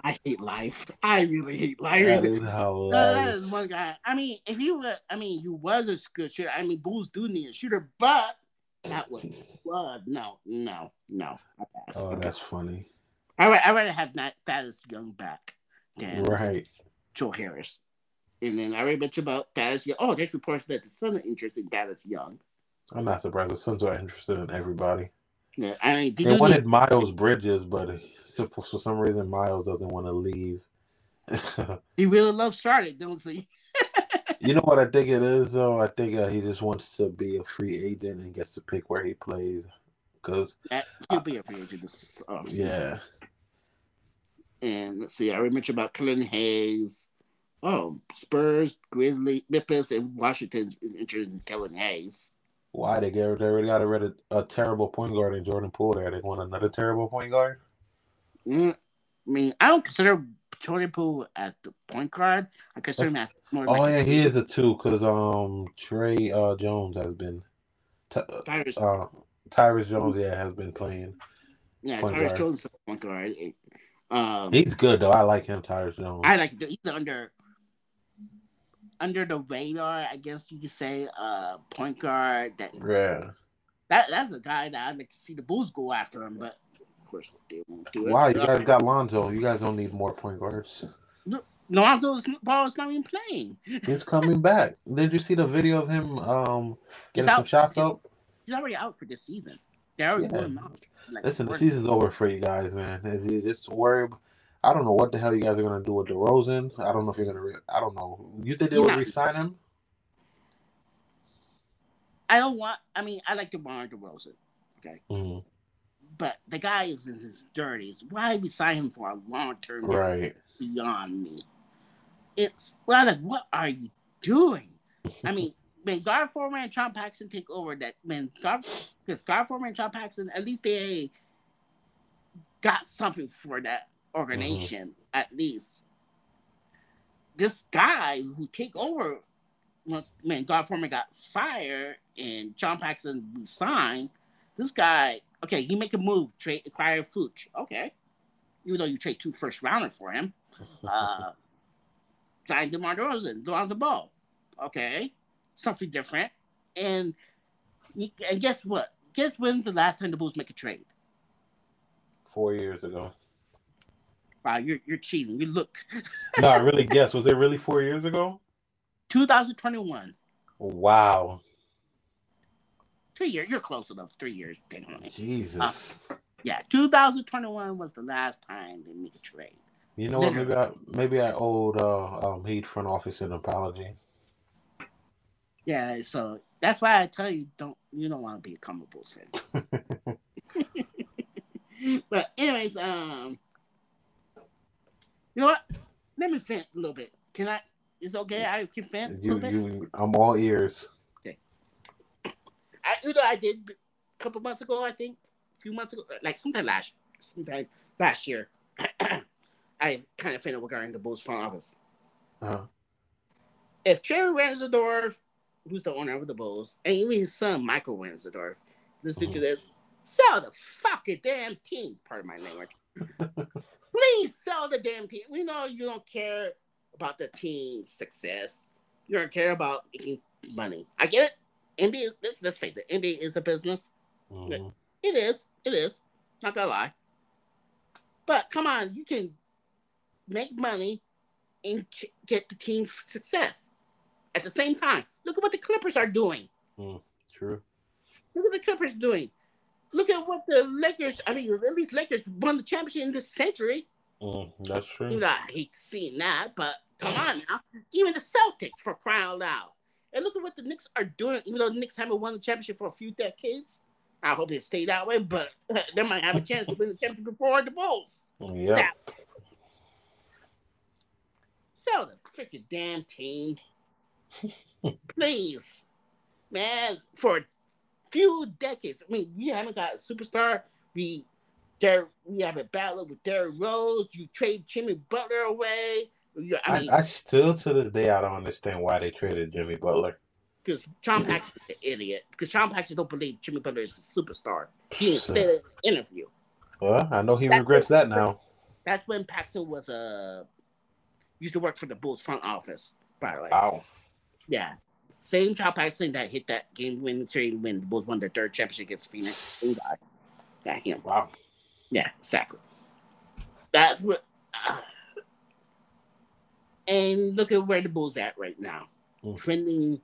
Speaker 1: I hate life. I really hate life.
Speaker 2: That is
Speaker 1: Uh, that
Speaker 2: hilarious.
Speaker 1: one guy. I mean, if you were, I mean, you was a good shooter. I mean, Bulls do need a shooter, but that was, well, no, no, no.
Speaker 2: Oh, that's funny.
Speaker 1: I would, I rather have not Thaddeus Young back than
Speaker 2: Right.
Speaker 1: Joe Harris. And then I already mentioned about Thaddeus Young. Oh, there's reports that the Sun are interested in Thaddeus Young.
Speaker 2: I'm not surprised. The Suns are interested in everybody.
Speaker 1: Yeah, I mean,
Speaker 2: They wanted Miles Bridges, but so- for for some reason Miles doesn't want to leave.
Speaker 1: he really loves Charlotte, don't he?
Speaker 2: you know what I think it is though. I think uh, he just wants to be a free agent and gets to pick where he plays. Cause
Speaker 1: he'll be a free agent this offseason.
Speaker 2: yeah,
Speaker 1: And let's see, I already mentioned about Killian Hayes. Oh, Spurs, Grizzly, Memphis, and Washington is interested in Killian Hayes.
Speaker 2: why they get they already got rid of a terrible point guard in Jordan Poole there. They want another terrible point guard.
Speaker 1: Mm, I mean, I don't consider Jordan Poole as the point guard. I consider him as more
Speaker 2: Oh
Speaker 1: like
Speaker 2: yeah, he is a two because um Trey uh, Jones has been Ty-
Speaker 1: Tyus,
Speaker 2: uh, Tyus Jones yeah has been playing.
Speaker 1: yeah,
Speaker 2: point
Speaker 1: Tyus
Speaker 2: guard.
Speaker 1: Jones is a point guard. Um,
Speaker 2: He's good though. I like him, Tyus Jones.
Speaker 1: I like he's under under the radar, I guess you could say, uh, point guard. That
Speaker 2: yeah.
Speaker 1: that that's a guy that I'd like to see the Bulls go after him, but course they won't do it.
Speaker 2: Wow, you guys got Lonzo. You guys don't need more point guards.
Speaker 1: No, Lonzo's ball is not even playing.
Speaker 2: He's coming back. Did you see the video of him um
Speaker 1: He's
Speaker 2: getting some shots
Speaker 1: He's-
Speaker 2: up?
Speaker 1: He's already out for this season. They're already
Speaker 2: Yeah.
Speaker 1: going out. Like,
Speaker 2: Listen, the
Speaker 1: we're-
Speaker 2: season's over for you guys, man. If you just worry. I don't know what the hell you guys are gonna do with DeRozan. I don't know if you're gonna. Re- I don't know. You think they
Speaker 1: He's
Speaker 2: would
Speaker 1: not-
Speaker 2: resign him?
Speaker 1: I don't want. I mean, I like DeMar DeRozan, okay,
Speaker 2: Mhm.
Speaker 1: But the guy is in his thirties. Why we sign him for a long term?
Speaker 2: Right.
Speaker 1: Beyond me. It's like, what are you doing? I mean, when Gar Forman and John Paxson take over, that when God, because Gar Forman and John Paxson, at least they got something for that organization. Mm-hmm. At least this guy who take over once when Gar Forman got fired and John Paxson resigned, this guy, okay, he make a move, trade acquire Fuchs, okay, even though you trade two first rounder for him, uh, sign DeMar DeRozan, Lonzo Ball, okay, something different, and and guess what? Guess when's the last time the Bulls make a trade?
Speaker 2: Four years ago.
Speaker 1: Wow, you're you're cheating. You look,
Speaker 2: no, I really guess. Was it really four years ago?
Speaker 1: 2021.
Speaker 2: Wow.
Speaker 1: Three years. You're close enough. Three years.
Speaker 2: Jesus.
Speaker 1: Yeah, 2021 was the last time they make a trade.
Speaker 2: You know what? Maybe I maybe I owed uh, um, Heat front office an apology.
Speaker 1: Yeah, so that's why I tell you don't you don't want to be a comic Bulls fan. but anyways, um, you know what? Let me vent a little bit. Can I? Is it okay? I can vent a
Speaker 2: You,
Speaker 1: little bit.
Speaker 2: you, I'm all ears.
Speaker 1: I, you know, I did a couple months ago. I think a few months ago, like sometime last, sometime last year. I kind of fainted regarding the Bulls front office.
Speaker 2: Uh,
Speaker 1: If Jerry Reinsdorf, who's the owner of the Bulls, and even his son Michael Reinsdorf, listen to this, sell the fucking damn team. Part of my language. Please sell the damn team. We know you don't care about the team's success. You don't care about making money. I get it. NBA, let's, let's face it, NBA is a business.
Speaker 2: mhm.
Speaker 1: It is. It is. Not gonna lie. But come on, you can make money and get the team success at the same time. Look at what the Clippers are doing.
Speaker 2: True.
Speaker 1: Look at the Clippers doing. Look at what the Lakers. I mean, at least Lakers won the championship in this century.
Speaker 2: Mm, that's true.
Speaker 1: Even though I hate seeing that, but come on now. Even the Celtics for crying out loud. And look at what the Knicks are doing. Even though the Knicks haven't won the championship for a few decades, I hope they stay that way. But they might have a chance to win the championship before the Bulls.
Speaker 2: Yeah.
Speaker 1: Sell. The freaking damn team, please, man. For a few decades, I mean, we haven't got a superstar. We there we have a battle with Derrick Rose. You trade Jimmy Butler away. Yeah,
Speaker 2: I,
Speaker 1: I mean,
Speaker 2: I, still to this day I don't understand why they traded Jimmy Butler.
Speaker 1: because John Paxson's an idiot. Because John Paxson don't believe Jimmy Butler is a superstar. He didn't say that in an interview.
Speaker 2: Well, I know he
Speaker 1: That's
Speaker 2: regrets that now.
Speaker 1: That's when Paxson was uh, used to work for the Bulls front office. By the way,
Speaker 2: Wow.
Speaker 1: yeah, same John Paxson that hit that game winning trade when the Bulls won their third championship against Phoenix. Same guy. Got him.
Speaker 2: Wow.
Speaker 1: Yeah, exactly. That's what. Uh, and look at where the Bulls at right now,
Speaker 2: Mm.
Speaker 1: trending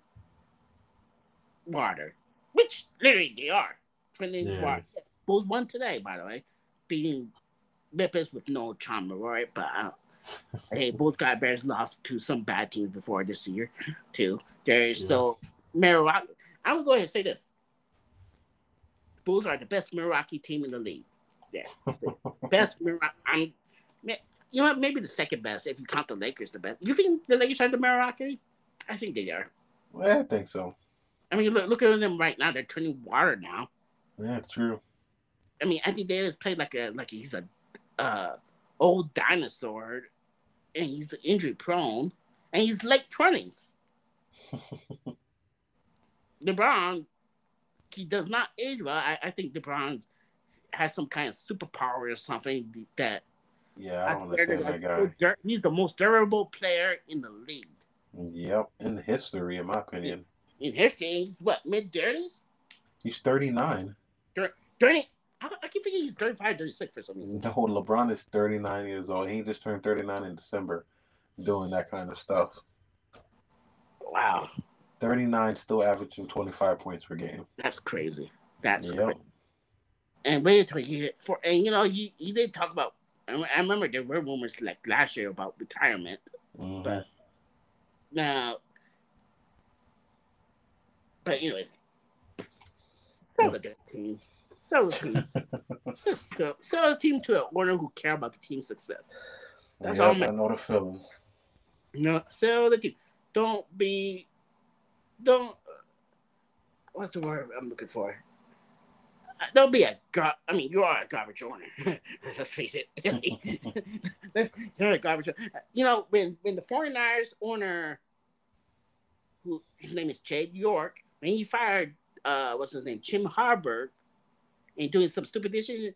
Speaker 1: water, which literally they are trending
Speaker 2: Yeah.
Speaker 1: water. Bulls won today, by the way, beating Memphis with no John Roy, but uh, hey, Bulls got Bears lost to some bad teams before this year too. There's
Speaker 2: Yeah.
Speaker 1: so Milwaukee. I'm gonna go ahead and say this: Bulls are the best Milwaukee team in the league. Yeah, best Milwaukee. I'm, you know what? Maybe the second best if you count the Lakers. The best. You think the Lakers are the Milwaukee? I think they are.
Speaker 2: Well, I think so.
Speaker 1: I mean, look, look at them right now. They're turning water now.
Speaker 2: Yeah, true.
Speaker 1: I mean, Anthony Davis played like a like he's a uh, old dinosaur, and he's injury prone, and he's late twenties. LeBron, he does not age well. I, I think LeBron has some kind of superpower or something that
Speaker 2: Yeah, I don't understand that
Speaker 1: so
Speaker 2: guy.
Speaker 1: dur- he's the most durable player in the league.
Speaker 2: Yep, in history, in my opinion.
Speaker 1: In history, he's what mid thirties,
Speaker 2: He's 39.
Speaker 1: thirty. I, I keep thinking he's 35, 36 for some reason.
Speaker 2: No, LeBron is 39 years old. He just turned 39 in December doing that kind of stuff.
Speaker 1: Wow,
Speaker 2: 39 still averaging 25 points per game.
Speaker 1: that's crazy. That's
Speaker 2: Yep.
Speaker 1: crazy. And wait until he hit for, and you know, he, he did talk about. I I remember there were rumors like last year about retirement.
Speaker 2: Mhm.
Speaker 1: But now, but anyway, sell the damn team. Sell the team. Just sell, sell the team to an owner who care about the team's success. That's
Speaker 2: Yep,
Speaker 1: all, man.
Speaker 2: I know the feeling.
Speaker 1: You know, sell the team. Don't be, don't. What's the word I'm looking for? Uh, Don't be a gar. I mean, you are a garbage owner. Let's face it. You're a garbage. owner. You know, when when the 49ers owner, who his name is Jed York, when he fired, uh, what's his name, Jim Harbaugh, and doing some stupid decision,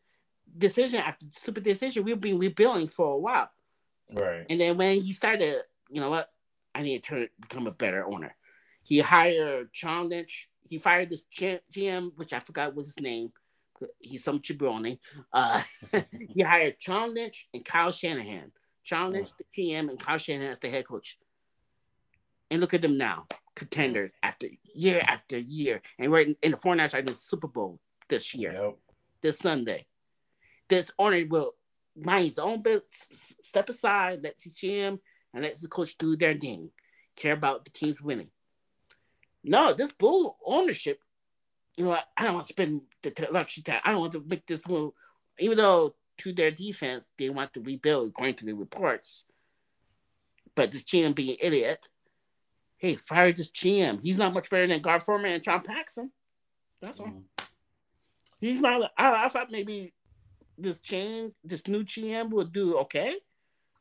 Speaker 1: decision after stupid decision, we've been rebuilding for a while.
Speaker 2: Right.
Speaker 1: And then when he started, you know what? I need to turn, become a better owner. He hired John Lynch. He fired this GM, which I forgot was his name. He's some jabroni. Uh, he hired John Lynch and Kyle Shanahan. John Lynch, the GM, and Kyle Shanahan as the head coach. And look at them now, contenders after year after year. And we're in, in the 49ers are in the Super Bowl this year
Speaker 2: Yep.
Speaker 1: this Sunday. This owner will mind his own bit, s- s- step aside, let the GM and let the coach do their thing, care about the team's winning. No, this bull ownership, you know, I don't want to spend the luxury time. I don't want to make this move, even though to their defense they want to rebuild according to the reports. But this GM being an idiot, hey, fire this GM. He's not much better than Gar Forman and John Paxson. That's all.
Speaker 2: Mhm.
Speaker 1: He's not. I, I thought maybe this change, this new GM would do okay.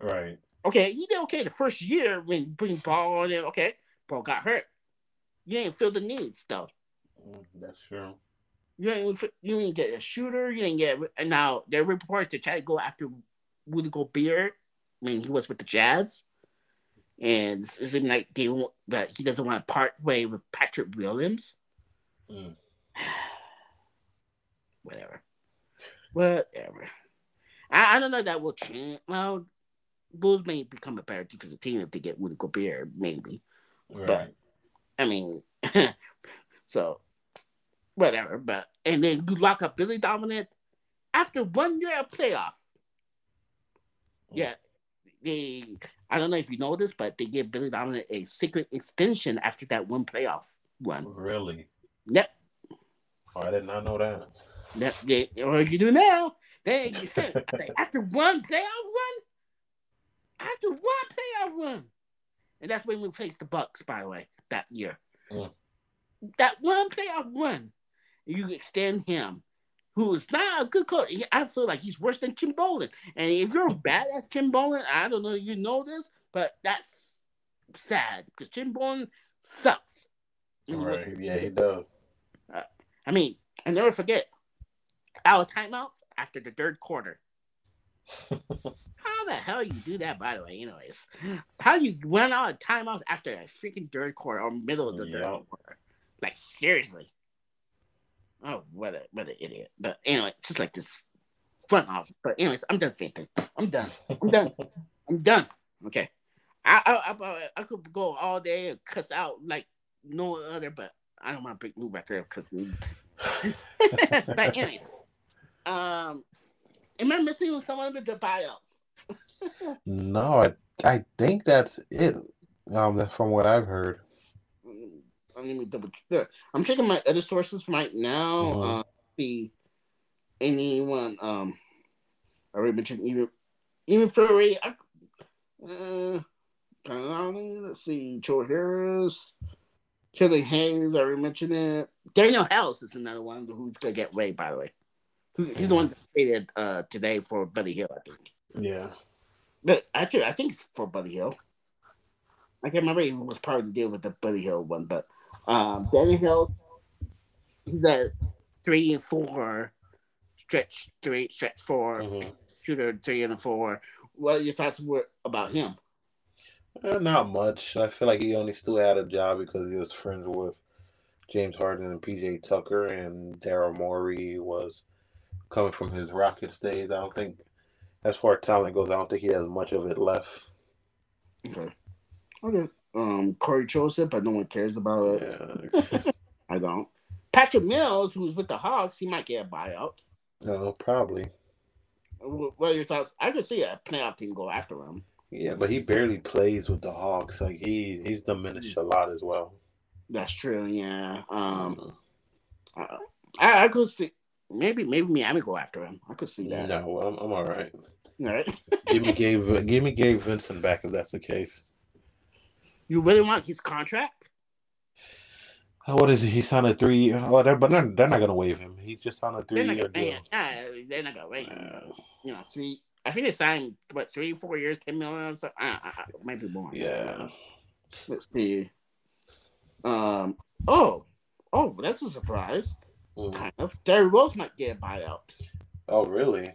Speaker 2: Right.
Speaker 1: Okay, he did okay the first year when bring ball in. Okay, ball got hurt. You didn't feel the needs though.
Speaker 2: Mm, That's true.
Speaker 1: You didn't. You didn't get a shooter. You didn't get. And now there are reports to try to go after Rudy Gobert I mean, he was with the Jazz, and it seemed like they won't, that he doesn't want to part way with Patrick Williams.
Speaker 2: Mm.
Speaker 1: Whatever. Whatever. I, I don't know that will change. Well, Bulls may become a better defensive team if they get Rudy Gobert, maybe.
Speaker 2: Right.
Speaker 1: I mean, so whatever. But and then you lock up Billy Donovan after one year of playoff. Mm. Yeah, they. I don't know if you know this, but they gave Billy Donovan a secret extension after that one playoff run.
Speaker 2: Really?
Speaker 1: Yep.
Speaker 2: Oh, I did not know that.
Speaker 1: Yep. they, what you do now? They extend after one playoff run. After one playoff run, and that's when we faced the Bucks. By the way, that year,
Speaker 2: Mm.
Speaker 1: that one playoff run, you extend him, who is not a good coach. I feel like he's worse than Tim Boylen. And if you're bad as Tim Boylen, I don't know, you know this, but that's sad because Tim Boylen sucks.
Speaker 2: Right. Yeah, he does.
Speaker 1: Uh, I mean, I never forget our timeouts after the third quarter. How the hell you do that, by the way? Anyways, how you run out of timeouts after a freaking third quarter or middle of the third
Speaker 2: Yeah.
Speaker 1: quarter? Like seriously. Oh, what a what an idiot! But anyway, just like this front off. But anyways, I'm done fainting. I'm done. I'm done. I'm done. Okay. I I, I I could go all day and cuss out like no other, but I don't want to break new record of cussing. but anyways, um, am I missing someone with the buyouts?
Speaker 2: No, I I think that's it. Um, from what I've heard.
Speaker 1: Let me double check. I'm checking my other sources right now.
Speaker 2: Mhm.
Speaker 1: Uh, see anyone. Um, I already mentioned even even Fleury. I, uh, let's see, Joe Harris, Killian Hayes. I already mentioned it. Danuel House is another one who's gonna get Ray. By the way, he's the one that traded uh today for Buddy Hield. I think.
Speaker 2: Yeah.
Speaker 1: But actually, I think it's for Buddy Hield. I can't remember it was part of the deal with the Buddy Hield one, but um, Danny Hill, he's a three and four stretch three, stretch 4
Speaker 2: Mhm.
Speaker 1: shooter three and four. What are your thoughts were about him?
Speaker 2: Uh, not much. I feel like he only still had a job because he was friends with James Harden and PJ Tucker, and Daryl Morey was coming from his Rockets days. I don't think, as far as talent goes, I don't think he has much of it left.
Speaker 1: Okay. Okay. Um, Cory Joseph, but no one cares about it.
Speaker 2: Yeah.
Speaker 1: I don't. Patrick Mills, who's with the Hawks, he might get a buyout.
Speaker 2: no, probably.
Speaker 1: Wh- What are your thoughts? I could see a playoff team go after him.
Speaker 2: Yeah, but he barely plays with the Hawks. Like he he's diminished a lot as well.
Speaker 1: That's true. Yeah. Um, I, I I could see maybe maybe Miami go after him. I could see that.
Speaker 2: no, I'm I'm all right.
Speaker 1: All right.
Speaker 2: Give me Gabe, give me Gabe Vincent back if that's the case.
Speaker 1: You really want his contract?
Speaker 2: Oh, What is it? He signed a three year. Oh, they're, but they're, they're not gonna waive him. He just signed a three year
Speaker 1: gonna,
Speaker 2: deal.
Speaker 1: yeah, they're not gonna wait.
Speaker 2: Uh,
Speaker 1: You know, three. I think they signed what three, four years, ten million or something. I, I, I, maybe more.
Speaker 2: yeah.
Speaker 1: Let's see. Um. Oh. Oh, that's a surprise.
Speaker 2: Mm.
Speaker 1: Kind of. Derrick Rose might get a buyout.
Speaker 2: Oh, really?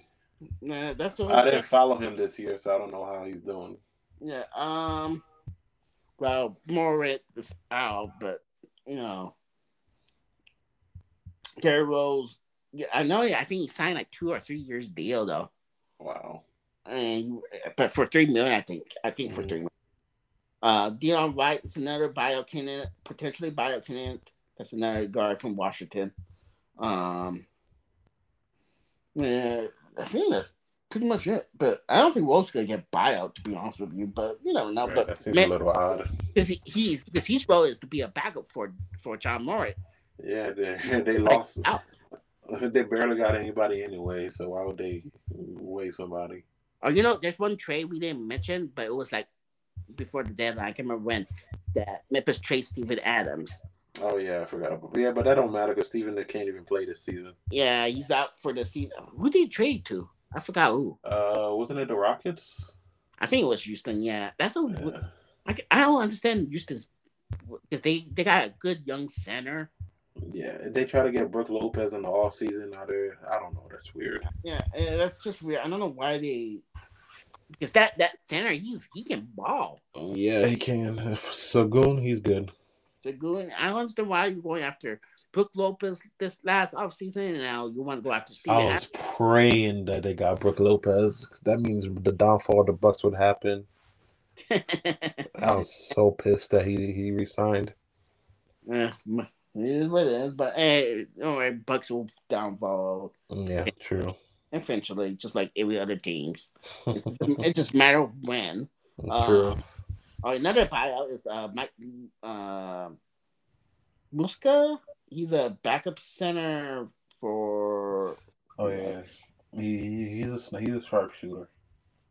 Speaker 1: Nah, that's what
Speaker 2: I didn't follow him this year, so I don't know how he's doing.
Speaker 1: Yeah. Um. Well, more is out, but you know, Derrick Rose. Yeah, I know. I think he signed like two or three years deal though,
Speaker 2: Wow.
Speaker 1: and but for three million, I think. I think for
Speaker 2: Mhm.
Speaker 1: three million. Uh, Delon Wright is another bio candidate, potentially bio candidate. That's another guard from Washington. Um. Yeah, I think that's pretty much it. But I don't think Rose gonna get buyout to be honest with you. But you never know.
Speaker 2: Right,
Speaker 1: but
Speaker 2: that seems
Speaker 1: man,
Speaker 2: a little odd.
Speaker 1: because he, he's because his role is to be a backup for for John Morant.
Speaker 2: Yeah, they they lost.
Speaker 1: out.
Speaker 2: They barely got anybody anyway, so why would they waive somebody?
Speaker 1: Oh, you know, there's one trade we didn't mention, but it was like before the deadline. I can't remember when that Memphis trade Steven Adams.
Speaker 2: Oh yeah, I forgot. About, yeah, but that don't matter because Stephen they can't even play this season.
Speaker 1: Yeah, he's out for the season. Who did he trade to? I forgot who.
Speaker 2: Uh, wasn't it the Rockets?
Speaker 1: I think it was Houston. Yeah, that's a.
Speaker 2: Yeah.
Speaker 1: I, I don't understand Houston's because they they got a good young center.
Speaker 2: Yeah, they try to get Brook Lopez in the off season. Now they I don't know. That's weird.
Speaker 1: Yeah, that's just weird. I don't know why they. Because that that center, he's he can ball.
Speaker 2: Yeah, he can. Sengun, he's good.
Speaker 1: So going, I don't understand why you're going after Brook Lopez this last offseason, and now you want to go after Steven.
Speaker 2: I was praying that they got Brook Lopez. That means the downfall of the Bucks would happen. I was so pissed that he he resigned.
Speaker 1: Yeah, it is what it is. But hey, all right, Bucks will downfall
Speaker 2: Yeah, true.
Speaker 1: eventually, just like every other teams. it just matter of when.
Speaker 2: True.
Speaker 1: Um, Oh, another buyout is uh Mike uh, Muska. He's a backup center for
Speaker 2: Oh yeah, he he- he's a he's a sharpshooter.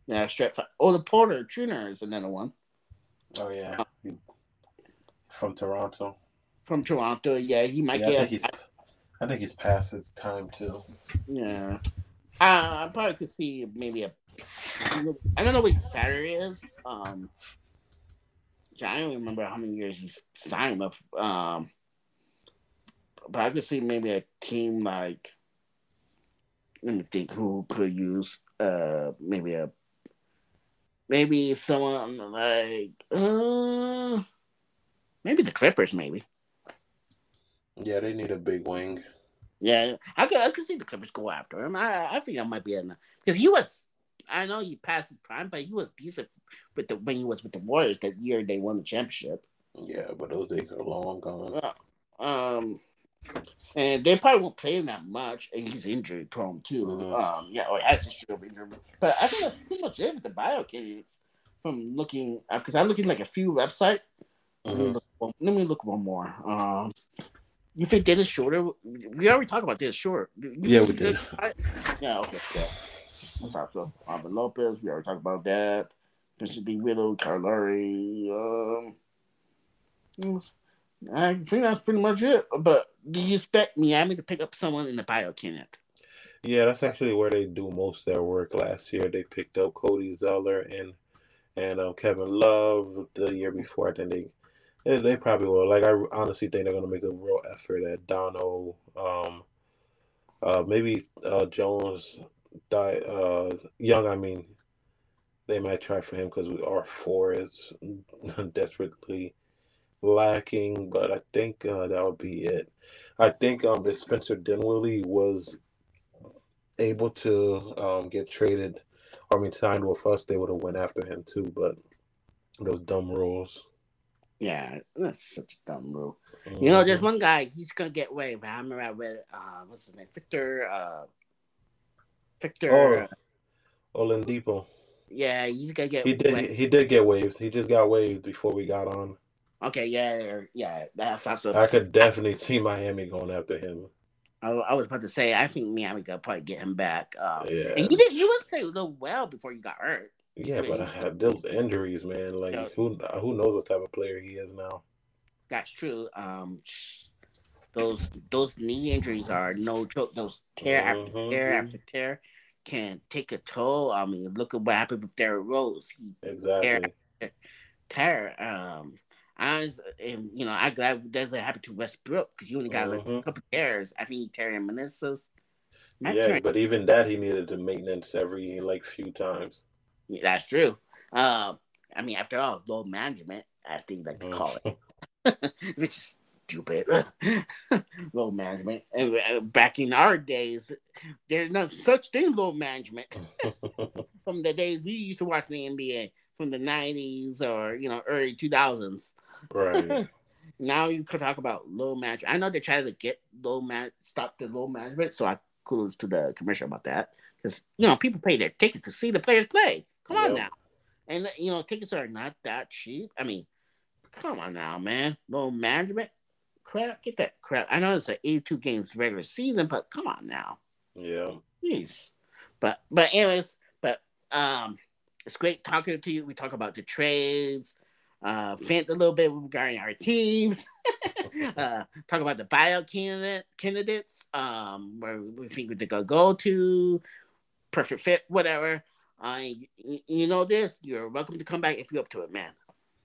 Speaker 1: yeah straight. Oh, the Porter Jr. is another one
Speaker 2: Oh yeah, He- from Toronto.
Speaker 1: from Toronto. Yeah, he might
Speaker 2: Yeah, I
Speaker 1: get.
Speaker 2: think he's I think he's past his time too.
Speaker 1: Yeah. Uh, I probably could see maybe a I don't know what Saturday is. Um, I don't remember how many years he's signed up. Um, but I could see maybe a team like let me think who could use uh maybe a maybe someone like uh maybe the Clippers maybe.
Speaker 2: Yeah, they need a big wing.
Speaker 1: Yeah, I could I could see the Clippers go after him. I I think that might be enough because he was. I know he passed his prime, but he was decent with the when he was with the Warriors that year they won the championship.
Speaker 2: Yeah, but those days are long gone.
Speaker 1: Um, and they probably won't play him that much. And he's injury prone too. Mm-hmm. Um, yeah, or has history of injury. But I think that's pretty much it with the buyout candidates. From looking, because uh, I'm looking like a few website. Mm-hmm. Let, me mm-hmm. look, let, me look, one more. Um, you think Dennis Schroeder? We already talked about Dennis Schroeder.
Speaker 2: yeah, we did.
Speaker 1: I, yeah, okay, yeah. So, Robin Lopez, we already talked about that. Bishop D. Widow, Carlari. Um, I think that's pretty much it. But do you expect Miami to pick up someone in the buyout candidate?
Speaker 2: Yeah, that's actually where they do most of their work. Last year, they picked up Cody Zeller and and um, Kevin Love. The year before, I think they they, they probably will. Like I honestly think they're gonna make a real effort at Dono, um, uh, maybe uh, Jones, die, uh, Young. I mean, they might try for him because our four is desperately lacking. But I think uh, that would be it. I think um, if Spencer Dinwiddie was able to um, get traded, I mean signed with us, they would have went after him too. But those dumb rules.
Speaker 1: Yeah, that's such a dumb rule. Mm-hmm. You know, there's one guy, he's gonna get waived. I remember I read uh what's his name? Victor uh Victor
Speaker 2: oh, Oladipo.
Speaker 1: Yeah, he's gonna get
Speaker 2: he did waived. he did get waived. He just got waived before we got on.
Speaker 1: Okay, yeah, yeah, that's so.
Speaker 2: I could definitely see Miami going after him.
Speaker 1: I, I, was about to say, I think Miami could probably get him back. Um, yeah, and he did. He was playing a little well before he got hurt.
Speaker 2: Yeah, but I had those injuries, man. Like who who knows what type of player he is now.
Speaker 1: That's true. Um, those those knee injuries are no joke. Those tear mm-hmm. after tear after tear can take a toll. I mean, look at what happened with Derrick Rose. He
Speaker 2: exactly
Speaker 1: tear, tear. Um, I was, and you know, I glad that happened to Westbrook because you only got mm-hmm. like a mm-hmm. couple tears. I think he tearing meniscus.
Speaker 2: Yeah, but even that he needed to maintenance every like few times.
Speaker 1: That's true. Uh, I mean, after all, low management, as they like to call it, which is stupid. low management. And uh, back in our days, there's no such thing low management. from the days we used to watch the NBA from the 90s or you know early 2000s.
Speaker 2: Right.
Speaker 1: now you could talk about low management. I know they're trying to get low man stop the low management, so I kudos to the commissioner about that because you know people pay their tickets to see the players play. Come on now. And you know, tickets are not that cheap. I mean, come on now, man. Low management. Crap, get that crap. I know it's an 82 games regular season, but come on now.
Speaker 2: Yeah.
Speaker 1: Jeez. But but anyways, but um it's great talking to you. We talk about the trades, uh vent a little bit regarding our teams. uh talk about the buyout candidate candidates, um, where we think we could go to, perfect fit, whatever. I, you know this. You're welcome to come back if you're up to it, man.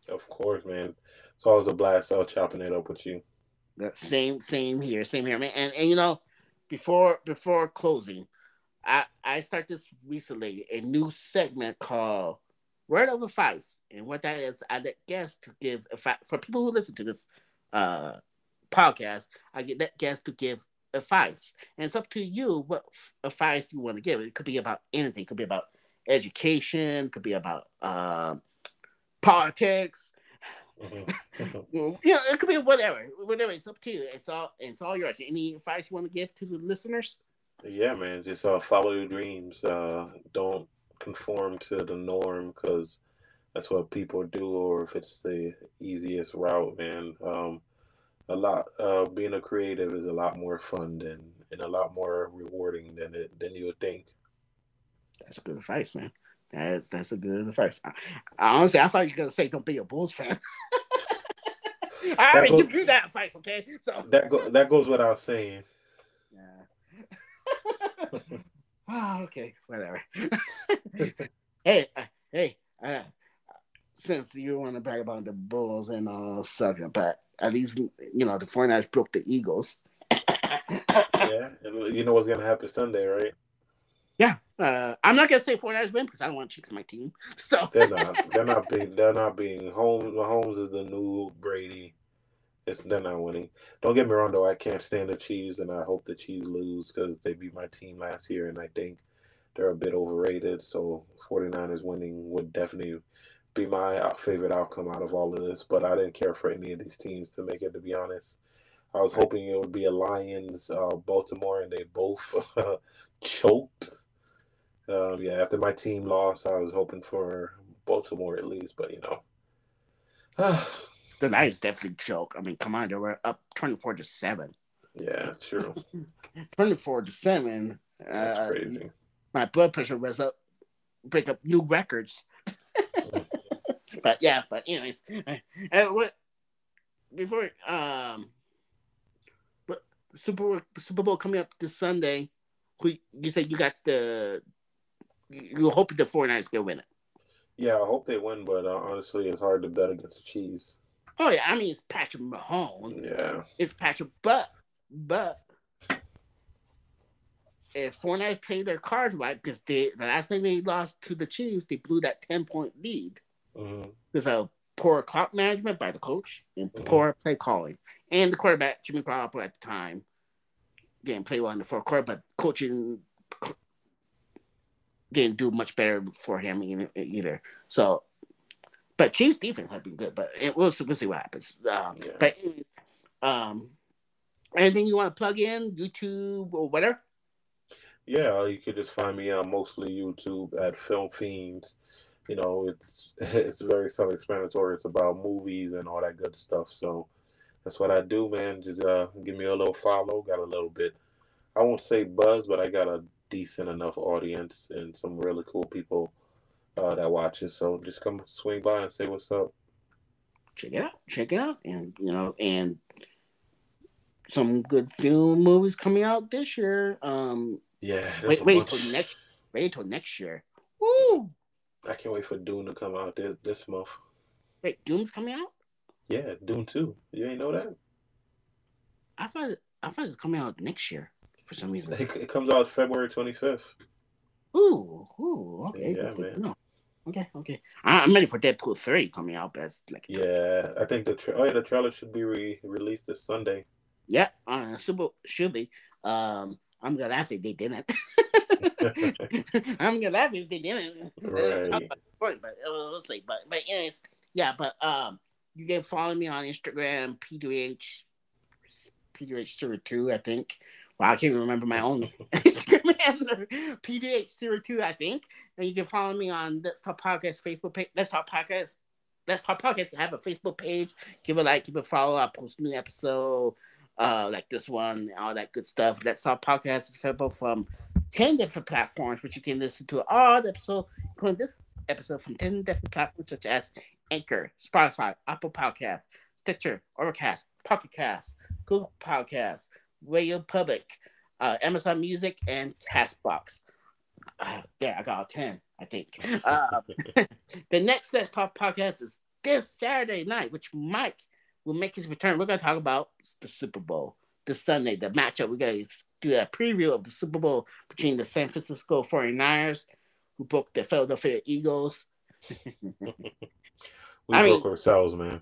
Speaker 2: Of course, man. It's always a blast out chopping it up with you.
Speaker 1: Same, same here, same here, man. And and you know, before before closing, I I start this recently a new segment called Word of Advice, and what that is, I let guests to give advice for people who listen to this uh podcast. I get that guests to give advice, and it's up to you what advice you want to give. It could be about anything. It could be about education, could be about uh, politics. Mm-hmm. you know, it could be whatever, whatever. It's up to you. It's all, it's all yours. Any advice you want to give to the listeners?
Speaker 2: Yeah, man. Just uh, follow your dreams. Uh, don't conform to the norm because that's what people do, or if it's the easiest route, man. Um, a lot. Uh, being a creative is a lot more fun than and a lot more rewarding than it than you would think.
Speaker 1: That's good advice, man. That's that's a good first. I, honestly, I thought you were gonna say don't be a Bulls fan. I already goes, you that advice, okay? So
Speaker 2: that go, that goes without saying.
Speaker 1: Yeah. Oh, okay, whatever. hey, uh, hey, uh, since you want to brag about the Bulls and uh subject, but at least you know the 49ers broke the Eagles.
Speaker 2: yeah, you know what's gonna happen Sunday, right?
Speaker 1: Yeah, uh, I'm not gonna say 49ers win because I don't want to on my team. So
Speaker 2: they're not. They're not being. They're not being. Holmes. Holmes is the new Brady. It's they're not winning. Don't get me wrong though. I can't stand the Chiefs, and I hope the Chiefs lose because they beat my team last year, and I think they're a bit overrated. So 49ers winning would definitely be my favorite outcome out of all of this. But I didn't care for any of these teams to make it. To be honest, I was hoping it would be a Lions, uh, Baltimore, and they both choked. Um, yeah, after my team lost, I was hoping for Baltimore at least, but you know.
Speaker 1: the Lions definitely choke. I mean, come on, they were up twenty-four to seven.
Speaker 2: Yeah, true.
Speaker 1: twenty-four to seven.
Speaker 2: That's uh, crazy.
Speaker 1: My blood pressure was up, break up new records. but yeah, but anyways, uh, what before um, but Super Bowl, Super Bowl coming up this Sunday. Who you said you got the you hope the 49ers can win it.
Speaker 2: Yeah, I hope they win, but uh, honestly, it's hard to bet against the Chiefs.
Speaker 1: Oh yeah, I mean it's Patrick Mahomes.
Speaker 2: Yeah,
Speaker 1: it's Patrick, but but if 49ers play their cards right, because they the last thing they lost to the Chiefs, they blew that 10 point lead. Mm-hmm. Because of poor clock management by the coach and mm-hmm. poor play calling. And the quarterback, Jimmy Garoppolo at the time, didn't play well in the fourth quarter, but coaching didn't do much better for him either. So, but Chiefs defense had been good, but it, we'll, we'll see what happens. Um, yeah. But um, anything you want to plug in, YouTube or whatever?
Speaker 2: Yeah, you could just find me on mostly YouTube at Film Fiends. You know, it's it's very self-explanatory. It's about movies and all that good stuff. So that's what I do, man. Just uh, give me a little follow. Got a little bit. I won't say buzz, but I got a decent enough audience and some really cool people uh, that watch it. So just come swing by and say what's up.
Speaker 1: Check it out. Check it out. And you know, and some good film movies coming out this year. Um
Speaker 2: Yeah.
Speaker 1: Wait, wait until next wait until next year. Woo!
Speaker 2: I can't wait for Dune to come out this, this month.
Speaker 1: Wait, Dune's coming out?
Speaker 2: Yeah, Dune 2. You ain't know that?
Speaker 1: I thought I thought it was coming out next year for some reason.
Speaker 2: It, it comes out February 25th.
Speaker 1: Ooh, ooh, okay. Yeah, man. Okay, okay. I'm ready for Deadpool 3 coming out. But like
Speaker 2: yeah, I think the tra- oh yeah, the trailer should be re- released this Sunday.
Speaker 1: Yeah, uh, super, should be. Um, I'm gonna laugh if they didn't. I'm gonna laugh if they didn't. Right. but uh, we'll see. But but anyways, yeah. But um, you can follow me on Instagram, P2H, P2H02, I think. Well, I can't even remember my own Instagram handle, PDH02, I think. And you can follow me on Let's Talk Podcast Facebook page. Let's Talk Podcast. Let's Talk Podcast. I have a Facebook page. Give a like, give a follow. I post new episode, uh, like this one, all that good stuff. Let's Talk Podcast is available from 10 different platforms, which you can listen to all the episode, including this episode from 10 different platforms such as Anchor, Spotify, Apple Podcast, Stitcher, Overcast, Pocket Cast, Google Podcast, Radio Public, uh, Amazon Music, and Castbox. Uh, there, I got a 10, I think. Uh, the next Let's Talk podcast is this Saturday night, which Mike will make his return. We're going to talk about the Super Bowl this Sunday, the matchup. We're going to do a preview of the Super Bowl between the San Francisco 49ers, who broke the Philadelphia Eagles.
Speaker 2: we I broke mean, ourselves, man.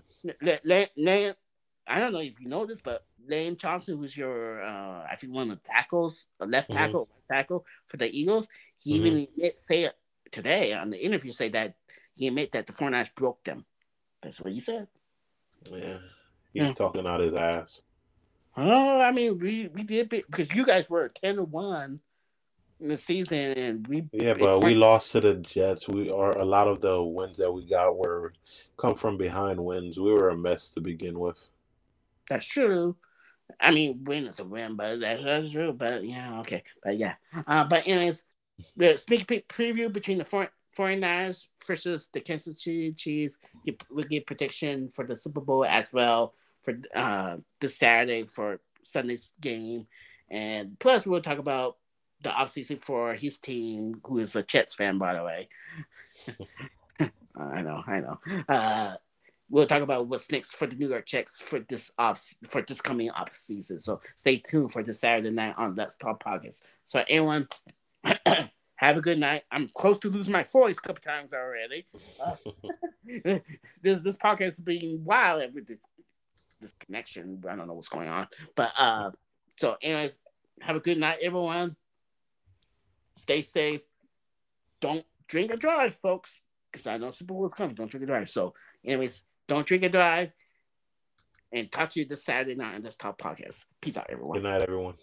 Speaker 1: I don't know if you know this, but Lane Johnson, who's your, uh, I think one of the tackles, a left mm-hmm. tackle, tackle for the Eagles, he mm-hmm. even admit, say it today on the interview, say that he admit that the 49ers broke them. That's what he said.
Speaker 2: Yeah, he's yeah. talking out his ass.
Speaker 1: Oh, I mean, we we did because you guys were ten to one in the season, and we
Speaker 2: yeah, but we lost to the Jets. We are a lot of the wins that we got were come from behind wins. We were a mess to begin with.
Speaker 1: That's true. I mean, win is a win, but that, that's true. But yeah, okay. But yeah. Uh, but anyways, the sneak peek preview between the 49ers versus the Kansas City Chiefs. We get prediction for the Super Bowl as well for uh, this Saturday for Sunday's game. And plus, we'll talk about the offseason for his team, who is a Jets fan, by the way. I know, I know. Uh, we'll talk about what's next for the New York Jets for this off for this coming off season. So stay tuned for this Saturday night on Let's Talk Podcast. So everyone, have a good night. I'm close to losing my voice a couple times already. Uh, this this podcast is being wild with this this connection. I don't know what's going on, but uh, so anyways, have a good night, everyone. Stay safe. Don't drink or drive, folks, because I know Super Bowl coming. Don't drink or drive. So, anyways, don't drink and drive. And talk to you this Saturday night on Let's Talk podcast. Peace out, everyone.
Speaker 2: Good night, everyone.